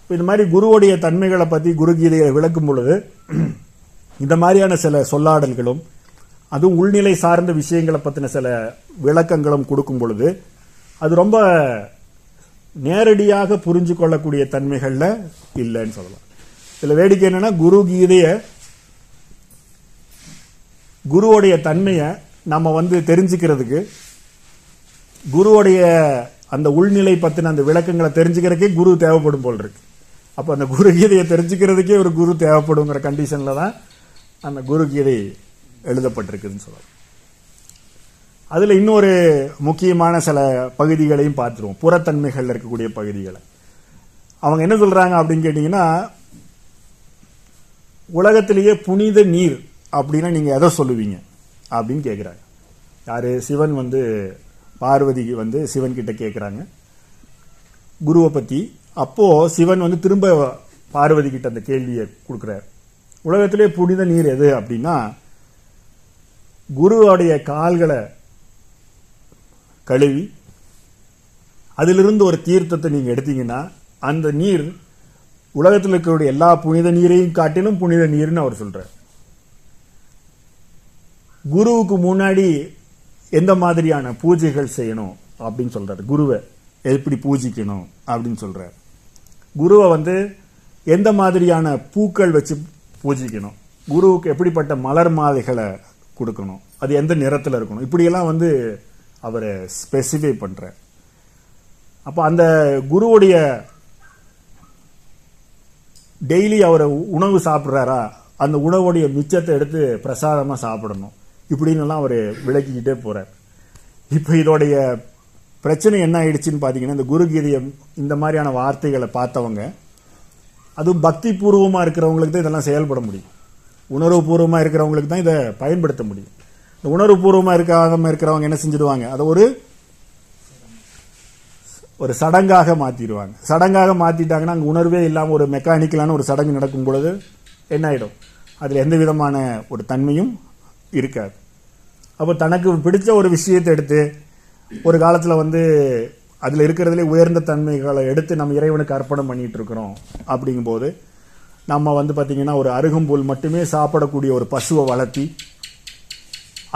இப்போ இந்த மாதிரி குருவுடைய தன்மைகளை பற்றி குருகீதையை விளக்கும் பொழுது இந்த மாதிரியான சில சொல்லாடல்களும் அதுவும் உள்நிலை சார்ந்த விஷயங்களை பற்றின சில விளக்கங்களும் கொடுக்கும் பொழுது அது ரொம்ப நேரடியாக புரிஞ்சு கொள்ளக்கூடிய தன்மைகள்ல இல்லைன்னு சொல்லலாம். இதுல வேடிக்கை என்னன்னா குரு கீதைய குருவுடைய தன்மையை நம்ம வந்து தெரிஞ்சுக்கிறதுக்கு குருவுடைய அந்த உள்நிலை பத்தின அந்த விளக்கங்களை தெரிஞ்சுக்கிறதுக்கே குரு தேவைப்படும் போல் இருக்கு. அப்போ அந்த குரு கீதையை தெரிஞ்சுக்கிறதுக்கே ஒரு குரு தேவைப்படுங்கிற கண்டிஷன்ல தான் அந்த குரு கீதை எழுதப்பட்டிருக்குதுன்னு சொல்லலாம். அதில் இன்னொரு முக்கியமான சில பகுதிகளையும் பார்த்துருவோம். புறத்தன்மைகள் இருக்கக்கூடிய பகுதிகளை. அவங்க என்ன சொல்கிறாங்க அப்படின்னு கேட்டிங்கன்னா உலகத்திலேயே புனித நீர் அப்படின்னா நீங்கள் எதை சொல்லுவீங்க? அப்படின்னு கேட்குறாங்க யார்? சிவன் வந்து பார்வதிக்கு வந்து சிவன் கிட்ட கேட்குறாங்க குருவை பற்றி அப்போது சிவன் வந்து திரும்ப பார்வதி கிட்ட அந்த கேள்வியை கொடுக்குறாரு. உலகத்திலே புனித நீர் எது அப்படின்னா குருவோடைய கால்களை கழுவி அதிலிருந்து ஒரு தீர்த்தத்தை நீங்கள் எடுத்தீங்கன்னா அந்த நீர் உலகத்தில் இருக்கக்கூடிய எல்லா புனித நீரையும் காட்டிலும் புனித நீர்னு அவர் சொல்கிறார் குருவுக்கு முன்னாடி எந்த மாதிரியான பூஜைகள் செய்யணும் அப்படின்னு சொல்கிறார் குருவை எப்படி பூஜிக்கணும் அப்படின்னு சொல்கிறார் குருவை வந்து எந்த மாதிரியான பூக்கள் வச்சு பூஜிக்கணும் குருவுக்கு எப்படிப்பட்ட மலர் மாலைகளை கொடுக்கணும் அது எந்த நிறத்தில் இருக்கணும் இப்படியெல்லாம் வந்து அவரை ஸ்பெசிஃபை பண்ணுறார் அப்போ அந்த குருவுடைய டெய்லி அவரை உணவு சாப்பிட்றாரா? அந்த உணவுடைய மிச்சத்தை எடுத்து பிரசாதமாக சாப்பிடணும். இப்படின்னுலாம் அவர் விளக்கிக்கிட்டே போகிறார் இப்போ இதோடைய பிரச்சனை என்ன ஆயிடுச்சுன்னு பார்த்தீங்கன்னா இந்த குரு இந்த மாதிரியான வார்த்தைகளை பார்த்தவங்க அதுவும் பக்தி பூர்வமாக இருக்கிறவங்களுக்கு தான் இதெல்லாம் செயல்பட முடியும். உணர்வு பூர்வமாக இருக்கிறவங்களுக்கு தான் இதை பயன்படுத்த முடியும். இந்த உணர்வு பூர்வமா இருக்காம இருக்கிறவங்க என்ன செஞ்சிடுவாங்க? அதை ஒரு ஒரு சடங்காக மாற்றிடுவாங்க சடங்காக மாற்றிட்டாங்கன்னா அங்கே உணர்வே இல்லாமல் ஒரு மெக்கானிக்கலான ஒரு சடங்கு நடக்கும் பொழுது என்ன ஆகிடும் அதில் எந்த விதமான ஒரு தன்மையும் இருக்காது. அப்போ தனக்கு பிடிச்ச ஒரு விஷயத்தை எடுத்து ஒரு காலத்தில் வந்து அதில் இருக்கிறதுலே உயர்ந்த தன்மைகளை எடுத்து நம்ம இறைவனுக்கு அர்ப்பணம் பண்ணிகிட்டு இருக்கிறோம் அப்படிங்கும்போது நம்ம வந்து பார்த்திங்கன்னா ஒரு அருகம்புல் மட்டுமே சாப்பிடக்கூடிய ஒரு பசுவை வளர்த்தி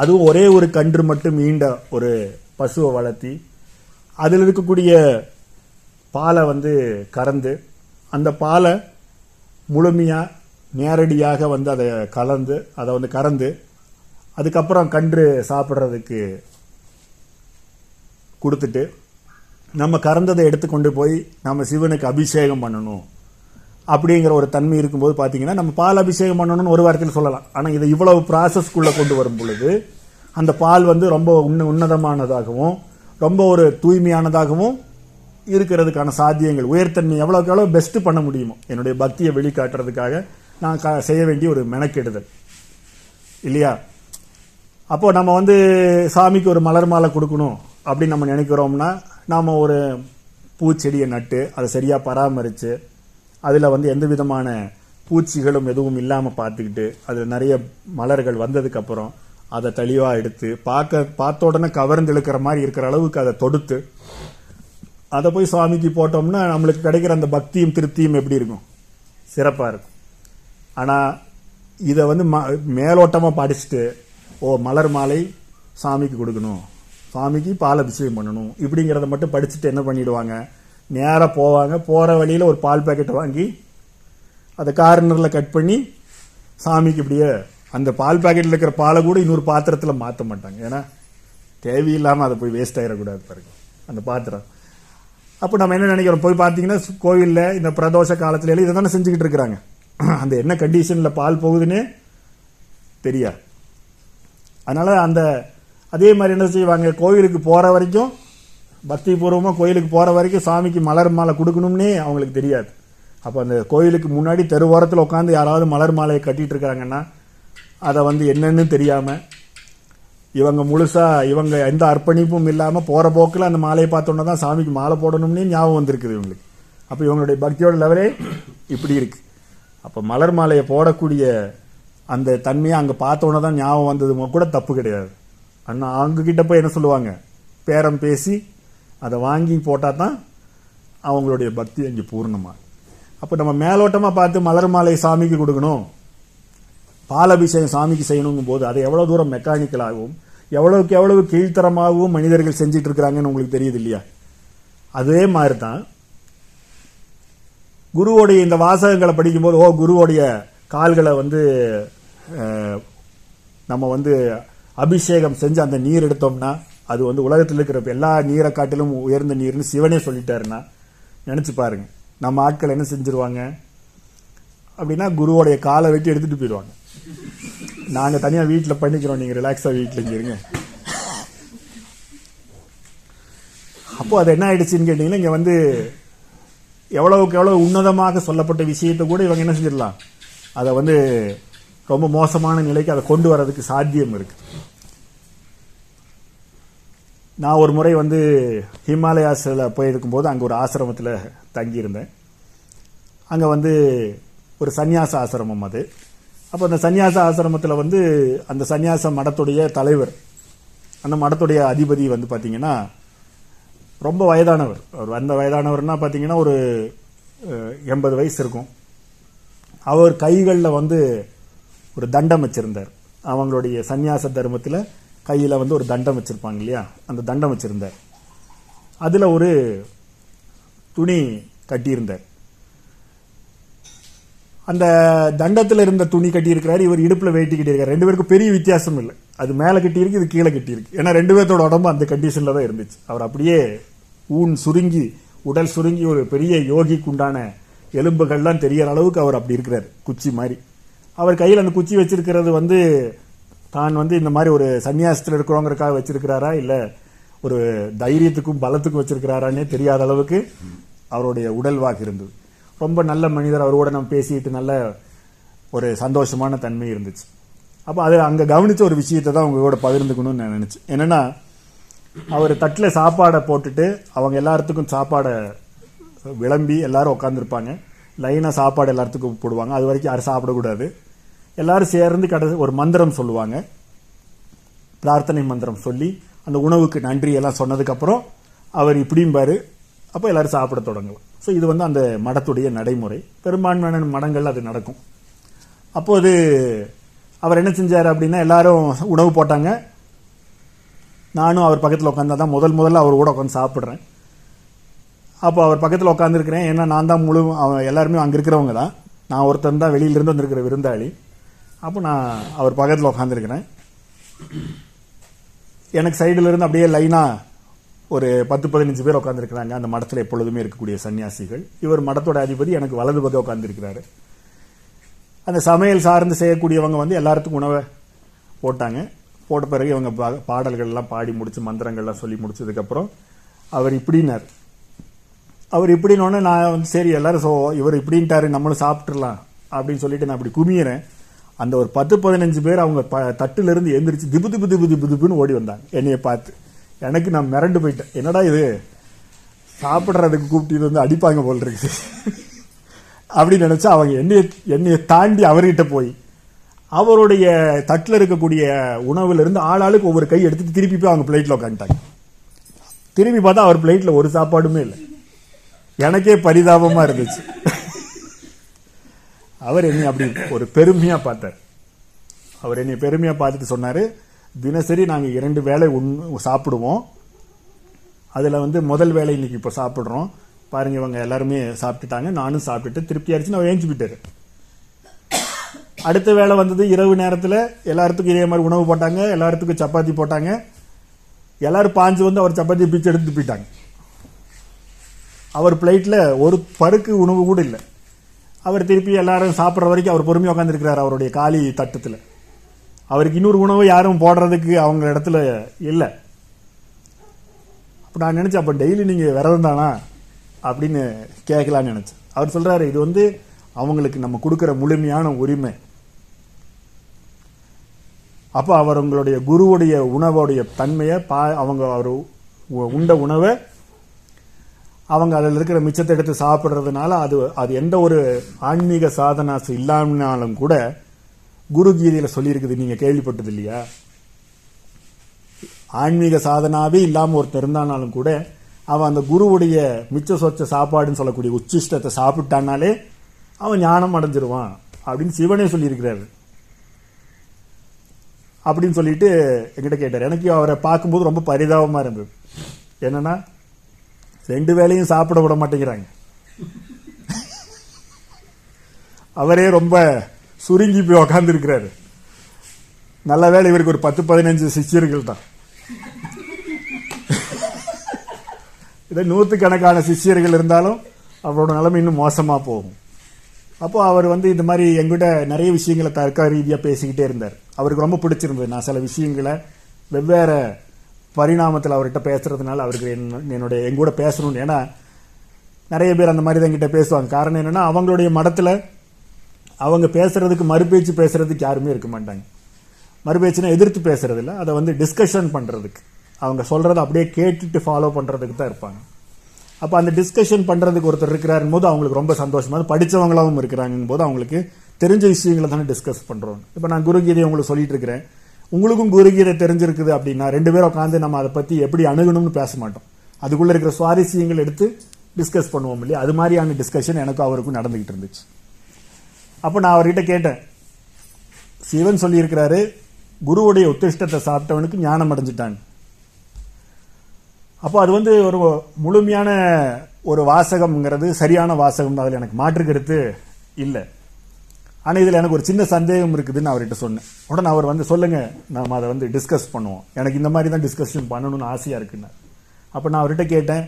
அதுவும் ஒரே ஒரு கன்று மட்டும் ஈண்ட ஒரு பசுவை வளர்த்தி அதில் இருக்கக்கூடிய பாலை வந்து கறந்து அந்த பாலை முழுமையாக நேரடியாக வந்து அதை கலந்து அதை வந்து கறந்து அதுக்கப்புறம் கன்று சாப்பிட்றதுக்கு கொடுத்துட்டு நம்ம கறந்ததை எடுத்துக்கொண்டு போய் நம்ம சிவனுக்கு அபிஷேகம் பண்ணணும். அப்படிங்கிற ஒரு தன்மை இருக்கும்போது பார்த்தீங்கன்னா நம்ம பால் அபிஷேகம் பண்ணணும்னு ஒரு வாரத்தில் சொல்லலாம். ஆனால் இதை இவ்வளவு ப்ராசஸ்க்குள்ளே கொண்டு வரும் பொழுது அந்த பால் வந்து ரொம்ப உன்ன உன்னதமானதாகவும் ரொம்ப ஒரு தூய்மையானதாகவும் இருக்கிறதுக்கான சாத்தியங்கள் உயர்த்தன்மை எவ்வளோக்கு எவ்வளோ பெஸ்ட் பண்ண முடியுமோ என்னுடைய பக்தியை வெளிக்காட்டுறதுக்காக நான் க- செய்ய வேண்டிய ஒரு மெனக்கெடுதல். இல்லையா? அப்போது நம்ம வந்து சாமிக்கு ஒரு மலர் மாலை கொடுக்கணும் அப்படின்னு நம்ம நினைக்கிறோம்னா நாம் ஒரு பூச்செடியை நட்டு அதை சரியாக பராமரித்து அதில் வந்து எந்த விதமான பூச்சிகளும் எதுவும் இல்லாமல் பார்த்துக்கிட்டு அதில் நிறைய மலர்கள் வந்ததுக்கப்புறம் அதை தெளிவாக எடுத்து பார்க்க பார்த்த உடனே கவர்ந்து இழுக்கிற மாதிரி இருக்கிற அளவுக்கு அதை தொடுத்து அதை போய் சுவாமிக்கு போட்டோம்னா நம்மளுக்கு கிடைக்கிற அந்த பக்தியும் திருப்தியும் எப்படி இருக்கும்? சிறப்பாக இருக்கும். ஆனால் இதை வந்து ம- மேலோட்டமாக படிச்சுட்டு ஓ மலர் மாலை சாமிக்கு கொடுக்கணும். சாமிக்கு பால் அபிஷேகம் பண்ணணும். இப்படிங்கிறத மட்டும் படிச்சுட்டு என்ன பண்ணிடுவாங்க? நேராக போவாங்க. போகிற வழியில் ஒரு பால் பாக்கெட் வாங்கி அதை கார்னரில் கட் பண்ணி சாமிக்கு இப்படியே அந்த பால் பேக்கெட்டில் இருக்கிற பாலை கூட இன்னொரு பாத்திரத்தில் மாற்ற மாட்டாங்க. ஏன்னா தேவையில்லாமல் அதை போய் வேஸ்ட் ஆயிடக்கூடாது பாருங்க. அந்த பாத்திரம். அப்போ நம்ம என்ன நினைக்கிறோம்? போய் பார்த்தீங்கன்னா கோவிலில் கோவில்ல இந்த பிரதோஷ காலத்துல எல்லாம் இதை தானே செஞ்சுக்கிட்டு இருக்கிறாங்க. அந்த என்ன கண்டிஷனில் பால் போகுதுன்னே தெரியாது. அதனால் அந்த அதே மாதிரி என்ன செய்வாங்க? கோவிலுக்கு போகிற வரைக்கும் பக்தி பூர்வமாக கோயிலுக்கு போகிற வரைக்கும் சாமிக்கு மலர் மாலை கொடுக்கணும்னே அவங்களுக்கு தெரியாது. அப்போ அந்த கோயிலுக்கு முன்னாடி தெருவோரத்தில் உட்காந்து யாராவது மலர் மாலையை கட்டிட்டு இருக்காங்கன்னா அதை வந்து என்னன்னு தெரியாமல் இவங்க முழுசாக இவங்க எந்த அர்ப்பணிப்பும் இல்லாமல் போகிற போக்கில் அந்த மாலையை பார்த்தோன்னே தான் சாமிக்கு மாலை போடணும்னே ஞாபகம் வந்திருக்குது இவங்களுக்கு. அப்போ இவங்களுடைய பக்தியோட லெவலே இப்படி இருக்குது அப்போ மலர் மாலையை போடக்கூடிய அந்த தன்மையை அங்கே பார்த்தோன்னே தான் ஞாபகம் வந்தது. கூட தப்பு கிடையாது. அண்ணா அவங்க கிட்ட போய் என்ன சொல்லுவாங்க? பேரம் பேசி அதை வாங்கி போட்டால் தான் அவங்களுடைய பக்தி அங்கே பூர்ணமாக அப்போ நம்ம மேலோட்டமாக பார்த்து மலர் மாலை சாமிக்கு கொடுக்கணும். பாலபிஷேகம் சாமிக்கு செய்யணுங்கும் போது அதை எவ்வளோ தூரம் மெக்கானிக்கலாகவும் எவ்வளவுக்கு எவ்வளவு கீழ்த்தரமாகவும் மனிதர்கள் செஞ்சிட்டு இருக்கிறாங்கன்னு உங்களுக்கு தெரியுது இல்லையா? அதே மாதிரி தான் குருவோடைய இந்த வாசகங்களை படிக்கும்போது ஓ குருவோடைய கால்களை வந்து நம்ம வந்து அபிஷேகம் செஞ்சு அந்த நீர் எடுத்தோம்னா அது வந்து உலகத்தில் இருக்கிற எல்லா நீரை காட்டிலும் உயர்ந்த நீர்னு சிவனே சொல்லிட்டாருன்னா நினச்சி பாருங்க. நம்ம ஆட்கள் என்ன செஞ்சிருவாங்க? அப்படின்னா குருவோடைய காலை வெட்டி எடுத்துகிட்டு போயிடுவாங்க. நாங்கள் தனியாக வீட்டில் பண்ணிக்கிறோம் நீங்கள் ரிலாக்ஸாக வீட்டில் இங்க இருங்க. அப்போ அது என்ன ஆயிடுச்சுன்னு கேட்டீங்கன்னா இங்கே வந்து எவ்வளவுக்கு எவ்வளோ உன்னதமாக சொல்லப்பட்ட விஷயத்தை கூட இவங்க என்ன செஞ்சிடலாம். அதை வந்து ரொம்ப மோசமான நிலைக்கு அதை கொண்டு வர்றதுக்கு சாத்தியம் இருக்குது நான் ஒரு முறை வந்து ஹிமாலயாஸில் போயிருக்கும்போது அங்கே ஒரு ஆசிரமத்தில் தங்கியிருந்தேன். அங்கே வந்து ஒரு சந்நியாச ஆசிரமம் அது. அப்போ அந்த சந்நியாச ஆசிரமத்தில் வந்து அந்த சந்நியாச மடத்துடைய தலைவர் அந்த மடத்துடைய அதிபதி வந்து பார்த்தீங்கன்னா ரொம்ப வயதானவர். அவர் அந்த வயதானவர்னால் பார்த்தீங்கன்னா ஒரு எண்பது வயசு இருக்கும். அவர் கைகளில் வந்து ஒரு தண்டம் வச்சுருந்தார். அவங்களுடைய சந்நியாச தர்மத்தில் கையில் வந்து ஒரு தண்டம் வச்சுருப்பாங்க இல்லையா? அந்த தண்டம் வச்சுருந்தார். அதில் ஒரு துணி கட்டியிருந்தார். அந்த தண்டத்தில் இருந்த துணி கட்டியிருக்கிறாரு இவர் இடுப்பில் வேட்டி கட்டியிருக்காரு ரெண்டு பேருக்கும் பெரிய வித்தியாசம் இல்லை. அது மேலே கட்டியிருக்கு இது கீழே கட்டியிருக்கு ஏன்னா ரெண்டு பேர்த்தோட உடம்பு அந்த கண்டிஷனில் தான் இருந்துச்சு. அவர் அப்படியே ஊன் சுருங்கி உடல் சுருங்கி ஒரு பெரிய யோகிக்கு உண்டான எலும்புகள்லாம் தெரியற அளவுக்கு அவர் அப்படி இருக்கிறார். குச்சி மாதிரி. அவர் கையில் அந்த குச்சி வச்சிருக்கிறது வந்து தான் வந்து இந்த மாதிரி ஒரு சன்னியாசத்தில் இருக்கிறோங்கிறக்காக வச்சிருக்கிறாரா? இல்லை ஒரு தைரியத்துக்கும் பலத்துக்கும் வச்சிருக்கிறாரான்னே தெரியாத அளவுக்கு அவருடைய உடல் வாக்கு இருந்தது. ரொம்ப நல்ல மனிதர் அவரோட நம்ம பேசிட்டு நல்ல ஒரு சந்தோஷமான தன்மை இருந்துச்சு. அப்போ அது அங்கே கவனித்த ஒரு விஷயத்தை தான் உங்களோட பகிர்ந்துக்கணும்னு நான் நினச்சேன் என்னன்னா அவர் தட்டில் சாப்பாடை போட்டுட்டு அவங்க எல்லாத்துக்கும் சாப்பாடை விளம்பி எல்லாரும் உட்காந்துருப்பாங்க லைனாக சாப்பாடு எல்லாத்துக்கும் போடுவாங்க. அது வரைக்கும் யாரும் சாப்பிடக்கூடாது. எல்லாரும் சேர்ந்து கடை ஒரு மந்திரம் சொல்லுவாங்க. பிரார்த்தனை மந்திரம் சொல்லி அந்த உணவுக்கு நன்றி எல்லாம் சொன்னதுக்கப்புறம் அவர் இப்படிம்பார் அப்போ எல்லோரும் சாப்பிட தொடங்கலாம் ஸோ இது வந்து அந்த மடத்துடைய நடைமுறை. பெரும்பான்மையான மடங்கள் அது நடக்கும். அப்போது அவர் என்ன செஞ்சார் அப்படின்னா எல்லாரும் உணவு போட்டாங்க. நானும் அவர் பக்கத்தில் உட்காந்தா தான் முதல் முதல்ல அவர் கூட உட்காந்து சாப்பிட்றேன். அப்போ அவர் பக்கத்தில் உட்காந்துருக்கிறேன் ஏன்னா நான் தான் முழு அவன் எல்லாருமே அங்கே இருக்கிறவங்க தான். நான் ஒருத்தன் தான் வெளியிலிருந்து வந்திருக்கிற விருந்தாளி. அப்போ நான் அவர் பக்கத்தில் உட்காந்துருக்கிறேன் எனக்கு சைடில் இருந்து அப்படியே லைனாக ஒரு பத்து பதினஞ்சு பேர் உட்காந்துருக்கிறாங்க அந்த மடத்தில் எப்பொழுதுமே இருக்கக்கூடிய சன்னியாசிகள். இவர் மடத்தோட அதிபதி எனக்கு வலது பக்கம் உட்காந்துருக்கிறாரு அந்த சமையல் சார்ந்து செய்யக்கூடியவங்க வந்து எல்லாத்துக்கும் உணவை போட்டாங்க. போட்ட பிறகு இவங்க பா- பாடி முடிச்சு மந்திரங்கள்லாம் சொல்லி முடிச்சதுக்கப்புறம் அவர் இப்படினார் அவர் இப்படின்னோடனே நான் வந்து சரி எல்லாரும் சோ இவர் இப்படின்ட்டாரு நம்மளும் சாப்பிட்றலாம் அப்படின்னு சொல்லிட்டு நான் இப்படி குமியிறேன். அந்த ஒரு பத்து பதினஞ்சு பேர் அவங்க ப- தட்டுல இருந்து எந்திரிச்சு திபு திபு திபு திபு திபுன்னு ஓடி வந்தாங்க. என்னைய பார்த்து எனக்கு நான் மிரண்டு போயிட்டேன். என்னடா இது? சாப்பிட்றதுக்கு கூப்பிட்டு வந்து அடிப்பாங்க போல் இருக்குது. அப்படின்னு நினச்சா அவங்க என்னைய என்னைய தாண்டி அவர்கிட்ட போய் அவருடைய தட்டில் இருக்கக்கூடிய உணவுலேருந்து ஆளாளுக்கு ஒவ்வொரு கை எடுத்துட்டு திருப்பி போய் அவங்க பிளேட்டில் உட்காந்துட்டாங்க திரும்பி பார்த்தா அவர் பிளேட்டில் ஒரு சாப்பாடுமே இல்லை. எனக்கே பரிதாபமாக இருந்துச்சு. அவர் என்னை அப்படி ஒரு பெருமையா பார்த்தார். அவர் என்னை பெருமையா பார்த்துட்டு சொன்னாரு தினசரி நாங்க இரண்டு வேலை உண் சாப்பிடுவோம். அதுல வந்து முதல் வேலை இன்னைக்கு இப்போ சாப்பிடுறோம். பாருங்க இவங்க எல்லாருமே சாப்பிட்டுட்டாங்க. நானும் சாப்பிட்டுட்டு திருப்தி ஆயிடுச்சு நான் ஏஞ்சி போயிட்டாரு. அடுத்த வேளை வந்தது இரவு நேரத்தில் எல்லாத்துக்கும் இதே மாதிரி உணவு போட்டாங்க எல்லாத்துக்கும் சப்பாத்தி போட்டாங்க. எல்லாரும் பாஞ்சு வந்து அவர் சப்பாத்தி பிச்சு எடுத்து போயிட்டாங்க. அவர் பிளேட்ல ஒரு பருக்கு உணவு கூட இல்லை. அவர் திருப்பி எல்லாரும் சாப்பிட்ற வரைக்கும் அவர் பொறுமையாக உட்காந்துருக்கிறார் அவருடைய காலி தட்டத்தில். அவருக்கு இன்னொரு உணவு யாரும் போடுறதுக்கு அவங்க இடத்துல இல்லை. அப்போ நான் நினச்சேன் அப்போ டெய்லி நீங்கள் விரதம் தானா அப்படின்னு கேட்கலான்னு நினச்சேன். அவர் சொல்கிறாரு இது வந்து அவங்களுக்கு நம்ம கொடுக்குற முழுமையான உரிமை. அப்போ அவர் உங்களுடைய குருவுடைய உணவுடைய தன்மையை பா அவங்க அவர் உ- உண்ட உணவை அவங்க அதில் இருக்கிற மிச்சத்தை எடுத்து சாப்பிட்றதுனால அது அது எந்த ஒரு ஆன்மீக சாதனாசு இல்லாமனாலும் கூட குரு கீதையில் சொல்லியிருக்குது நீங்கள் கேள்விப்பட்டது இல்லையா? ஆன்மீக சாதனாவே இல்லாமல் ஒருத்தர் இருந்தானாலும் கூட அவன் அந்த குருவுடைய மிச்ச சொச்ச சாப்பாடுன்னு சொல்லக்கூடிய உச்சிஷ்டத்தை சாப்பிட்டானாலே அவன் ஞானம் அடைஞ்சிருவான் அப்படின்னு சிவனே சொல்லியிருக்கிறாரு. அப்படின்னு சொல்லிட்டு என்கிட்ட கேட்டார். எனக்கு அவரை பார்க்கும்போது ரொம்ப பரிதாபமாக இருந்தது. என்னன்னா ரெண்டு வேலையும் சாப்பிட விட மாட்டேங்கிறாங்க. அவரே ரொம்ப சுருங்கி போய் உக்காந்துருக்கிறாரு. நல்ல வேலை இவருக்கு ஒரு பத்து பதினஞ்சு சிஷ்யர்கள் தான். இதை நூற்றுக்கணக்கான சிஷ்யர்கள் இருந்தாலும் அவரோட நிலைமை இன்னும் மோசமாக போகும். அப்போது அவர் வந்து இந்த மாதிரி எங்கிட்ட நிறைய விஷயங்களை தர்க்க ரீதியாக பேசிக்கிட்டே இருந்தார். அவருக்கு ரொம்ப பிடிச்சிருந்தது. நான் சில விஷயங்களை வெவ்வேறு பரிணாமத்தில் அவர்கிட்ட பேசுறதுனால அவருக்கு என்ன- என்னுடைய எங்கூட பேசணும்னு. ஏன்னா நிறைய பேர் அந்த மாதிரி தான் என்கிட்ட பேசுவாங்க. காரணம் என்னென்னா அவங்களுடைய மடத்தில் அவங்க பேசுறதுக்கு மறுபேச்சு பேசுறதுக்கு யாருமே இருக்க மாட்டாங்க. மறுபேச்சுனா எதிர்த்து பேசுறது அதை வந்து டிஸ்கஷன் பண்ணுறதுக்கு அவங்க சொல்கிறத அப்படியே கேட்டுட்டு ஃபாலோ பண்ணுறதுக்கு தான் இருப்பாங்க. அப்போ அந்த டிஸ்கஷன் பண்ணுறதுக்கு ஒருத்தர் இருக்கிறாருன்னு போது அவங்களுக்கு ரொம்ப சந்தோஷமாக அது படிச்சவங்களாவும் இருக்கிறாங்க போது அவங்களுக்கு தெரிஞ்ச விஷயங்களை தானே டிஸ்கஸ் பண்ணுறோம் இப்போ நான் குருகீதை உங்களுக்கு சொல்லிட்டு இருக்கிறேன். உங்களுக்கும் குருகீதை தெரிஞ்சிருக்குது அப்படின்னா ரெண்டு பேரும் உட்காந்து நம்ம அதை பத்தி எப்படி அணுகணும்னு பேச மாட்டோம். அதுக்குள்ள இருக்கிற சுவாரஸ்யங்கள் எடுத்து டிஸ்கஸ் பண்ணுவோம் இல்லையா? அது மாதிரியான டிஸ்கஷன் எனக்கும் அவருக்கும் நடந்துகிட்டு இருந்துச்சு. அப்ப நான் அவர்கிட்ட கேட்டேன். சிவன் சொல்லியிருக்கிறாரு குருவுடைய உத்திஷ்டத்தை சாப்பிட்டவனுக்கு ஞானம் அடைஞ்சிட்டான். அப்போ அது வந்து ஒரு முழுமையான ஒரு வாசகம்ங்கிறது சரியான வாசகம் அதில் எனக்கு மாற்று கருத்து இல்லை. ஆனால் இதில் எனக்கு ஒரு சின்ன சந்தேகம் இருக்குதுன்னு அவர்கிட்ட சொன்னேன். உடனே அவர் வந்து சொல்லுங்க நம்ம அதை வந்து டிஸ்கஸ் பண்ணுவோம். எனக்கு இந்த மாதிரி தான் டிஸ்கஷன் பண்ணணும்னு ஆசையாக இருக்குன்னு. அப்போ நான் அவர்கிட்ட கேட்டேன்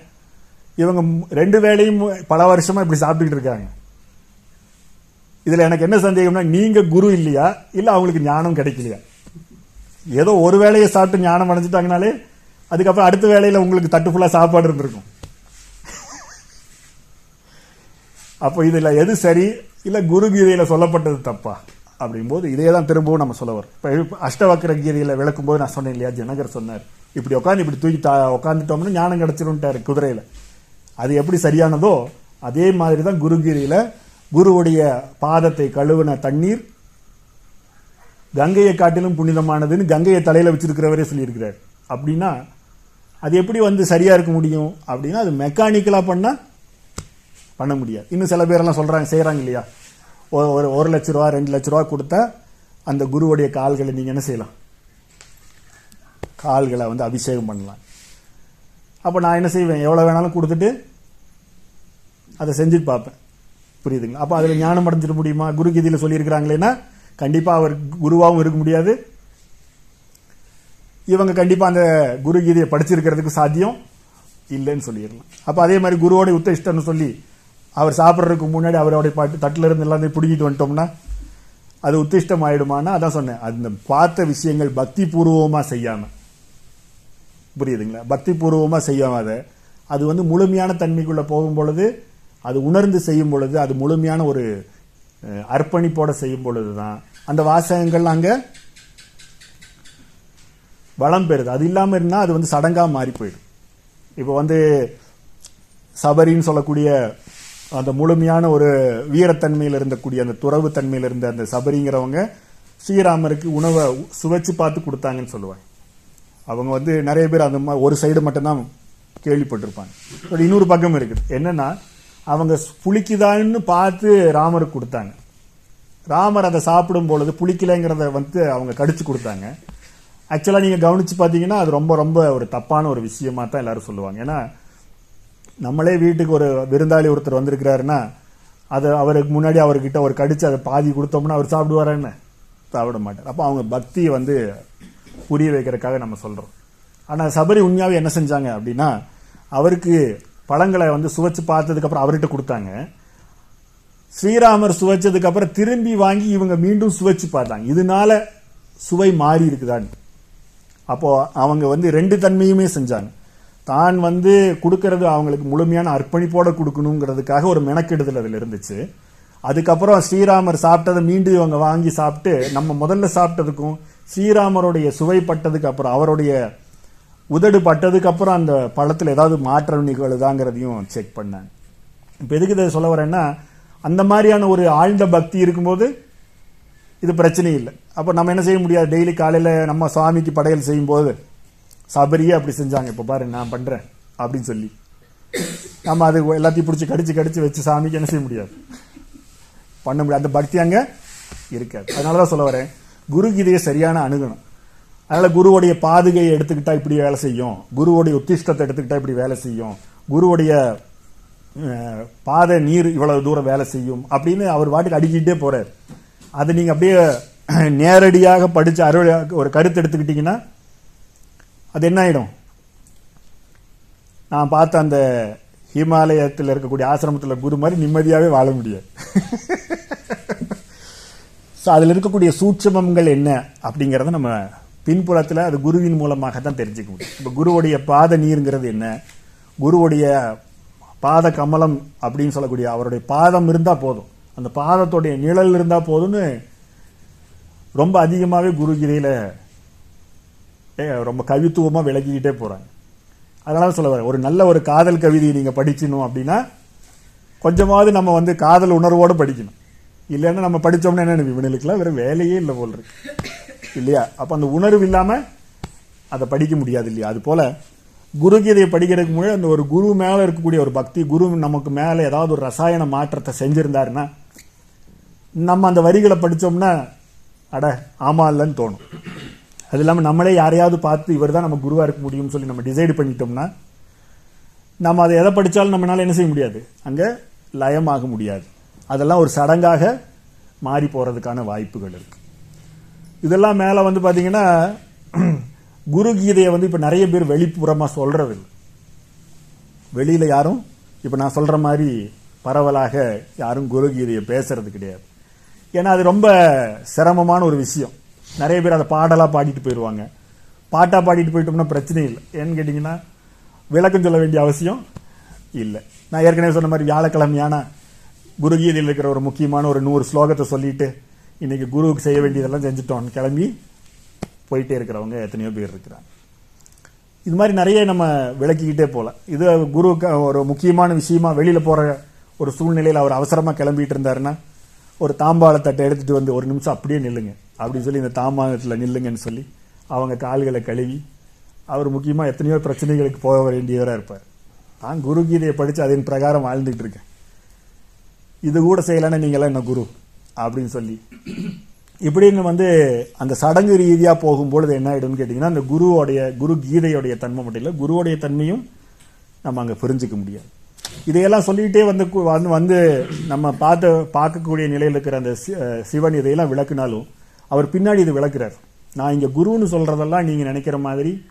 இவங்க ரெண்டு வேலையும் பல வருஷமாக இப்படி சாப்பிட்டுக்கிட்டு இருக்காங்க. இதில் எனக்கு என்ன சந்தேகம்னா நீங்கள் குரு இல்லையா? இல்லை அவங்களுக்கு ஞானம் கிடைக்கலையா? ஏதோ ஒரு வேலையை சாப்பிட்டு ஞானம் அடைஞ்சிட்டாங்கனாலே அதுக்கப்புறம் அடுத்த வேலையில் உங்களுக்கு தட்டு ஃபுல்லாக சாப்பாடு இருந்திருக்கும். அப்போ இதில் எது சரி? இல்லை குருகீதையில் சொல்லப்பட்டது தப்பா? அப்படிங்கும்போது இதே தான் திரும்பவும் நம்ம சொல்ல இப்போ அஷ்டவக்கர கீதையில் விளக்கும் போது நான் சொன்னேன் இல்லையா ஜனகர் சொன்னார். இப்படி உட்காந்து இப்படி தூக்கி தா- உட்காந்துட்டோம்னா ஞானம் கிடச்சிருன்ட்டார் குதிரையில். அது எப்படி சரியானதோ அதே மாதிரி தான் குருகிரியில் குருவுடைய பாதத்தை கழுவின தண்ணீர் கங்கையை காட்டிலும் புனிதமானதுன்னு கங்கையை தலையில் வச்சிருக்கிறவரே சொல்லியிருக்கிறார். அப்படின்னா அது எப்படி வந்து சரியாக இருக்க முடியும்? அப்படின்னா அது மெக்கானிக்கலாக பண்ணால் பண்ண முடியாது. இன்னும் சில பேரெல்லாம் சொல்கிறாங்க செய்கிறாங்க இல்லையா? ஒரு ஒரு ஒரு லட்ச ரூபா ரெண்டு லட்ச ரூபா கொடுத்தா அந்த குருவுடைய கால்களை நீங்கள் என்ன செய்யலாம்? கால்களை வந்து அபிஷேகம் பண்ணலாம். அப்போ நான் என்ன செய்வேன்? எவ்வளோ வேணாலும் கொடுத்துட்டு அதை செஞ்சுட்டு பார்ப்பேன். புரியுதுங்களா? அப்போ அதில் ஞானம் அடைஞ்சிட முடியுமா? குரு கீதியில் சொல்லியிருக்கிறாங்களேன்னா கண்டிப்பாக அவர் குருவாகவும் இருக்க முடியாது. இவங்க கண்டிப்பாக அந்த குரு கீதையை படிச்சிருக்கிறதுக்கு சாத்தியம் இல்லைன்னு சொல்லிடலாம். அப்போ அதே மாதிரி குருவோட உத்தேஷ்டன்னு சொல்லி அவர் சாப்பிட்றதுக்கு முன்னாடி அவரோட பாட்டு தட்டில் இருந்து எல்லாத்தையும் பிடிக்கிட்டு வந்துட்டோம்னா அது உத்திஷ்டம் ஆயிடுமானா அதான் சொன்னேன். அந்த பார்த்த விஷயங்கள் பக்தி பூர்வமாக செய்யாமல் புரியுதுங்களா? பக்தி பூர்வமாக செய்யாமல் அதை. அது வந்து முழுமையான தன்மைக்குள்ளே போகும் பொழுது அது உணர்ந்து செய்யும் பொழுது அது முழுமையான ஒரு அர்ப்பணிப்போடு அர்ப்பணிப்போட செய்யும் பொழுதுதான். அந்த வாசகங்கள் அங்கே வளம் பெறுது. அது இல்லாமல் இருந்தால் அது வந்து சடங்காக மாறி போயிடும். இப்போ வந்து சபரின்னு சொல்லக்கூடிய அந்த முழுமையான ஒரு வீரத்தன்மையில் இருந்தக்கூடிய அந்த துறவு தன்மையில் இருந்த அந்த சபரிங்கிறவங்க ஸ்ரீராமருக்கு உணவை சுவைச்சு பார்த்து கொடுத்தாங்கன்னு சொல்லுவாங்க. அவங்க வந்து நிறைய பேர் அந்த மாதிரி ஒரு சைடு மட்டும்தான் கேள்விப்பட்டிருப்பாங்க. பட் இன்னொரு பக்கம் இருக்குது. என்னன்னா அவங்க புளிக்குதான்னு பார்த்து ராமருக்கு கொடுத்தாங்க. ராமர் அதை சாப்பிடும் பொழுது புளிக்கலைங்கிறத வந்து அவங்க கடிச்சு கொடுத்தாங்க. ஆக்சுவலாக நீங்கள் கவனிச்சு பார்த்தீங்கன்னா அது ரொம்ப ரொம்ப ஒரு தப்பான ஒரு விஷயமா தான் எல்லாரும் சொல்லுவாங்க. ஏன்னா நம்மளே வீட்டுக்கு ஒரு விருந்தாளி ஒருத்தர் வந்திருக்கிறாருன்னா அதை அவருக்கு முன்னாடி அவர்கிட்ட ஒரு கடிச்சு அதை பாதி கொடுத்தோம்னா அவர் சாப்பிடுவாரா என்ன? சாப்பிட மாட்டார். அப்போ அவங்க பக்தியை வந்து புரிய வைக்கிறதுக்காக நம்ம சொல்கிறோம் ஆனால் சபரி உண்மையாகவே என்ன செஞ்சாங்க அப்படின்னா அவருக்கு பழங்களை வந்து சுவைச்சு பார்த்ததுக்கப்புறம் அவர்கிட்ட கொடுத்தாங்க. ஸ்ரீராமர் சுவைச்சதுக்கப்புறம் திரும்பி வாங்கி இவங்க மீண்டும் சுவைச்சு பார்த்தாங்க. இதனால சுவை மாறி இருக்குதான்னு. அப்போது அவங்க வந்து ரெண்டு தன்மையுமே செஞ்சாங்க. தான் வந்து கொடுக்கறது அவங்களுக்கு முழுமையான அர்ப்பணிப்போட கொடுக்கணுங்கிறதுக்காக ஒரு மெனக்கெடுதல் அதில் இருந்துச்சு. அதுக்கப்புறம் ஸ்ரீராமர் சாப்பிட்டதை மீண்டும் இவங்க வாங்கி சாப்பிட்டு நம்ம முதல்ல சாப்பிட்டதுக்கும் ஸ்ரீராமருடைய சுவைப்பட்டதுக்கு அப்புறம் அவருடைய உதடு பட்டதுக்கு அப்புறம் அந்த பழத்தில் ஏதாவது மாற்றம் நிகழுதாங்கிறதையும் செக் பண்ணேன். இப்போ எதுக்கு இதை சொல்ல வரேன்னா அந்த மாதிரியான ஒரு ஆழ்ந்த பக்தி இருக்கும்போது இது பிரச்சனை இல்லை. அப்போ நம்ம என்ன செய்ய முடியாது? டெய்லி காலையில் நம்ம சுவாமிக்கு படையல் செய்யும்போது சபரியே அப்படி செஞ்சாங்க. இப்போ பாரு நான் பண்றேன் அப்படின்னு சொல்லி. நம்ம அது எல்லாத்தையும் பிடிச்சி கடிச்சு கடிச்சு வச்சு சாமிக்கு என்ன செய்ய முடியாது. பண்ண முடியாது. அந்த பக்தி அங்கே இருக்காது. அதனாலதான் சொல்ல வரேன் குரு கீதையை சரியான அணுகணும். அதனால குருவுடைய பாதுகையை எடுத்துக்கிட்டா இப்படி வேலை செய்யும். குருவுடைய உத்திஷ்டத்தை எடுத்துக்கிட்டா இப்படி வேலை செய்யும். குருவுடைய பாதை நீர் இவ்வளவு தூரம் வேலை செய்யும் அப்படின்னு அவர் வாட்டுக்கு அடிக்கிட்டே போறார். அது நீங்க அப்படியே நேரடியாக படிச்சு அருள் ஒரு கருத்து எடுத்துக்கிட்டீங்கன்னா அது என்ன ஆயிடும் நான் பார்த்த அந்த ஹிமாலயத்தில் இருக்கக்கூடிய ஆசிரமத்தில் குரு மாதிரி நிம்மதியாகவே வாழ முடியாது. ஸோ அதில் இருக்கக்கூடிய சூட்சமங்கள் என்ன அப்படிங்கிறத நம்ம பின்புறத்தில் அது குருவின் மூலமாக தான் தெரிஞ்சுக்க முடியும். இப்போ குருவுடைய பாத நீருங்கிறது என்ன? குருவுடைய பாத கமலம் அப்படின்னு சொல்லக்கூடிய அவருடைய பாதம் இருந்தால் போதும். அந்த பாதத்துடைய நிழல் இருந்தால் போதும்னு ரொம்ப அதிகமாகவே குருகிரியில் ரொம்ப கவித்துவமாக விளக்கிக்கிட்டே போகிறாங்க அதனால சொல்ல வரேன் ஒரு நல்ல ஒரு காதல் கவிதையை நீங்கள் படிக்கணும் அப்படின்னா கொஞ்சமாவது நம்ம வந்து காதல் உணர்வோடு படிக்கணும். இல்லைன்னா நம்ம படித்தோம்னா என்ன இவனுக்குலாம் வேற வேலையே இல்லை போல் இருக்கு. இல்லையா? அப்போ அந்த உணர்வு இல்லாமல் அதை படிக்க முடியாது இல்லையா? அது போல் குருகீதையை படிக்கிறதுக்கு முன்னாடி அந்த ஒரு குரு மேலே இருக்கக்கூடிய ஒரு பக்தி குரு நமக்கு மேலே ஏதாவது ஒரு ரசாயன மாற்றத்தை செஞ்சுருந்தாருன்னா நம்ம அந்த வரிகளை படித்தோம்னா அட ஆமா இல்லைன்னு தோணும். அது இல்லாமல் நம்மளே யாரையாவது பார்த்து இவர் தான் நம்ம குருவாக இருக்க முடியும்னு சொல்லி நம்ம டிசைட் பண்ணிட்டோம்னா நம்ம அதை எதை படித்தாலும் நம்மளால என்ன செய்ய முடியாது. அங்கே லயமாக முடியாது. அதெல்லாம் ஒரு சடங்காக மாறி போகிறதுக்கான வாய்ப்புகள் இருக்கு. இதெல்லாம் மேலே வந்து பார்த்தீங்கன்னா குரு கீதையை வந்து இப்போ நிறைய பேர் வெளிப்புறமாக சொல்றது வெளியில் யாரும் இப்போ நான் சொல்கிற மாதிரி பரவலாக யாரும் குரு கீதையை பேசுறது கிடையாது. ஏன்னா அது ரொம்ப சிரமமான ஒரு விஷயம். நிறைய பேர் அதை பாடலாக பாடிட்டு போயிடுவாங்க பாட்டாக பாடிட்டு போயிட்டோம்னா பிரச்சனை இல்லை. ஏன்னு கேட்டிங்கன்னா விளக்கம் சொல்ல வேண்டிய அவசியம் இல்லை. நான் ஏற்கனவே சொன்ன மாதிரி வியாழக்கிழமையான குருகீதையில் இருக்கிற ஒரு முக்கியமான ஒரு நூறு ஸ்லோகத்தை சொல்லிட்டு இன்றைக்கி குருவுக்கு செய்ய வேண்டியதெல்லாம் செஞ்சுட்டோம். கிளம்பி போயிட்டே இருக்கிறவங்க எத்தனையோ பேர் இருக்கிறாங்க. இது மாதிரி நிறைய நம்ம விளக்கிக்கிட்டே போகலாம் இது குருவுக்கு ஒரு முக்கியமான விஷயமா வெளியில் போகிற ஒரு சூழ்நிலையில் அவர் அவசரமாக கிளம்பிட்டு இருந்தாருன்னா ஒரு தாம்பாளத்தட்டை எடுத்துகிட்டு எடுத்துட்டு வந்து ஒரு நிமிஷம் அப்படியே நில்லுங்க. அப்படின்னு சொல்லி இந்த தாம்பாளத்தில் நில்லுங்கன்னு சொல்லி அவங்க கால்களை கழுவி அவர் முக்கியமாக எத்தனையோ பிரச்சனைகளுக்கு போக வேண்டியவராக இருப்பார். நான் குரு கீதையை படித்து அதன் பிரகாரம் வாழ்ந்துகிட்டு இருக்கேன். இது கூட செய்யலைன்னா நீங்களாம் என்ன குரு? அப்படின்னு சொல்லி. இப்படின்னு வந்து அந்த சடங்கு ரீதியாக போகும்பொழுது என்ன ஆகிடும்னு கேட்டிங்கன்னா அந்த குருவோடைய குரு கீதையோடைய தன்மை மட்டும் இல்லை குருவோடைய தன்மையும் நம்ம அங்கே புரிஞ்சுக்க முடியாது. இதையெல்லாம் சொல்லிக்கிட்டே வந்து வந்து வந்து நம்ம பார்த்து பார்க்கக்கூடிய நிலையில் இருக்கிற அந்த சி- சிவன் இதையெல்லாம் விளக்குனாலும் அவர் பின்னாடி இது விளக்குறார். நான் இங்கே குருன்னு சொல்கிறதெல்லாம் நீங்கள் நினைக்கிற மாதிரி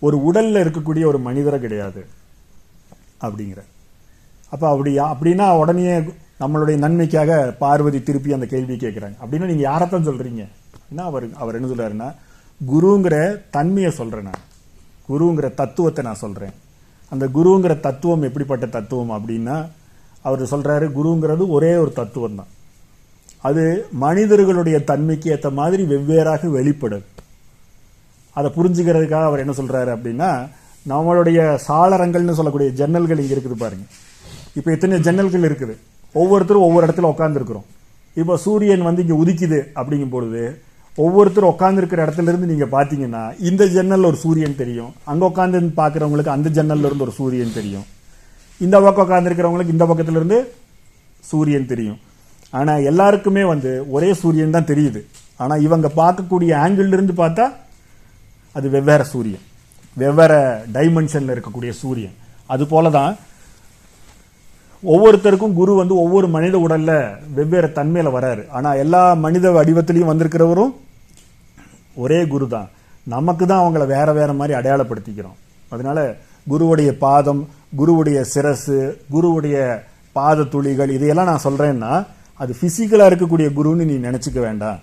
ஒரு உடலில் இருக்கக்கூடிய ஒரு மனிதரை கிடையாது. அப்படிங்கிற அப்போ அப்படியா அப்படின்னா உடனே நம்மளுடைய நன்மைக்காக பார்வதி திருப்பி அந்த கேள்வி கேட்குறாங்க. அப்படின்னா நீங்கள் யாரைத்தான் சொல்கிறீங்க என்ன அவர் அவர் என்ன சொல்கிறாருன்னா குருங்கிற தன்மையை சொல்கிறேன் நான். குருங்கிற தத்துவத்தை நான் சொல்கிறேன் அந்த குருங்கிற தத்துவம் எப்படிப்பட்ட தத்துவம் அப்படின்னா அவர் சொல்றாரு குருங்கிறது ஒரே ஒரு தத்துவம் தான். அது மனிதர்களுடைய தன்மைக்கு ஏற்ற மாதிரி வெவ்வேறாக வெளிப்படும். அதை புரிஞ்சுக்கிறதுக்காக அவர் என்ன சொல்றாரு அப்படின்னா நம்மளுடைய சாளரங்கள்னு சொல்லக்கூடிய ஜன்னல்கள் இங்கே இருக்குது பாருங்க. இப்போ எத்தனை ஜன்னல்கள் இருக்குது. ஒவ்வொருத்தரும் ஒவ்வொரு இடத்துல உட்காந்துருக்குறோம் இப்போ சூரியன் வந்து இங்கே உதிக்குது அப்படிங்கும் பொழுது ஒவ்வொருத்தரும் உட்காந்துருக்கிற இடத்துல இருந்து நீங்க பாத்தீங்கன்னா இந்த ஜன்னல்ல ஒரு சூரியன் தெரியும். அங்க உட்காந்து பாக்குறவங்களுக்கு அந்த ஜன்னல்ல இருந்து ஒரு சூரியன் தெரியும். இந்த பக்கம் உட்காந்துருக்கிறவங்களுக்கு இந்த பக்கத்துல இருந்து சூரியன் தெரியும். ஆனா எல்லாருக்குமே வந்து ஒரே சூரியன் தான் தெரியுது. ஆனா இவங்க பார்க்கக்கூடிய ஆங்கிள் இருந்து பார்த்தா அது வெவ்வேறு சூரியன். வெவ்வேறு டைமென்ஷன்ல இருக்கக்கூடிய சூரியன். அது போலதான் ஒவ்வொருத்தருக்கும் குரு வந்து ஒவ்வொரு மனித உடல்ல வெவ்வேறு தன்மையில வராரு. ஆனா எல்லா மனித வடிவத்திலையும் வந்திருக்கிறவரும் ஒரே குரு தான் நமக்கு தான் அவங்கள வேற வேற மாதிரி அடையாளப்படுத்திக்கிறோம். அதனால குருவுடைய பாதம் குருவுடைய சிரசு குருவுடைய பாத துளிகள் இதையெல்லாம் நான் சொல்றேன்னா அது பிசிக்கலா இருக்கக்கூடிய குருன்னு நீ நினச்சிக்க வேண்டாம்.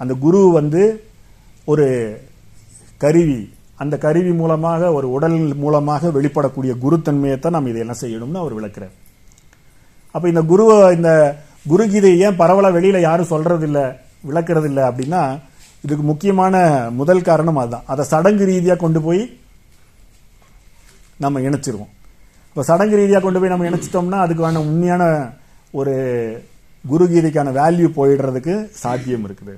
அந்த குரு வந்து ஒரு கருவி. அந்த கருவி மூலமாக ஒரு உடல் மூலமாக வெளிப்படக்கூடிய குருத்தன்மையைத்தான் நம்ம இதையெல்லாம் செய்யணும்னு அவர் விளக்குறார். அப்போ இந்த குருவை இந்த குருகீதையை ஏன் பரவலாக வெளியில் யாரும் சொல்கிறதில்ல இல்ல அப்படின்னா இதுக்கு முக்கியமான முதல் காரணம் அதுதான். அதை சடங்கு ரீதியாக கொண்டு போய் நம்ம இணைச்சிருவோம். இப்போ சடங்கு ரீதியாக கொண்டு போய் நம்ம இணைச்சிட்டோம்னா அதுக்கான உண்மையான ஒரு குருகீதைக்கான வேல்யூ போயிடுறதுக்கு சாத்தியம் இருக்குது.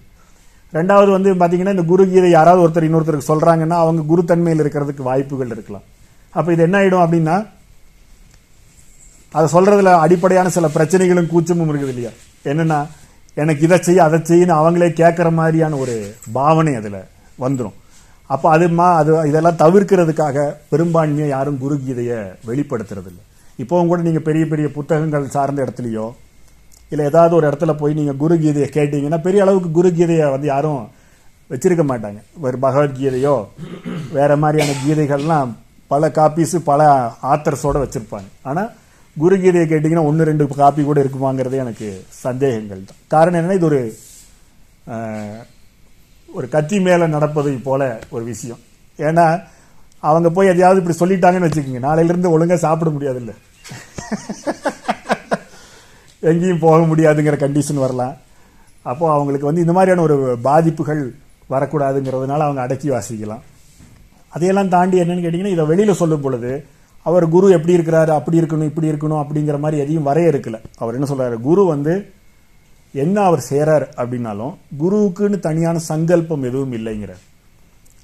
ரெண்டாவது வந்து பார்த்தீங்கன்னா இந்த குருகீதை யாராவது ஒருத்தர் இன்னொருத்தருக்கு சொல்கிறாங்கன்னா அவங்க குரு தன்மையில் இருக்கிறதுக்கு வாய்ப்புகள் இருக்கலாம். அப்போ இது என்ன ஆகிடும் அப்படின்னா அதை சொல்கிறதுல அடிப்படையான சில பிரச்சனைகளும் கூச்சமும் இருக்குது இல்லையா? என்னென்னா எனக்கு இதை செய்ய அதை செய்யணும் அவங்களே கேட்குற மாதிரியான ஒரு பாவனை அதில் வந்துடும் அப்போ அது மா அது இதெல்லாம் தவிர்க்கிறதுக்காக பெரும்பான்மையை யாரும் குரு கீதையை இப்போவும் கூட நீங்கள் பெரிய பெரிய புத்தகங்கள் சார்ந்த இடத்துலையோ இல்லை ஏதாவது ஒரு இடத்துல போய் நீங்கள் குரு கீதையை பெரிய அளவுக்கு குரு கீதையை வந்து யாரும் வச்சிருக்க மாட்டாங்க. ஒரு பகவத்கீதையோ வேறு மாதிரியான கீதைகள்லாம் பல காப்பீஸு பல ஆத்தர்ஸோட வச்சுருப்பாங்க. ஆனால் குரு கீதையை ஒன்று ரெண்டு காப்பி கூட இருக்குமாங்கிறது எனக்கு சந்தேகங்கள். தான் காரணம் என்னென்னா இது ஒரு ஒரு கத்தி மேலே நடப்பதை போல ஒரு விஷயம். ஏன்னா அவங்க போய் எதையாவது இப்படி சொல்லிட்டாங்கன்னு வச்சுக்கோங்க. நாளையிலேருந்து ஒழுங்காக சாப்பிட முடியாதுல்ல. எங்கேயும் போக முடியாதுங்கிற கண்டிஷன் வரலாம். அப்போது அவங்களுக்கு வந்து இந்த மாதிரியான ஒரு பாதிப்புகள் வரக்கூடாதுங்கிறதுனால அவங்க அடக்கி வாசிக்கலாம். அதையெல்லாம் தாண்டி என்னென்னு கேட்டிங்கன்னா இதை வெளியில் சொல்லும் பொழுது அவர் குரு எப்படி இருக்கிறாரு அப்படி இருக்கணும் இப்படி இருக்கணும் அப்படிங்கிற மாதிரி எதையும் வரையறுக்கல அவர் என்ன சொல்றாரு? குரு வந்து என்ன அவர் செய்கிறார் அப்படின்னாலும் குருவுக்குன்னு தனியான சங்கல்பம் எதுவும் இல்லைங்கிறார்.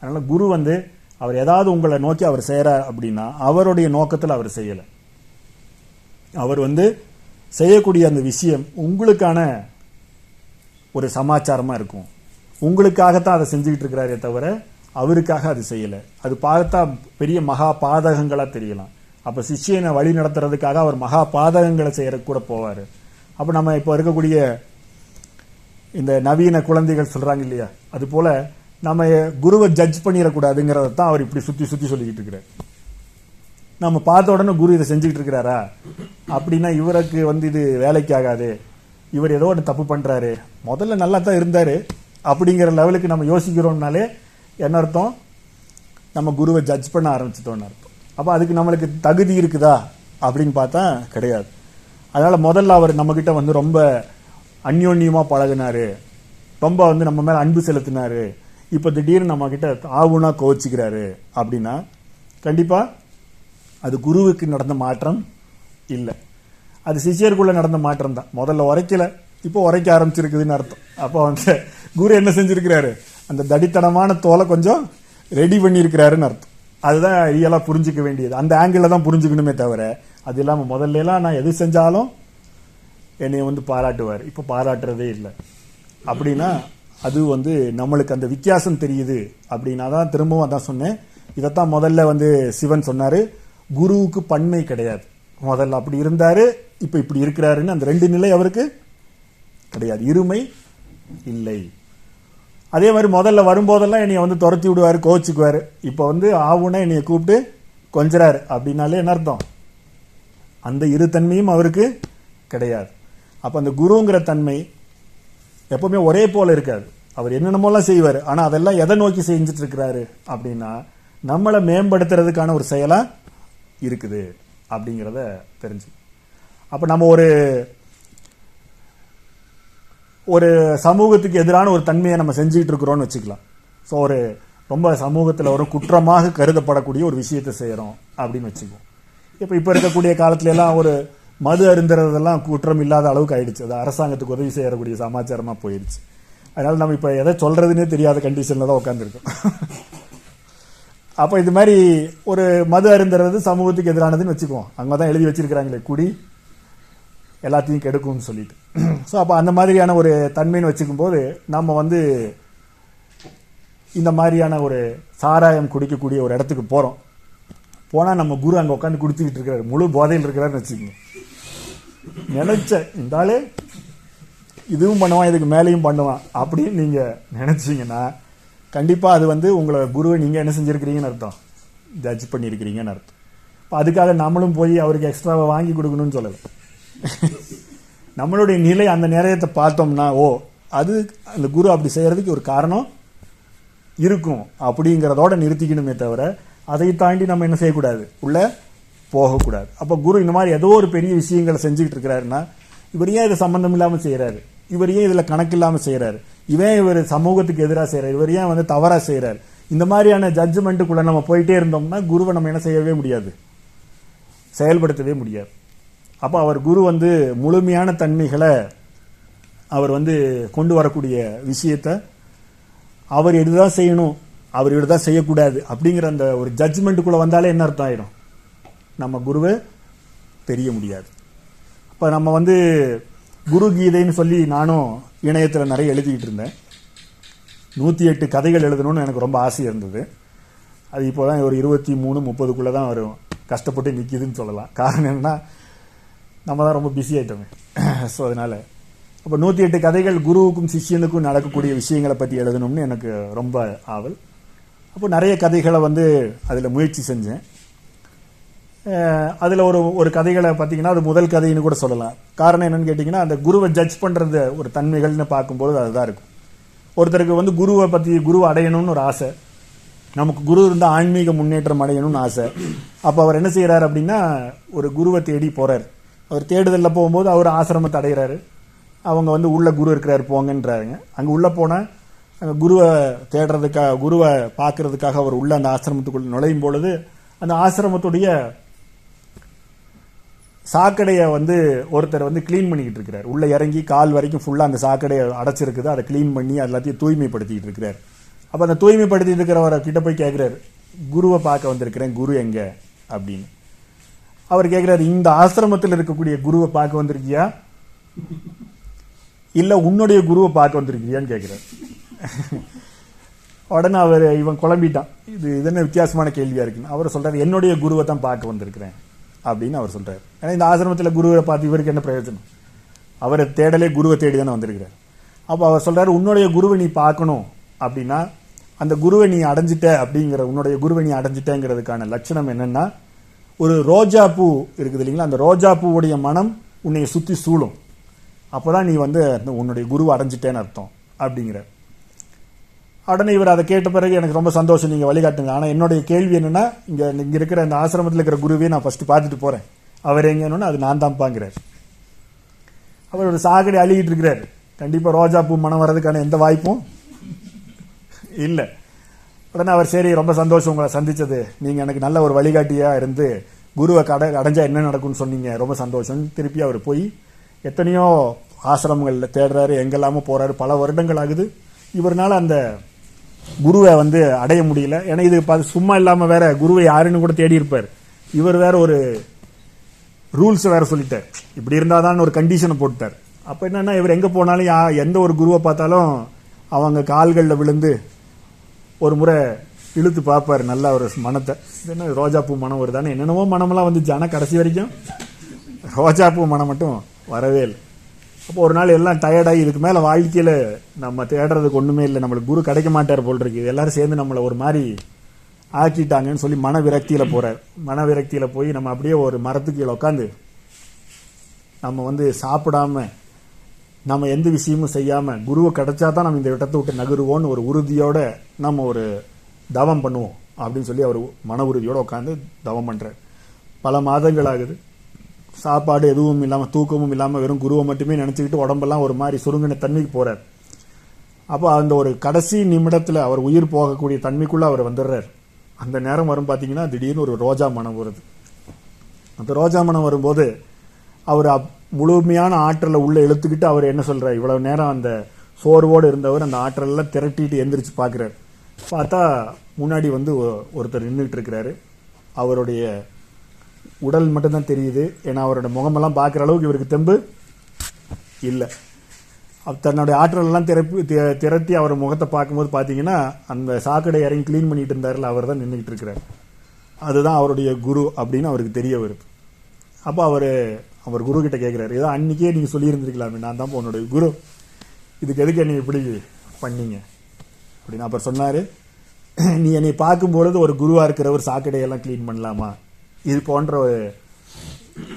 அதனால் குரு வந்து அவர் ஏதாவது உங்களை நோக்கி அவர் செய்கிறார் அப்படின்னா அவருடைய நோக்கத்தில் அவர் செய்யலை. அவர் வந்து செய்யக்கூடிய அந்த விஷயம் உங்களுக்கான ஒரு சமாச்சாரமாக இருக்கும். உங்களுக்காகத்தான் அதை செஞ்சுக்கிட்டு இருக்கிறாரே தவிர அவருக்காக அது செய்யலை. அது பார்த்தா பெரிய மகா பாதகங்களாக தெரியலாம். அப்போ சிஷ்யனை வழி நடத்துறதுக்காக அவர் மகா பாதகங்களை செய்கிற கூட போவார். அப்போ நம்ம இப்போ இருக்கக்கூடிய இந்த நவீன குழந்தைகள் சொல்கிறாங்க இல்லையா? அது போல் நம்ம குருவை ஜட்ஜ் பண்ணிடக்கூடாதுங்கிறத தான் அவர் இப்படி சுற்றி சுற்றி சொல்லிக்கிட்டு இருக்கிறார். நம்ம பார்த்த உடனே குரு இதை செஞ்சுக்கிட்டு இருக்கிறாரா? அப்படின்னா இவருக்கு வந்து இது வேலைக்கு ஆகாது இவர் ஏதோ ஒன்று தப்பு பண்ணுறாரு முதல்ல நல்லா தான் இருந்தார். அப்படிங்கிற லெவலுக்கு நம்ம யோசிக்கிறோம்னாலே என்ன அர்த்தம்? நம்ம குருவை ஜட்ஜ் பண்ண ஆரம்பிச்சிட்டோம்னு அர்த்தம். அப்போ அதுக்கு நம்மளுக்கு தகுதி இருக்குதா? அப்படின்னு பார்த்தா கிடையாது. அதனால் முதல்ல அவர் நம்மக்கிட்ட வந்து ரொம்ப அந்யோன்யமாக பழகினார். ரொம்ப வந்து நம்ம மேலே அன்பு செலுத்தினாரு. இப்போ திடீர்னு நம்மக்கிட்ட ஆவுனா கோச்சிக்கிறாரு அப்படின்னா கண்டிப்பாக அது குருவுக்கு நடந்த மாற்றம் இல்லை. அது சிஷியருக்குள்ளே நடந்த மாற்றம் தான். முதல்ல உரைக்கல. இப்போ உரைக்க ஆரம்பிச்சிருக்குதுன்னு அர்த்தம். அப்போ வந்து குரு என்ன செஞ்சிருக்கிறாரு? அந்த தடித்தனமான தோலை கொஞ்சம் ரெடி பண்ணியிருக்கிறாருன்னு அர்த்தம். அதுதான் ரியலாக புரிஞ்சுக்க வேண்டியது. அந்த ஆங்கிளில் தான் புரிஞ்சுக்கணுமே தவிர அது இல்லாமல் முதல்லலாம் நான் எது செஞ்சாலும் என்னை வந்து பாராட்டுவார். இப்போ பாராட்டுறதே இல்லை. அப்படின்னா அது வந்து நம்மளுக்கு அந்த வித்தியாசம் தெரியுது அப்படின்னா தான் திரும்பவும் அதான் சொன்னேன். இதைத்தான் முதல்ல வந்து சிவன் சொன்னார். குருவுக்கு பண்மை கிடையாது. முதல்ல அப்படி இருந்தார் இப்போ இப்படி இருக்கிறாருன்னு அந்த ரெண்டு நிலை அவருக்கு கிடையாது. இருமை இல்லை. அதே மாதிரி முதல்ல வரும்போதெல்லாம் என்னைய வந்து துரத்தி விடுவார் கோச்சிக்குவார் இப்போ வந்து ஆவுன்னா என்னைய கூப்பிட்டு கொஞ்சறாரு அப்படின்னாலே என்ன அர்த்தம்? அந்த இரு தன்மையும் அவருக்கு கிடையாது. அப்போ அந்த குருங்கிற தன்மை எப்பவுமே ஒரே போல இருக்காது. அவர் என்னென்னமோலாம் செய்வார் ஆனால் அதெல்லாம் எதை நோக்கி செஞ்சுட்டு இருக்கிறாரு அப்படின்னா நம்மளை மேம்படுத்துறதுக்கான ஒரு செயலாக இருக்குது அப்படிங்கிறத தெரிஞ்சு. அப்போ நம்ம ஒரு ஒரு சமூகத்துக்கு எதிரான ஒரு தன்மையை நம்ம செஞ்சுக்கிட்டு இருக்கிறோம்னு வச்சுக்கலாம். ஸோ ஒரு ரொம்ப சமூகத்தில் ஒரு குற்றமாக கருதப்படக்கூடிய ஒரு விஷயத்தை செய்கிறோம் அப்படின்னு வச்சுக்குவோம். இப்போ இப்போ இருக்கக்கூடிய காலத்துல எல்லாம் ஒரு மது அருந்துறதெல்லாம் குற்றம் இல்லாத அளவுக்கு ஆயிடுச்சு. அது அரசாங்கத்துக்கு உதவி செய்யக்கூடிய சமாச்சாரமாக போயிடுச்சு அதனால் நம்ம இப்போ எதை சொல்கிறதுனே தெரியாத கண்டிஷனில் தான் உட்காந்துருக்கோம் அப்போ இது மாதிரி ஒரு மது அருந்துறது சமூகத்துக்கு எதிரானதுன்னு வச்சுக்குவோம். அங்கே தான் எழுதி வச்சிருக்கிறாங்களே குடி. எல்லாத்தையும் கெடுக்கும்னு சொல்லிட்டு. ஸோ அப்போ அந்த மாதிரியான ஒரு தன்மைன்னு வச்சுக்கும் போது நம்ம வந்து இந்த மாதிரியான ஒரு சாராயம் குடிக்கக்கூடிய ஒரு இடத்துக்கு போகிறோம் போனால் நம்ம குரு அங்கே உட்காந்து குடிச்சுக்கிட்டு இருக்கிறாரு முழு போதையில் இருக்கிறாருன்னு வச்சுக்கோங்க. நினச்சேன் இருந்தாலே இதுவும் பண்ணுவான் இதுக்கு மேலேயும் பண்ணுவான் அப்படின்னு நீங்கள் நினச்சிங்கன்னா கண்டிப்பாக அது வந்து உங்களை குருவை நீங்கள் என்ன செஞ்சிருக்கிறீங்கன்னு அர்த்தம். ஜட்ஜ் பண்ணியிருக்கிறீங்கன்னு அர்த்தம். இப்போ அதுக்காக நம்மளும் போய் அவருக்கு எக்ஸ்ட்ராவை வாங்கி கொடுக்கணும்னு சொல்லலை. நம்மளுடைய நிலை அந்த நேரத்தை பார்த்தோம்னா ஓ அது அந்த குரு அப்படி செய்கிறதுக்கு ஒரு காரணம் இருக்கும். அப்படிங்கிறதோட நிறுத்திக்கணுமே தவிர அதை தாண்டி நம்ம என்ன செய்யக்கூடாது? உள்ள போகக்கூடாது. அப்போ குரு இந்த மாதிரி ஏதோ ஒரு பெரிய விஷயங்களை செஞ்சுக்கிட்டு இருக்கிறாருன்னா இவர் ஏன் இது சம்மந்தம் இல்லாமல் செய்கிறாரு இவர் ஏன் இதில் கணக்கு இல்லாமல் செய்கிறாரு இவன் இவர் சமூகத்துக்கு எதிராக செய்கிறார் இவர் ஏன் வந்து தவறாக செய்கிறார் இந்த மாதிரியான ஜட்ஜ்மெண்ட்டுக்குள்ளே நம்ம போயிட்டே இருந்தோம்னா குருவை நம்ம என்ன செய்யவே முடியாது. செயல்படுத்தவே முடியாது. அப்போ அவர் குரு வந்து முழுமையான தன்மைகளை அவர் வந்து கொண்டு வரக்கூடிய விஷயத்த அவர் இதுதான் செய்யணும் அவர் இதுதான் செய்யக்கூடாது அப்படிங்கிற அந்த ஒரு ஜட்ஜ்மெண்ட்டுக்குள்ளே வந்தாலே என்ன அர்த்தம் ஆயிடும் நம்ம குருவை தெரிய முடியாது. இப்போ நம்ம வந்து குரு கீதைன்னு சொல்லி நானும் இணையத்தில் நிறைய எழுதிக்கிட்டு இருந்தேன். நூற்றி எட்டு கதைகள் எழுதணும்னு எனக்கு ரொம்ப ஆசை இருந்தது. அது இப்போ தான் ஒரு இருபத்தி மூணு முப்பதுக்குள்ளே தான் வரும். கஷ்டப்பட்டு நிற்கிதுன்னு சொல்லலாம். காரணம் என்னன்னா நம்ம தான் ரொம்ப பிஸி ஆயிட்டோமே. ஸோ அதனால. அப்போ நூற்றி எட்டு கதைகள் குருவுக்கும் சிஷ்யனுக்கும் நடக்கக்கூடிய விஷயங்களை பற்றி எழுதணும்னு எனக்கு ரொம்ப ஆவல். அப்போ நிறைய கதைகளை வந்து அதில் முயற்சி செஞ்சேன். அதில் ஒரு ஒரு கதைகளை பார்த்தீங்கன்னா அது முதல் கதைன்னு கூட சொல்லலாம். காரணம் என்னன்னு கேட்டிங்கன்னா அந்த குருவை ஜட்ஜ் பண்ணுறத ஒரு தன்மைகள்னு பார்க்கும்போது அதுதான் இருக்கும். ஒருத்தருக்கு வந்து குருவை பற்றி குருவை அடையணும்னு ஒரு ஆசை. நமக்கு குரு இருந்தால் ஆன்மீக முன்னேற்றம் அடையணும்னு ஆசை. அப்போ அவர் என்ன செய்கிறார் அப்படின்னா ஒரு குருவை தேடி போகிறார் அவர் தேடுதலில் போகும்போது அவர் ஆசிரமத்தை அடைகிறாரு. அவங்க வந்து உள்ள குரு இருக்கிறாரு போங்கன்றாருங்க. அங்கே உள்ளே போனால் அங்கே குருவை தேடுறதுக்காக குருவை பார்க்கறதுக்காக அவர் உள்ள அந்த ஆசிரமத்துக்குள்ள நுழையும் பொழுது அந்த ஆசிரமத்துடைய சாக்கடையை வந்து ஒருத்தர் வந்து க்ளீன் பண்ணிக்கிட்டு இருக்கிறார். உள்ளே இறங்கி கால் வரைக்கும் ஃபுல்லாக அந்த சாக்கடையை அடைச்சிருக்குது. அதை க்ளீன் பண்ணி அது எல்லாத்தையும் தூய்மைப்படுத்திக்கிட்டு இருக்கிறார். அப்போ அந்த தூய்மைப்படுத்திட்டு இருக்கிறவரை கிட்ட போய் கேட்குறாரு குருவை பார்க்க வந்திருக்கிறேன் குரு எங்கே? அப்படின்னு. அவர் கேட்கிறாரு இந்த ஆசிரமத்தில் இருக்கக்கூடிய குருவை பார்க்க வந்திருக்கியா? இல்ல உன்னுடைய குருவை பார்க்க வந்திருக்கியான்னு கேட்கிறார் உடனே அவர் இவன் குழம்பிட்டான். இது இது என்ன வித்தியாசமான கேள்வியா இருக்குன்னு. அவர் சொல்றாரு என்னுடைய குருவை தான் பார்க்க வந்திருக்கிறேன் அப்படின்னு அவர் சொல்றாரு. ஏன்னா இந்த ஆசிரமத்தில் குருவை பார்த்து இவருக்கு என்ன பிரயோஜனம்? அவரை தேடலே குருவை தேடி தானே வந்திருக்கிறார். அப்போ அவர் சொல்றாரு உன்னுடைய குருவை நீ பார்க்கணும் அப்படின்னா அந்த குருவை நீ அடைஞ்சிட்ட அப்படிங்கிற உன்னுடைய குருவை நீ அடைஞ்சிட்டேங்கிறதுக்கான லட்சணம் என்னன்னா ஒரு ரோஜா பூ இருக்குது இல்லைங்களா? அந்த ரோஜா பூவுடைய மனம் உன்னை சுற்றி சூழும். அப்போ தான் நீ வந்து அந்த உன்னுடைய குருவை அடைஞ்சிட்டேன்னு அர்த்தம் அப்படிங்கிற. உடனே இவர் அதை கேட்ட பிறகு எனக்கு ரொம்ப சந்தோஷம் நீங்கள் வழிகாட்டுங்க. ஆனால் என்னுடைய கேள்வி என்னென்னா இங்கே இங்கே இருக்கிற இந்த ஆசிரமத்தில் இருக்கிற குருவே நான் ஃபஸ்ட்டு பார்த்துட்டு போகிறேன் அவர் எங்கன்னு அது நான் தான் பாங்கிறார் அவர் ஒரு சாகடி அழுகிட்டு இருக்கிறார். கண்டிப்பாக ரோஜா பூ மனம் வர்றதுக்கான எந்த வாய்ப்பும் இல்லை. உடனே அவர் சரி ரொம்ப சந்தோஷம் உங்களை சந்திச்சது. நீங்க எனக்கு நல்ல ஒரு வழிகாட்டியா இருந்து குருவை கடை அடைஞ்சா என்ன நடக்கும்னு சொன்னீங்க. ரொம்ப சந்தோஷம். திருப்பி அவர் போய் எத்தனையோ ஆசிரமங்களில் தேடுறாரு எங்கெல்லாமோ போறாரு. பல வருடங்கள் ஆகுது. இவர்னால அந்த குருவை வந்து அடைய முடியல. ஏன்னா இது பார்த்து சும்மா இல்லாம வேற குருவை யாருன்னு கூட தேடி இருப்பார். இவர் வேற ஒரு ரூல்ஸ் வேற சொல்லிட்டார். இப்படி இருந்தாதான் ஒரு கண்டிஷனை போட்டார் அப்போ என்னன்னா இவர் எங்கே போனாலும் எந்த ஒரு குருவை பார்த்தாலும் அவங்க கால்களில் விழுந்து ஒரு முறை இழுத்து பார்ப்பாரு நல்லா ஒரு மனத்தை. என்ன ரோஜாப்பூ மனம் வருதானே என்னென்னவோ மனமெல்லாம் வந்துச்சு. ஆனால் கடைசி வரைக்கும் ரோஜாப்பூ மனம் மட்டும் வரவே இல்லை. அப்போ ஒரு நாள் எல்லாம் டயர்டாகி இதுக்கு மேலே வாழ்க்கையில் நம்ம தேடுறதுக்கு ஒன்றுமே இல்லை. நம்மளுக்கு குரு கிடைக்க மாட்டார் போல் இருக்கு. இது எல்லாரும் சேர்ந்து நம்மளை ஒரு மாதிரி ஆக்கிட்டாங்கன்னு சொல்லி மன விரக்தியில் போகிறார் மன விரக்தியில் போய் நம்ம அப்படியே ஒரு மரத்துக்கு கீழே உட்காந்து நம்ம வந்து சாப்பிடாம நம்ம எந்த விஷயமும் செய்யாமல் குருவை கிடைச்சா தான் நம்ம இந்த இடத்தை விட்டு நகருவோம்னு ஒரு உறுதியோட நம்ம ஒரு தவம் பண்ணுவோம் அப்படின்னு சொல்லி அவர் மன உறுதியோடு உட்காந்து தவம் பண்ணுறார் பல மாதங்கள் ஆகுது. சாப்பாடு எதுவும் இல்லாமல் தூக்கமும் இல்லாமல் வெறும் குருவை மட்டுமே நினச்சிக்கிட்டு உடம்பெல்லாம் ஒரு மாதிரி சுருங்கின தன்மைக்கு போகிறார் அப்போ அந்த ஒரு கடைசி நிமிடத்தில் அவர் உயிர் போகக்கூடிய தன்மைக்குள்ளே அவர் வந்துடுறார். அந்த நேரம் வரும் பார்த்தீங்கன்னா திடீர்னு ஒரு ரோஜா மனம் வருது. அந்த ரோஜா மனம் வரும்போது அவர் அப்- முழுமையான ஆற்றலை உள்ள இழுத்துக்கிட்டு அவர் என்ன சொல்றார்? இவ்வளவு நேரம் அந்த சோர்வோடு இருந்தவர் அந்த ஆற்றலெல்லாம் திரட்டிட்டு எந்திரிச்சு பார்க்குறாரு. பார்த்தா முன்னாடி வந்து ஒருத்தர் நின்றுட்டு இருக்கிறாரு. அவருடைய உடல் மட்டும்தான் தெரியுது. ஏன்னா அவரோட முகமெல்லாம் பார்க்குற அளவுக்கு இவருக்கு தெம்பு இல்லை. தன்னுடைய ஆற்றலெல்லாம் திரப்பி திரட்டி அவர் முகத்தை பார்க்கும்போது பார்த்தீங்கன்னா அந்த சாக்கடை இறங்கி க்ளீன் பண்ணிட்டு இருந்தார்ல அவர் தான் நின்றுட்டு இருக்கிறார். அதுதான் அவருடைய குரு அப்படின்னு அவருக்கு தெரிய வருது. அப்போ அவர் அவர் குரு கிட்ட கேட்குறாரு ஏதோ அன்னைக்கே நீங்கள் சொல்லியிருந்திருக்கலாமே நான் தான் உன்னுடைய குரு. இதுக்கு எதுக்கு என்னை இப்படி பண்ணீங்க? அப்படின்னு அப்புறம் சொன்னார். நீ என்னை பார்க்கும்பொழுது ஒரு குருவா இருக்கிறவர் சாக்கடையெல்லாம் க்ளீன் பண்ணலாமா? இது போன்ற ஒரு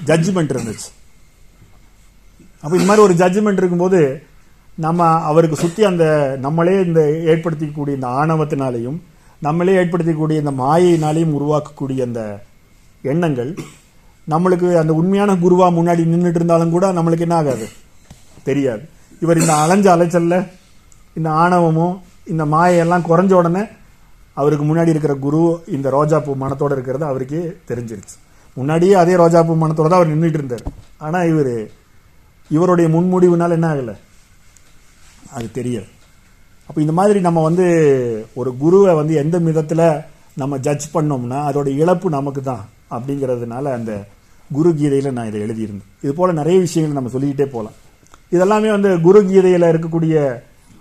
ஜட்ஜ்மெண்ட் இருந்துச்சு. அப்போ இந்த மாதிரி ஒரு ஜட்ஜ்மெண்ட் இருக்கும்போது நம்ம அவருக்கு சுற்றி அந்த நம்மளே இந்த ஏற்படுத்திக்கக்கூடிய இந்த ஆணவத்தினாலையும் நம்மளே ஏற்படுத்தக்கூடிய இந்த மாயினாலையும் உருவாக்கக்கூடிய அந்த எண்ணங்கள் நம்மளுக்கு அந்த உண்மையான குருவா முன்னாடி நின்றுட்டு இருந்தாலும் கூட நம்மளுக்கு என்ன ஆகாது? தெரியாது. இவர் இந்த அலைஞ்ச அலைச்சல்ல இந்த ஆணவமும் இந்த மாயையெல்லாம் குறைஞ்ச உடனே அவருக்கு முன்னாடி இருக்கிற குரு இந்த ரோஜாப்பூ மனத்தோடு இருக்கிறது அவருக்கு தெரிஞ்சிருச்சு. முன்னாடியே அதே ரோஜாப்பூ மனத்தோடு தான் அவர் நின்றுட்டு இருந்தார். ஆனால் இவர் இவருடைய முன்முடிவுனால என்ன ஆகலை? அது தெரியல. அப்போ இந்த மாதிரி நம்ம வந்து ஒரு குருவை வந்து எந்த விதத்தில் நம்ம ஜட்ஜ் பண்ணோம்னா அதோடய இழப்பு நமக்கு தான். அப்படிங்கிறதுனால அந்த குரு கீதையில் நான் இதை எழுதியிருந்தேன். இது போல் நிறைய விஷயங்கள் நம்ம சொல்லிக்கிட்டே போகலாம் இதெல்லாமே வந்து குரு கீதையில் இருக்கக்கூடிய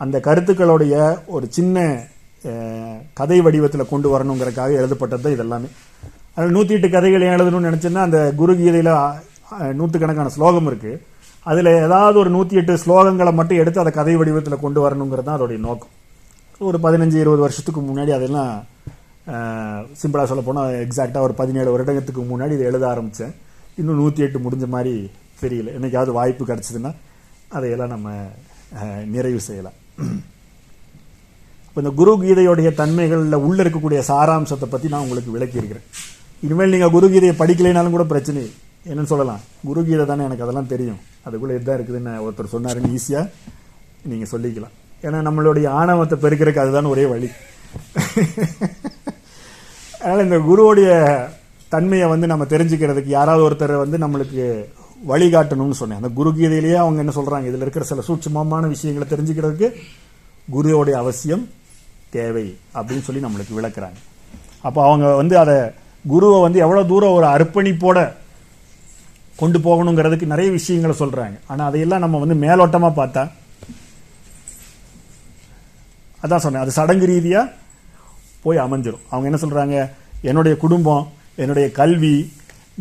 அந்த கருத்துக்களுடைய ஒரு சின்ன கதை வடிவத்தில் கொண்டு வரணுங்கிறதுக்காக எழுதப்பட்டது தான் இதெல்லாமே. அதில் நூற்றி எட்டு கதைகள் ஏன் எழுதணும்னு நினச்சேன்னா அந்த குரு கீதையில் நூற்றுக்கணக்கான ஸ்லோகம் இருக்குது அதில் ஏதாவது ஒரு நூற்றி எட்டு ஸ்லோகங்களை மட்டும் எடுத்து அதை கதை வடிவத்தில் கொண்டு வரணுங்கிறது தான் அதோடைய நோக்கம். ஒரு பதினஞ்சு இருபது வருஷத்துக்கு முன்னாடி அதெல்லாம் சிம்பிளாக சொல்ல போனால் எக்ஸாக்டாக ஒரு பதினேழு வருடத்துக்கு முன்னாடி இதை எழுத ஆரம்பித்தேன் இன்னும் நூற்றி எட்டு முடிஞ்ச மாதிரி தெரியல. என்னைக்காவது வாய்ப்பு கிடச்சிதுன்னா அதையெல்லாம் நம்ம நிறைவு செய்யலாம். இப்போ இந்த குரு கீதையுடைய தன்மைகளில் உள்ளே இருக்கக்கூடிய சாராம்சத்தை பற்றி நான் உங்களுக்கு விளக்கியிருக்கிறேன் இனிமேல் நீங்கள் குரு கீதையை படிக்கலைனாலும் கூட பிரச்சனை என்னன்னு சொல்லலாம். குரு கீதை தானே எனக்கு அதெல்லாம் தெரியும். அதுக்குள்ளே இதுதான் இருக்குதுன்னு ஒருத்தர் சொன்னாருன்னு ஈஸியாக நீங்கள் சொல்லிக்கலாம். ஏன்னா நம்மளுடைய ஆணவத்தை பெருக்கிறதுக்கு அதுதான் ஒரே வழி. அதனால் இந்த குருவுடைய தன்மையை வந்து நம்ம தெரிஞ்சுக்கிறதுக்கு யாராவது ஒருத்தர் வந்து நம்மளுக்கு வழிகாட்டணும்னு சொன்னேன். அந்த குரு கீதையிலேயே அவங்க என்ன சொல்றாங்க? இதில் இருக்கிற சில சூட்சமமான விஷயங்களை தெரிஞ்சுக்கிறதுக்கு குருவோடைய அவசியம் தேவை அப்படின்னு சொல்லி நம்மளுக்கு விளக்குறாங்க. அப்போ அவங்க வந்து அதை குருவை வந்து எவ்வளோ தூரம் ஒரு அர்ப்பணிப்போட கொண்டு போகணுங்கிறதுக்கு நிறைய விஷயங்களை சொல்றாங்க. ஆனால் அதையெல்லாம் நம்ம வந்து மேலோட்டமாக பார்த்தா அதான் சொன்னேன் அது சடங்கு ரீதியாக போய் அமைஞ்சிரும். அவங்க என்ன சொல்கிறாங்க என்னுடைய குடும்பம் என்னுடைய கல்வி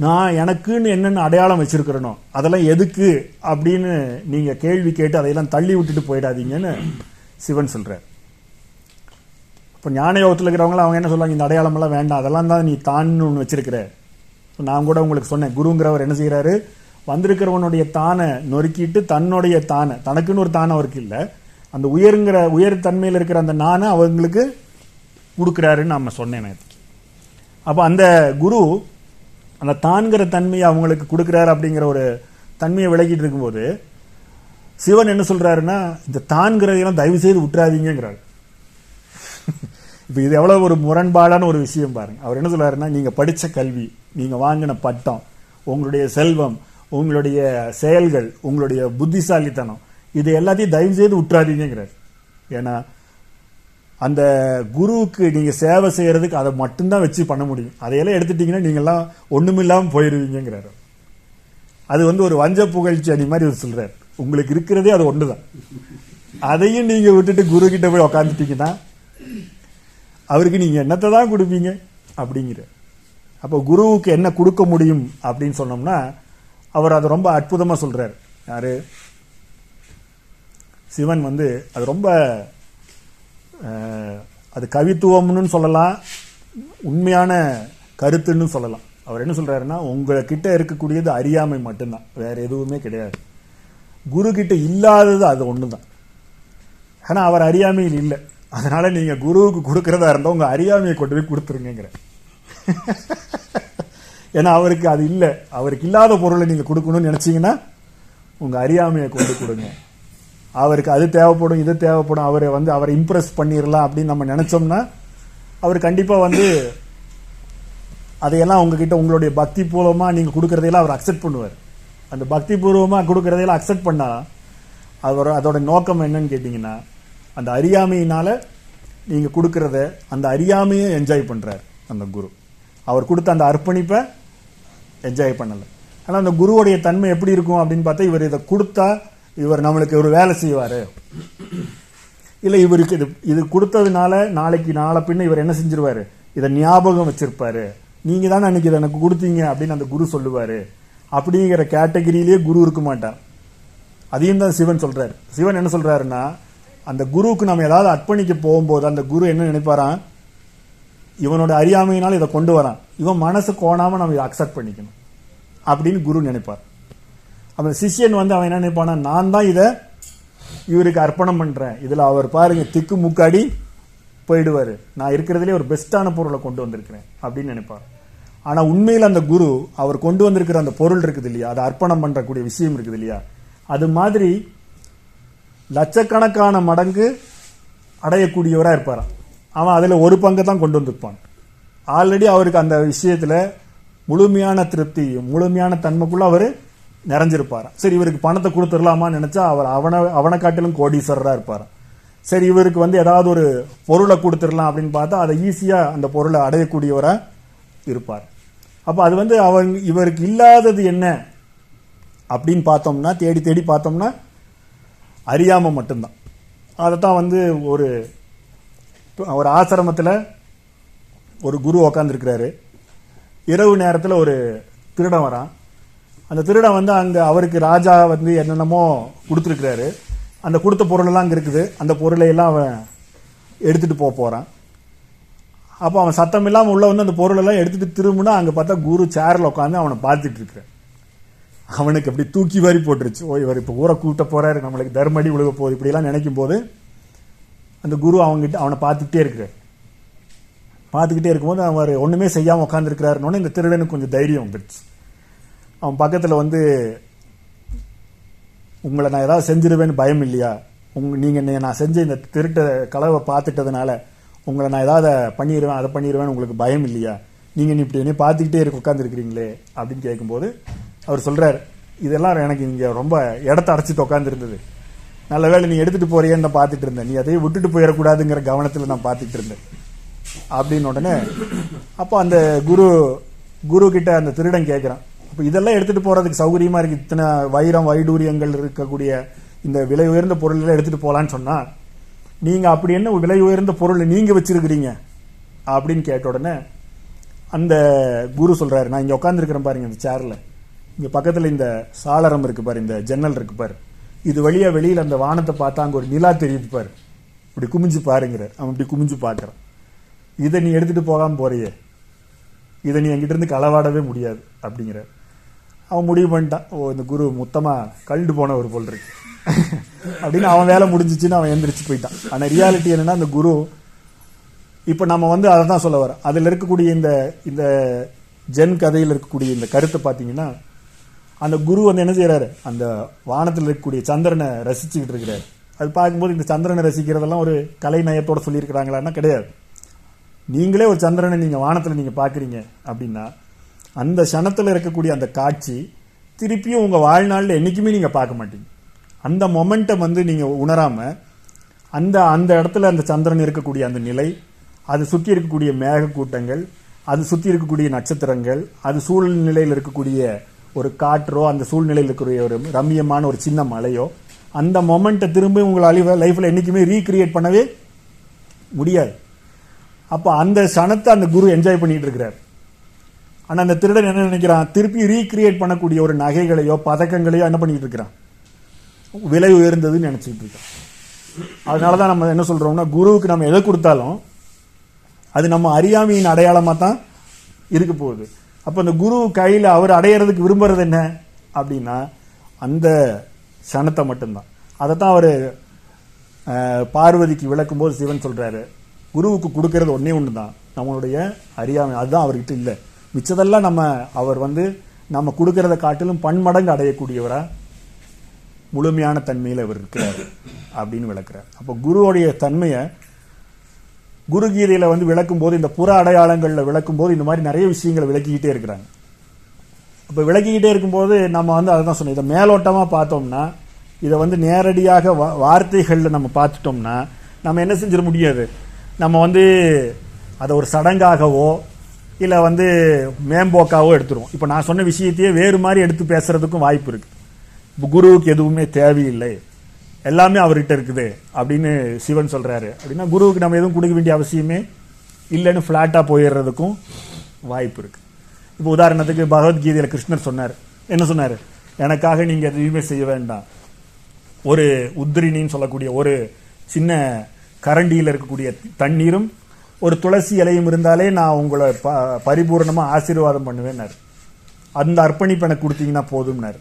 நான் எனக்குன்னு என்னென்ன அடையாளம் வச்சிருக்கிறனோ அதெல்லாம் எதுக்கு அப்படின்னு நீங்கள் கேள்வி கேட்டு அதையெல்லாம் தள்ளி விட்டுட்டு போயிடாதீங்கன்னு சிவன் சொல்கிறார் இப்போ ஞான யோகத்தில் இருக்கிறவங்களாம் அவங்க என்ன சொல்லுவாங்க இந்த அடையாளமெல்லாம் வேண்டாம். அதெல்லாம் தான் நீ தான்னு ஒன்று வச்சிருக்கிற. நான் கூட உங்களுக்கு சொன்னேன் குருங்கிறவர் என்ன செய்கிறாரு வந்திருக்கிறவனுடைய தானை நொறுக்கிட்டு தன்னுடைய தானை தனக்குன்னு ஒரு தானை அவருக்கு இல்லை. அந்த உயருங்கிற உயர் தன்மையில் இருக்கிற அந்த நானை அவங்களுக்கு கொடுக்குறாருன்னு நம்ம சொன்னேன் அப்போ அந்த குரு அந்த தான்கிற தன்மையை அவங்களுக்கு கொடுக்குறாரு அப்படிங்கிற ஒரு தன்மையை விளக்கிட்டு இருக்கும்போது சிவன் என்ன சொல்கிறாருன்னா இந்த தான்கிறதையெல்லாம் தயவு செய்து விட்டுறாதீங்கிறார் இப்போ இது எவ்வளோ ஒரு முரண்பாடான ஒரு விஷயம் பாருங்க. அவர் என்ன சொல்கிறாருன்னா நீங்கள் படித்த கல்வி நீங்கள் வாங்கின பட்டம் உங்களுடைய செல்வம் உங்களுடைய செயல்கள் உங்களுடைய புத்திசாலித்தனம் இது எல்லாத்தையும் தயவு செய்து விட்டுறாதீங்கிறார் ஏன்னா அந்த குருவுக்கு நீங்கள் சேவை செய்கிறதுக்கு அதை மட்டும்தான் வச்சு பண்ண முடியும். அதையெல்லாம் எடுத்துட்டிங்கன்னா நீங்கள்லாம் ஒன்றுமில்லாமல் போயிருவீங்கிறாரு அது வந்து ஒரு வஞ்ச புகழ்ச்சி அணி மாதிரி அவர் சொல்கிறார் உங்களுக்கு இருக்கிறதே அது ஒன்று தான் அதையும் நீங்கள் விட்டுட்டு குரு கிட்ட போய் உக்காந்துட்டீங்கன்னா அவருக்கு நீங்கள் என்னத்தை தான் கொடுப்பீங்க? அப்படிங்கிற. அப்போ குருவுக்கு என்ன கொடுக்க முடியும் அப்படின்னு சொன்னோம்னா அவர் அதை ரொம்ப அற்புதமாக சொல்கிறார் யார்? சிவன் வந்து அது ரொம்ப அது கவித்துவம்னு சொல்லலாம் உண்மையான கருத்துன்னு சொல்லலாம். அவர் என்ன சொல்றாருன்னா உங்ககிட்ட இருக்கக்கூடியது அறியாமை மட்டும்தான் வேற எதுவுமே கிடையாது. குரு கிட்ட இல்லாதது அது ஒன்று தான் ஆனால் அவர் அறியாமையில் இல்லை. அதனால நீங்கள் குருவுக்கு கொடுக்குறதா இருந்தால் உங்கள் அறியாமையை கொண்டு போய் கொடுத்துருங்கிற ஏன்னா அவருக்கு அது இல்லை. அவருக்கு இல்லாத பொருளை நீங்கள் கொடுக்கணும்னு நினச்சிங்கன்னா உங்கள் அறியாமையை கொண்டு கொடுங்க. அவருக்கு அது தேவைப்படும் இது தேவைப்படும் அவரை வந்து அவரை இம்ப்ரெஸ் பண்ணிடலாம் அப்படின்னு நம்ம நினச்சோம்னா அவர் கண்டிப்பாக வந்து அதையெல்லாம் உங்ககிட்ட உங்களுடைய பக்தி பூர்வமாக நீங்கள் கொடுக்குறதையெல்லாம் அவர் அக்செப்ட் பண்ணுவார். அந்த பக்தி பூர்வமாக கொடுக்குறதையெல்லாம் அக்செப்ட் பண்ணால் அவர் அதோட நோக்கம் என்னன்னு கேட்டிங்கன்னா அந்த அறியாமையினால் நீங்கள் கொடுக்குறத அந்த அறியாமையை என்ஜாய் பண்ணுறார் அந்த குரு. அவர் கொடுத்த அந்த அர்ப்பணிப்பை என்ஜாய் பண்ணலை. ஆனால் அந்த குருவுடைய தன்மை எப்படி இருக்கும் அப்படின்னு பார்த்தா இவர் இதை கொடுத்தா இவர் நம்மளுக்கு ஒரு வேலை செய்வார். இல்லை இவருக்கு இது இது கொடுத்ததுனால நாளைக்கு நாளை பின்ன இவர் என்ன செஞ்சிருவார்? இதை ஞாபகம் வச்சிருப்பாரு. நீங்கள் தானே அன்னைக்கு இதை எனக்கு கொடுத்தீங்க அப்படின்னு அந்த குரு சொல்லுவார். அப்படிங்கிற கேட்டகிரியிலேயே குரு இருக்க மாட்டார். அதையும் தான் சிவன் சொல்கிறார் சிவன் என்ன சொல்கிறாருன்னா அந்த குருவுக்கு நம்ம ஏதாவது அர்ப்பணிக்க போகும்போது அந்த குரு என்ன நினைப்பாராம்? இவனோட அறியாமையினால் இதை கொண்டு வரான். இவன் மனசு கோணாமல் நம்ம இதை அக்செப்ட் பண்ணிக்கணும். அப்படின்னு குரு நினைப்பார். அந்த சிஷியன் வந்து அவன் என்ன நினைப்பானா நான் தான் இதை இவருக்கு அர்ப்பணம் பண்ணுறேன் இதில் அவர் பாருங்க திக்கு முக்காடி போயிடுவார். நான் இருக்கிறதுலே ஒரு பெஸ்ட்டான பொருளை கொண்டு வந்திருக்கிறேன் அப்படின்னு நினைப்பார். ஆனால் உண்மையில் அந்த குரு அவர் கொண்டு வந்திருக்கிற அந்த பொருள் இருக்குது இல்லையா? அதை அர்ப்பணம் பண்ணுறக்கூடிய விஷயம் இருக்குது இல்லையா? அது மாதிரி லட்சக்கணக்கான மடங்கு அடையக்கூடியவராக இருப்பாராம். அவன் அதில் ஒரு பங்கு தான் கொண்டு வந்திருப்பான். ஆல்ரெடி அவருக்கு அந்த விஷயத்தில் முழுமையான திருப்தி முழுமையான தன்மைக்குள்ளே அவர் நிறைஞ்சிருப்பாராம் சரி இவருக்கு பணத்தை கொடுத்துடலாமான்னு நினைச்சா அவர் அவனை அவனை காட்டிலும் கோடீஸ்வரராக இருப்பாராம் சரி இவருக்கு வந்து ஏதாவது ஒரு பொருளை கொடுத்துடலாம் அப்படின்னு பார்த்தா அதை ஈஸியாக அந்த பொருளை அடையக்கூடியவராக இருப்பார். அப்போ அது வந்து அவங்க இவருக்கு இல்லாதது என்ன அப்படின்னு பார்த்தோம்னா தேடி தேடி பார்த்தோம்னா அறியாமல் மட்டும்தான். அதை தான் வந்து ஒரு ஒரு ஆசிரமத்தில் ஒரு குரு உக்காந்துருக்கிறாரு. இரவு நேரத்தில் ஒரு திருடன் வரான். அந்த திருடன் வந்து அங்கே அவருக்கு ராஜா வந்து என்னென்னமோ கொடுத்துருக்குறாரு. அந்த கொடுத்த பொருளெல்லாம் அங்கே இருக்குது. அந்த பொருளை எல்லாம் அவன் எடுத்துட்டு போக போகிறான் அப்போ அவன் சத்தம் இல்லாமல் உள்ளே வந்து அந்த பொருளெல்லாம் எடுத்துகிட்டு திரும்பினா அங்கே பார்த்தா குரு சேரில் உட்காந்து அவனை பார்த்துட்டு இருக்கிறான் அவனுக்கு அப்படி தூக்கி வாரி போட்டுருச்சு. ஓ இவர் இப்போ ஊரை கூட்ட போகிறாரு நம்மளுக்கு தர்மடி உழுக போகுது. இப்படிலாம் நினைக்கும் போது அந்த குரு அவங்ககிட்ட அவனை பார்த்துக்கிட்டே இருக்கிறார். பார்த்துக்கிட்டே இருக்கும்போது அவர் ஒன்றுமே செய்யாமல் உட்காந்துருக்கிறாருன்னு இந்த திருடனுக்கு கொஞ்சம் தைரியம் வந்துடுச்சு அவன் பக்கத்தில் வந்து உங்களை நான் ஏதாவது செஞ்சிருவேன்னு பயம் இல்லையா? உங்க நீங்கள் நான் செஞ்ச இந்த திருட்ட கலவை பார்த்துட்டதுனால உங்களை நான் ஏதாவது பண்ணிடுவேன் அதை பண்ணிடுவேன் உங்களுக்கு பயம் இல்லையா? நீங்கள் நீ இப்படி என்ன பார்த்துக்கிட்டே இருக்க உட்காந்துருக்கிறீங்களே அப்படின்னு கேட்கும்போது அவர் சொல்கிறார் இதெல்லாம் எனக்கு இங்கே ரொம்ப இடத்த அடைச்சிட்டு உட்காந்துருந்தது நல்ல வேளை நீ எடுத்துகிட்டு போறியேன்னு நான் பார்த்துட்டு இருந்தேன். நீ அதையே விட்டுட்டு போயிடக்கூடாதுங்கிற கவனத்தில் நான் பார்த்துட்டு இருந்தேன். அப்படின்னு உடனே அப்போ அந்த குரு குரு கிட்ட அந்த திருடன் கேட்குறான் அப்போ இதெல்லாம் எடுத்துகிட்டு போகிறதுக்கு சௌகரியமாக இருக்குது இத்தனை வைரம் வைடூரியங்கள் இருக்கக்கூடிய இந்த விலை உயர்ந்த பொருள் எடுத்துகிட்டு போகலான்னு சொன்னால் நீங்கள் அப்படி என்ன விலை உயர்ந்த பொருள் நீங்கள் வச்சுருக்கிறீங்க? அப்படின்னு கேட்ட உடனே அந்த குரு சொல்கிறாரு நான் இங்கே உட்காந்துருக்கிறேன் பாருங்க இந்த சேர்ல இங்கே பக்கத்தில் இந்த சாளரம் இருக்கு பாரு இந்த ஜன்னல் இருக்கு பாரு. இது வழியாக வெளியில் அந்த வானத்தை பார்த்தா அங்கே ஒரு நிலா தெரியுது பாரு. இப்படி குமிஞ்சு பாருங்கிறார். அவன் இப்படி குமிஞ்சு பார்க்குறான். இதை நீ எடுத்துகிட்டு போகாமல் போறியே. இதை நீ என்கிட்ட இருந்து களவாடவே முடியாது அப்படிங்கிற அவன் முடிவு பண்ணிட்டான். ஓ இந்த குரு மொத்தமாக கல்டு போன ஒரு போல் இருக்கு அப்படின்னு அவன் வேலை முடிஞ்சிச்சுன்னு அவன் எந்திரிச்சு போயிட்டான். ஆனால் ரியாலிட்டி என்னன்னா அந்த குரு இப்போ நம்ம வந்து அதை தான் சொல்ல வரோம் அதில் இருக்கக்கூடிய இந்த இந்த ஜென் கதையில் இருக்கக்கூடிய இந்த கருத்தை பார்த்தீங்கன்னா அந்த குரு வந்து என்ன செய்கிறாரு அந்த வானத்தில் இருக்கக்கூடிய சந்திரனை ரசிச்சுக்கிட்டு இருக்கிறாரு. அது பார்க்கும்போது இந்த சந்திரனை ரசிக்கிறதெல்லாம் ஒரு கலை நயத்தோடு சொல்லியிருக்கிறாங்களான்னா கிடையாது. நீங்களே ஒரு சந்திரனை நீங்கள் வானத்தில் நீங்கள் பார்க்குறீங்க அப்படின்னா அந்த சனத்துல இருக்கக்கூடிய அந்த காட்சி திருப்பியும் உங்கள் வாழ்நாளில் என்றைக்குமே நீங்கள் பார்க்க மாட்டீங்க. அந்த மொமெண்ட்டை வந்து நீங்கள் உணராமல் அந்த அந்த இடத்துல அந்த சந்திரன் இருக்கக்கூடிய அந்த நிலை அது சுற்றி இருக்கக்கூடிய மேகக்கூட்டங்கள் அது சுற்றி இருக்கக்கூடிய நட்சத்திரங்கள் அது சூழ்நிலையில் இருக்கக்கூடிய ஒரு காற்றோ அந்த சூழ்நிலையில் இருக்கக்கூடிய ஒரு ரம்மியமான ஒரு சின்ன மலையோ அந்த மொமெண்ட்டை திரும்ப உங்களை அழிவ லைஃப்பில் என்னைக்குமே ரீக்ரியேட் பண்ணவே முடியாது. அப்போ அந்த சனத்தை அந்த குரு என்ஜாய் பண்ணிகிட்டு இருக்கிறார். ஆனால் அந்த திருடன் என்ன நினைக்கிறான்? திருப்பி ரீக்ரியேட் பண்ணக்கூடிய ஒரு நகைகளையோ பதக்கங்களையோ என்ன பண்ணிட்டு இருக்கிறான்? விலை உயர்ந்ததுன்னு நினைச்சிட்டு இருக்கான். அதனாலதான் நம்ம என்ன சொல்றோம்னா குருவுக்கு நம்ம எதை கொடுத்தாலும் அது நம்ம அறியாமையின் அடையாளமாக தான் இருக்க போகுது. அப்போ அந்த குரு கையில் அவர் அடையறதுக்கு விரும்புறது என்ன? அப்படின்னா அந்த சனத்தை மட்டும்தான். அதைத்தான் அவர் பார்வதிக்கு விளக்கும் போது சிவன் சொல்கிறாரு குருவுக்கு கொடுக்கறது ஒன்றே ஒன்று தான் நம்மளுடைய அறியாமை. அதுதான் அவர்கிட்ட இல்லை. மிச்சதெல்லாம் நம்ம அவர் வந்து நம்ம கொடுக்கறத காட்டிலும் பன்மடங்கு அடையக்கூடியவரா? முழுமையான தன்மையில் அவர் இருக்கிறார் அப்படின்னு விளக்குறார். அப்போ குருவுடைய தன்மையை குரு கீதையில வந்து விளக்கும் போது இந்த புற அடையாளங்களில் விளக்கும் போது இந்த மாதிரி நிறைய விஷயங்களை விளக்கிக்கிட்டே இருக்கிறாங்க. அப்போ விளக்கிக்கிட்டே இருக்கும்போது நம்ம வந்து அதை தான் சொன்னோம். இதை மேலோட்டமாக பார்த்தோம்னா இதை வந்து நேரடியாக வா- வார்த்தைகளில் நம்ம பார்த்துட்டோம்னா நம்ம என்ன செஞ்சிட முடியாது? நம்ம வந்து அதை ஒரு சடங்காகவோ இல்ல வந்து மேம்போக்காவோ எடுத்துருவோம். இப்ப நான் சொன்ன விஷயத்தையே வேறு மாதிரி எடுத்து பேசுறதுக்கும் வாய்ப்பு இருக்கு. குருவுக்கு எதுவுமே தேவையில்லை. எல்லாமே அவர்கிட்ட இருக்குது அப்படின்னு சிவன் சொல்றாரு. அப்படின்னா குருவுக்கு நம்ம எதுவும் கொடுக்க வேண்டிய அவசியமே இல்லைன்னு ஃபிளாட்டா போயிடுறதுக்கும் வாய்ப்பு இருக்கு. இப்போ உதாரணத்துக்கு பகவத்கீதையில கிருஷ்ணர் சொன்னார். என்ன சொன்னார்? எனக்காக நீங்க எதுவுமே செய்ய வேண்டாம். ஒரு உத்ரினின்னு சொல்லக்கூடிய ஒரு சின்ன கரண்டியில் இருக்கக்கூடிய தண்ணீரும் ஒரு துளசி இலையும் இருந்தாலே நான் உங்களை ப- பரிபூர்ணமாக ஆசீர்வாதம் பண்ணுவேன்னாரு அந்த அர்ப்பணிப்பு எனக்கு கொடுத்தீங்கன்னா போதும்னாரு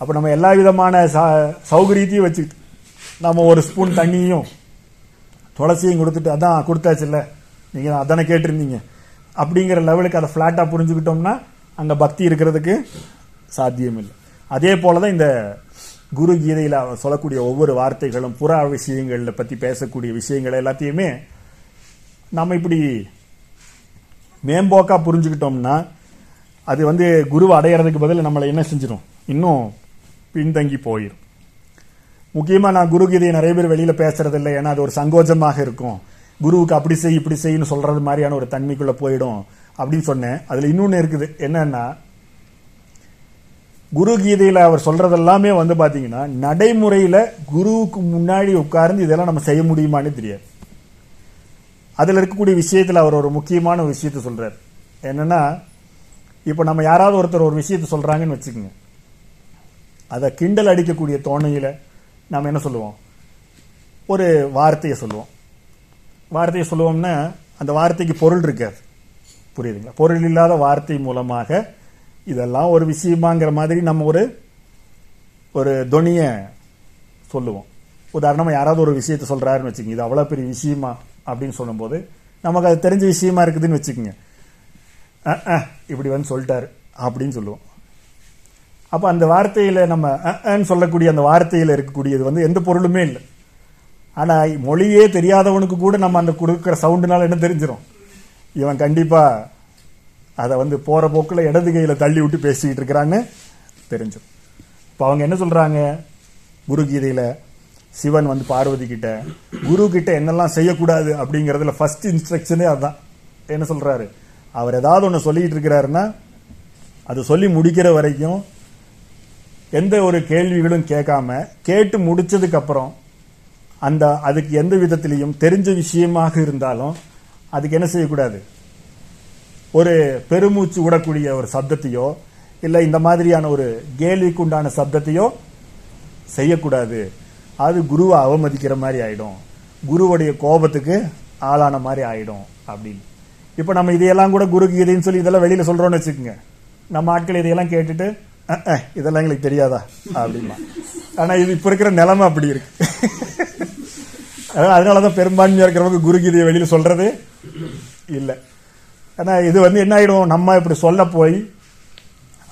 அப்போ நம்ம எல்லா விதமான ச- சௌகரியத்தையும் வச்சுக்கிட்டு நம்ம ஒரு ஸ்பூன் தண்ணியும் துளசியும் கொடுத்துட்டு அதான் கொடுத்தாச்சுல்ல. நீங்கள் அதானே கேட்டிருந்தீங்க. அப்படிங்கிற லெவலுக்கு அதை ஃப்ளாட்டாக புரிஞ்சுக்கிட்டோம்னா அங்கே பக்தி இருக்கிறதுக்கு சாத்தியம் இல்லை அதே போலதான் இந்த குரு கீதையில் சொல்லக்கூடிய ஒவ்வொரு வார்த்தைகளும் புறா விஷயங்களில் பற்றி பேசக்கூடிய விஷயங்கள் எல்லாத்தையுமே நம்ம இப்படி மேம்போக்காக புரிஞ்சுக்கிட்டோம்னா அது வந்து குருவை அடையறதுக்கு பதில் நம்மளை என்ன செஞ்சிடும் இன்னும் பின்தங்கி போயிடும் முக்கியமாக நான் குருகீதையை நிறைய பேர் வெளியில் பேசுறது இல்லை ஏன்னா அது ஒரு சங்கோஜமாக இருக்கும். குருவுக்கு அப்படி செய் இப்படி செய்யணும் சொல்கிறது மாதிரியான ஒரு தன்மைக்குள்ளே போயிடும் அப்படின்னு சொன்னேன். அதில் இன்னொன்று இருக்குது. என்னன்னா குரு கீதையில் அவர் சொல்கிறதெல்லாமே எல்லாமே வந்து பார்த்தீங்கன்னா நடைமுறையில் குருவுக்கு முன்னாடி உட்கார்ந்து இதெல்லாம் நம்ம செய்ய முடியுமான்னு தெரியாது. அதில் இருக்கக்கூடிய விஷயத்தில் அவர் ஒரு முக்கியமான விஷயத்த சொல்கிறார் என்னென்னா இப்போ நம்ம யாராவது ஒருத்தர் ஒரு விஷயத்த சொல்கிறாங்கன்னு வச்சுக்கோங்க. அதை கிண்டல் அடிக்கக்கூடிய தோணையில் நாம் என்ன சொல்லுவோம்? ஒரு வார்த்தையை சொல்லுவோம். வார்த்தையை சொல்லுவோம்னா அந்த வார்த்தைக்கு பொருள் இருக்காது. புரியுதுங்களா? பொருள் இல்லாத வார்த்தை மூலமாக இதெல்லாம் ஒரு விஷயமாங்கிற மாதிரி நம்ம ஒரு ஒரு துணியை சொல்லுவோம். உதாரணமாக யாராவது ஒரு விஷயத்த சொல்கிறாருன்னு வச்சுக்கோங்க. இது அவ்வளோ பெரிய விஷயமா. அப்படின்னு சொல்லும்போது நமக்கு அது தெரிஞ்ச விஷயமா இருக்குதுன்னு வச்சுக்கோங்க. இப்படி வந்து சொல்லிட்டாரு அப்படின்னு சொல்லுவோம். அப்போ அந்த வார்த்தையில் நம்ம சொல்லக்கூடிய அந்த வார்த்தையில் இருக்கக்கூடியது வந்து எந்த பொருளுமே இல்லை. ஆனால் மொழியே தெரியாதவனுக்கு கூட நம்ம அந்த கொடுக்குற சவுண்டுனால என்ன தெரிஞ்சிடும் இவன் கண்டிப்பாக அதை வந்து போகிற போக்கில் இடது கையில் தள்ளி விட்டு பேசிக்கிட்டு இருக்கிறான்னு தெரிஞ்சிடும் இப்போ அவங்க என்ன சொல்கிறாங்க குருகீதையில் சிவன் வந்து பார்வதி கிட்ட குரு கிட்ட என்னெல்லாம் செய்யக்கூடாது அப்படிங்கிறதுல ஃபர்ஸ்ட் இன்ஸ்ட்ரக்ஷனே அதுதான் என்ன சொல்றாரு? அவர் ஏதாவது ஒன்று சொல்லிட்டு இருக்கிறாருன்னா அது சொல்லி முடிக்கிற வரைக்கும் எந்த ஒரு கேள்விகளும் கேட்காம கேட்டு முடிச்சதுக்கு அப்புறம் அந்த அதுக்கு எந்த விதத்திலையும் தெரிஞ்ச விஷயமாக இருந்தாலும் அதுக்கு என்ன செய்யக்கூடாது? ஒரு பெருமூச்சு விடக்கூடிய ஒரு சப்தத்தையோ இல்லை இந்த மாதிரியான ஒரு கேள்விக்குண்டான சப்தத்தையோ செய்யக்கூடாது. அது குருவை அவமதிக்கிற மாதிரி ஆயிடும். குருவுடைய கோபத்துக்கு ஆளான மாதிரி ஆயிடும் அப்படின்னு. இப்போ நம்ம இதையெல்லாம் கூட குரு கீதைன்னு சொல்லி இதெல்லாம் வெளியில சொல்றோம்னு வச்சுக்கோங்க. நம்ம ஆட்கள் இதையெல்லாம் கேட்டுட்டு இதெல்லாம் எங்களுக்கு தெரியாதா? அப்படின்னா ஆனா இது இப்ப இருக்கிற நிலைமை அப்படி இருக்கு. அதனாலதான் பெரும்பான்மையா இருக்கிறவங்க குரு கீதையை வெளியில சொல்றது இல்லை. ஆனா இது வந்து என்ன ஆயிடும்? நம்ம இப்படி சொல்ல போய்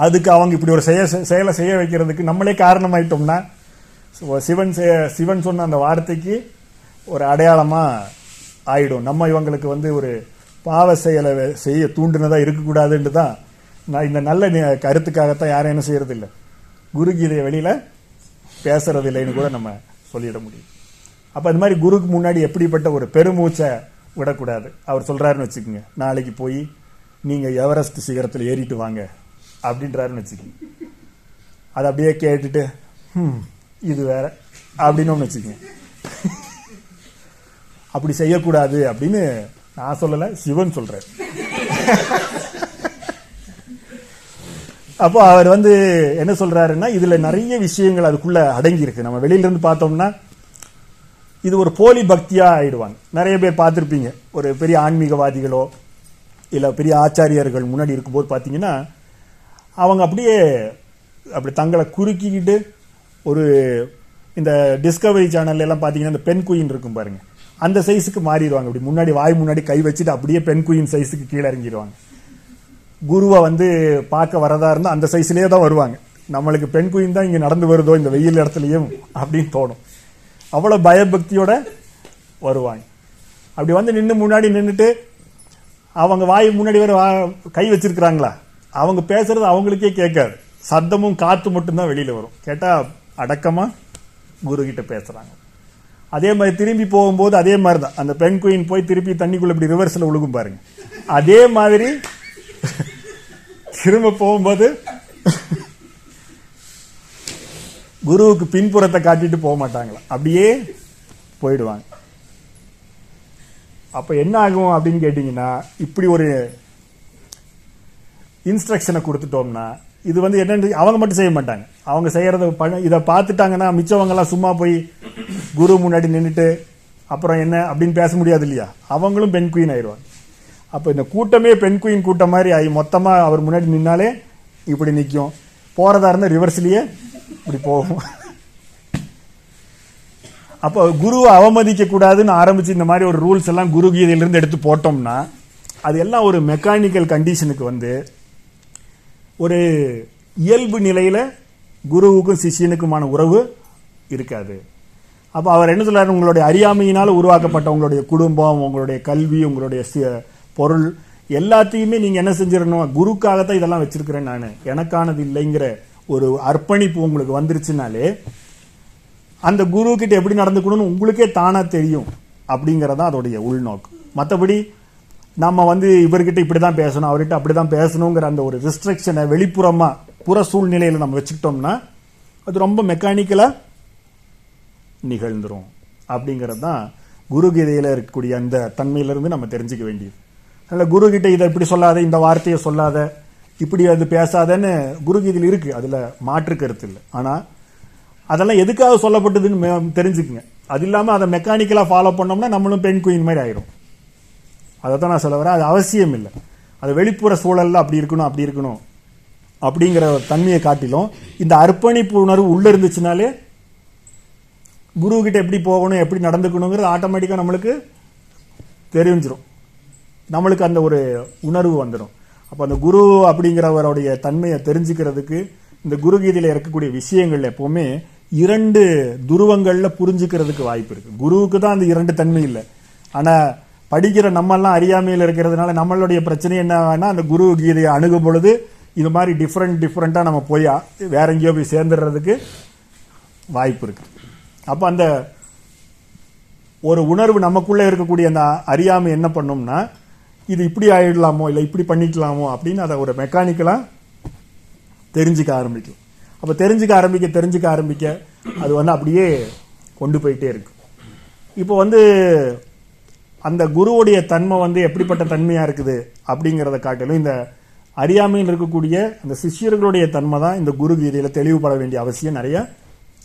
அதுக்கு அவங்க இப்படி ஒரு செய்ய செயலை செய்ய வைக்கிறதுக்கு நம்மளே காரணமாயிட்டோம்னா சிவன் செய்ய சிவன் சொன்ன அந்த வார்த்தைக்கு ஒரு அடையாளமாக ஆயிடும். நம்ம இவங்களுக்கு வந்து ஒரு பாவ செயலை செய்ய தூண்டுனதாக இருக்கக்கூடாதுன்னு தான் நான் இந்த நல்ல கருத்துக்காகத்தான் யாரும் என்ன செய்யறது இல்ல வெளியில் பேசுறது இல்லைன்னு கூட நம்ம சொல்லிட முடியும். அப்போ அது மாதிரி குருக்கு முன்னாடி எப்படிப்பட்ட ஒரு பெருமூச்சை விடக்கூடாது. அவர் சொல்கிறாருன்னு வச்சுக்கோங்க நாளைக்கு போய் நீங்கள் எவரெஸ்ட் சிகரத்தில் ஏறிட்டு வாங்க அப்படின்றாருன்னு வச்சுக்கோங்க. அதை அப்படியே கேட்டுட்டு ம் இது வேற. அப்படின்னு ஒன்று வச்சுக்கோங்க. அப்படி செய்யக்கூடாது அப்படின்னு நான் சொல்லலை சிவன் சொல்றாரு. அப்போ அவர் வந்து என்ன சொல்றாருன்னா இதுல நிறைய விஷயங்கள் அதுக்குள்ள அடங்கி இருக்கு நம்ம வெளியிலிருந்து பார்த்தோம்னா இது ஒரு போலி பக்தியா ஆயிடுவாங்க. நிறைய பேர் பார்த்துருப்பீங்க. ஒரு பெரிய ஆன்மீகவாதிகளோ இல்லை பெரிய ஆச்சாரியர்கள் முன்னாடி இருக்கும்போது பார்த்தீங்கன்னா அவங்க அப்படியே அப்படி தங்களை குறுக்கிக்கிட்டு ஒரு இந்த டிஸ்கவரி சேனல்ல எல்லாம் பாத்தீங்கன்னா இந்த பெண் குயின் இருக்கும் பாருங்க. அந்த சைஸுக்கு மாறிடுவாங்க. அப்படி முன்னாடி வாய் முன்னாடி கை வச்சுட்டு அப்படியே பெண் குயின் சைஸுக்கு கீழே இறங்கிடுவாங்க. குருவை வந்து பார்க்க வரதா இருந்தால் அந்த சைஸ்லேயே தான் வருவாங்க. நம்மளுக்கு பெண் குயின் தான் இங்கே நடந்து வருதோ இந்த வெயில் இடத்துலையும் அப்படின்னு தோணும். அவ்வளோ பயபக்தியோட வருவாங்க. அப்படி வந்து நின்று முன்னாடி நின்றுட்டு அவங்க வாய் முன்னாடி வர வா- கை வச்சிருக்கிறாங்களா? அவங்க பேசுறது அவங்களுக்கே கேட்காது. சத்தமும் காற்று மட்டும்தான் வெளியில் வரும். கேட்டால் அடக்கமாக குரு கிட்ட பேசுகிறாங்க அதே மாதிரி திரும்பி போகும்போது அதே மாதிரி தான் அந்த பெண் குயின் போய் திருப்பி தண்ணிக்குள்ள இப்படி ரிவர்ஸில் உழுகும் பாருங்க. அதே மாதிரி திரும்ப போகும்போது குருவுக்கு பின்புறத்தை காட்டிட்டு போக மாட்டாங்களா? அப்படியே போயிடுவாங்க. அப்போ என்ன ஆகும் அப்படின்னு கேட்டிங்கன்னா இப்படி ஒரு இன்ஸ்ட்ரக்ஷனை கொடுத்துட்டோம்னா இது வந்து என்னென்னு அவங்க மட்டும் செய்ய மாட்டாங்க. அவங்க செய்யறத பண்ண இதை பார்த்துட்டாங்கன்னா மிச்சவங்கெல்லாம் சும்மா போய் குரு முன்னாடி நின்றுட்டு அப்புறம் என்ன அப்படின்னு பேச முடியாது இல்லையா? அவங்களும் பெண் குயின் ஆயிடுவாங்க. அப்போ இந்த கூட்டமே பெண் குயின் கூட்டம் மாதிரி ஆகி மொத்தமாக அவர் முன்னாடி நின்னாலே இப்படி நிற்கும் போகிறதா இருந்தால் ரிவர்ஸ்லேயே இப்படி போகும். அப்போ குருவை அவமதிக்கக்கூடாதுன்னு ஆரம்பித்து இந்த மாதிரி ஒரு ரூல்ஸ் எல்லாம் குரு கீதையிலிருந்து எடுத்து போட்டோம்னா அது எல்லாம் ஒரு மெக்கானிக்கல் கண்டிஷனுக்கு வந்து ஒரு இயல்பு நிலையில் குருவுக்கும் சிஷியனுக்குமான உறவு இருக்காது. அப்போ அவர் என்ன சொல்றாரு? உங்களுடைய அறியாமையினால் உருவாக்கப்பட்ட உங்களுடைய குடும்பம் உங்களுடைய கல்வி உங்களுடைய பொருள் எல்லாத்தையுமே நீங்கள் என்ன செஞ்சிடணும்? குருக்காகத்தான் இதெல்லாம் வச்சிருக்கிறேன் நான். எனக்கானது இல்லைங்கிற ஒரு அர்ப்பணிப்பு உங்களுக்கு வந்துருச்சுனாலே அந்த குரு கிட்ட எப்படி நடந்துக்கணும்னு உங்களுக்கே தானாக தெரியும் அப்படிங்கிறதான் அதோடைய உள்நோக்கு. மற்றபடி நம்ம வந்து இவர்கிட்ட இப்படி தான் பேசணும் அவர்கிட்ட அப்படி தான் பேசணுங்கிற அந்த ஒரு ரிஸ்ட்ரிக்ஷனை வெளிப்புறமாக புற சூழ்நிலையில் நம்ம வச்சுக்கிட்டோம்னா அது ரொம்ப மெக்கானிக்கலாக நிகழ்ந்துடும் அப்படிங்கிறது தான் குருகீதையில் இருக்கக்கூடிய அந்த தன்மையிலிருந்து நம்ம தெரிஞ்சுக்க வேண்டியது. அதனால் குருகிட்ட இதை இப்படி சொல்லாத இந்த வார்த்தையை சொல்லாத இப்படி அது பேசாதன்னு குரு இருக்குது அதில் மாற்று கருத்து இல்லை. ஆனால் அதெல்லாம் எதுக்காக சொல்லப்பட்டதுன்னு தெரிஞ்சுக்குங்க. அது இல்லாமல் அதை மெக்கானிக்கலாக ஃபாலோ பண்ணோம்னா நம்மளும் பெண் குயின் மாதிரி ஆயிரும். அதை தான் நான் சொல்ல வரேன். அது அவசியம் இல்லை அது வெளிப்புற சூழலில் அப்படி இருக்கணும் அப்படி இருக்கணும் அப்படிங்கிற ஒரு தன்மையை காட்டிலும் இந்த அர்ப்பணிப்பு உணர்வு உள்ளே இருந்துச்சுனாலே குரு கிட்ட எப்படி போகணும் எப்படி நடந்துக்கணுங்கிறது ஆட்டோமேட்டிக்காக நம்மளுக்கு தெரிஞ்சிடும் நம்மளுக்கு அந்த ஒரு உணர்வு வந்துடும் அப்போ அந்த குரு அப்படிங்கிறவருடைய தன்மையை தெரிஞ்சுக்கிறதுக்கு இந்த குருகீதையில் இருக்கக்கூடிய விஷயங்கள் எப்போவுமே இரண்டு துருவங்களில் புரிஞ்சுக்கிறதுக்கு வாய்ப்பு இருக்குது குருவுக்கு தான் அந்த இரண்டு தன்மை இல்லை. ஆனால் படிக்கிற நம்மெல்லாம் அறியாமையில் இருக்கிறதுனால நம்மளுடைய பிரச்சனை என்னன்னா அந்த குரு கீதையை அணுகும் பொழுது இது மாதிரி டிஃப்ரெண்ட் டிஃப்ரெண்ட்டாக நம்ம போய் வேற எங்கேயோ போய் சேர்ந்துடுறதுக்கு வாய்ப்பு இருக்கு. அப்போ அந்த ஒரு உணர்வு நமக்குள்ளே இருக்கக்கூடிய அந்த அறியாமை என்ன பண்ணும்னா இது இப்படி ஆயிடலாமோ இல்லை இப்படி பண்ணிக்கலாமோ அப்படின்னு அதை ஒரு மெக்கானிக்கலாக தெரிஞ்சுக்க ஆரம்பிக்கும். அப்போ தெரிஞ்சுக்க ஆரம்பிக்க தெரிஞ்சுக்க ஆரம்பிக்க அது வந்து அப்படியே கொண்டு போயிட்டே இருக்கு. இப்போ வந்து அந்த குருவுடைய தன்மை வந்து எப்படிப்பட்ட தன்மையாக இருக்குது அப்படிங்கிறத காட்டிலும் இந்த அறியாமையில் இருக்கக்கூடிய அந்த சிஷ்யர்களுடைய தன்மை தான் இந்த குரு கீதையில் தெளிவுபட வேண்டிய அவசியம் நிறைய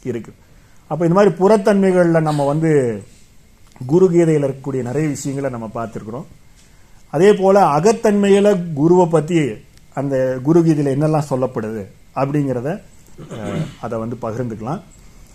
இருக்குது அப்போ இந்த மாதிரி புறத்தன்மைகளில் நம்ம வந்து குரு கீதையில் இருக்கக்கூடிய நிறைய விஷயங்களை நம்ம பார்த்துருக்குறோம். அதே போல் அகத்தன்மையில் குருவை பற்றி அந்த குரு கீதையில் என்னெல்லாம் சொல்லப்படுது அப்படிங்கிறத அதை வந்து பகிர்ந்துக்கலாம்.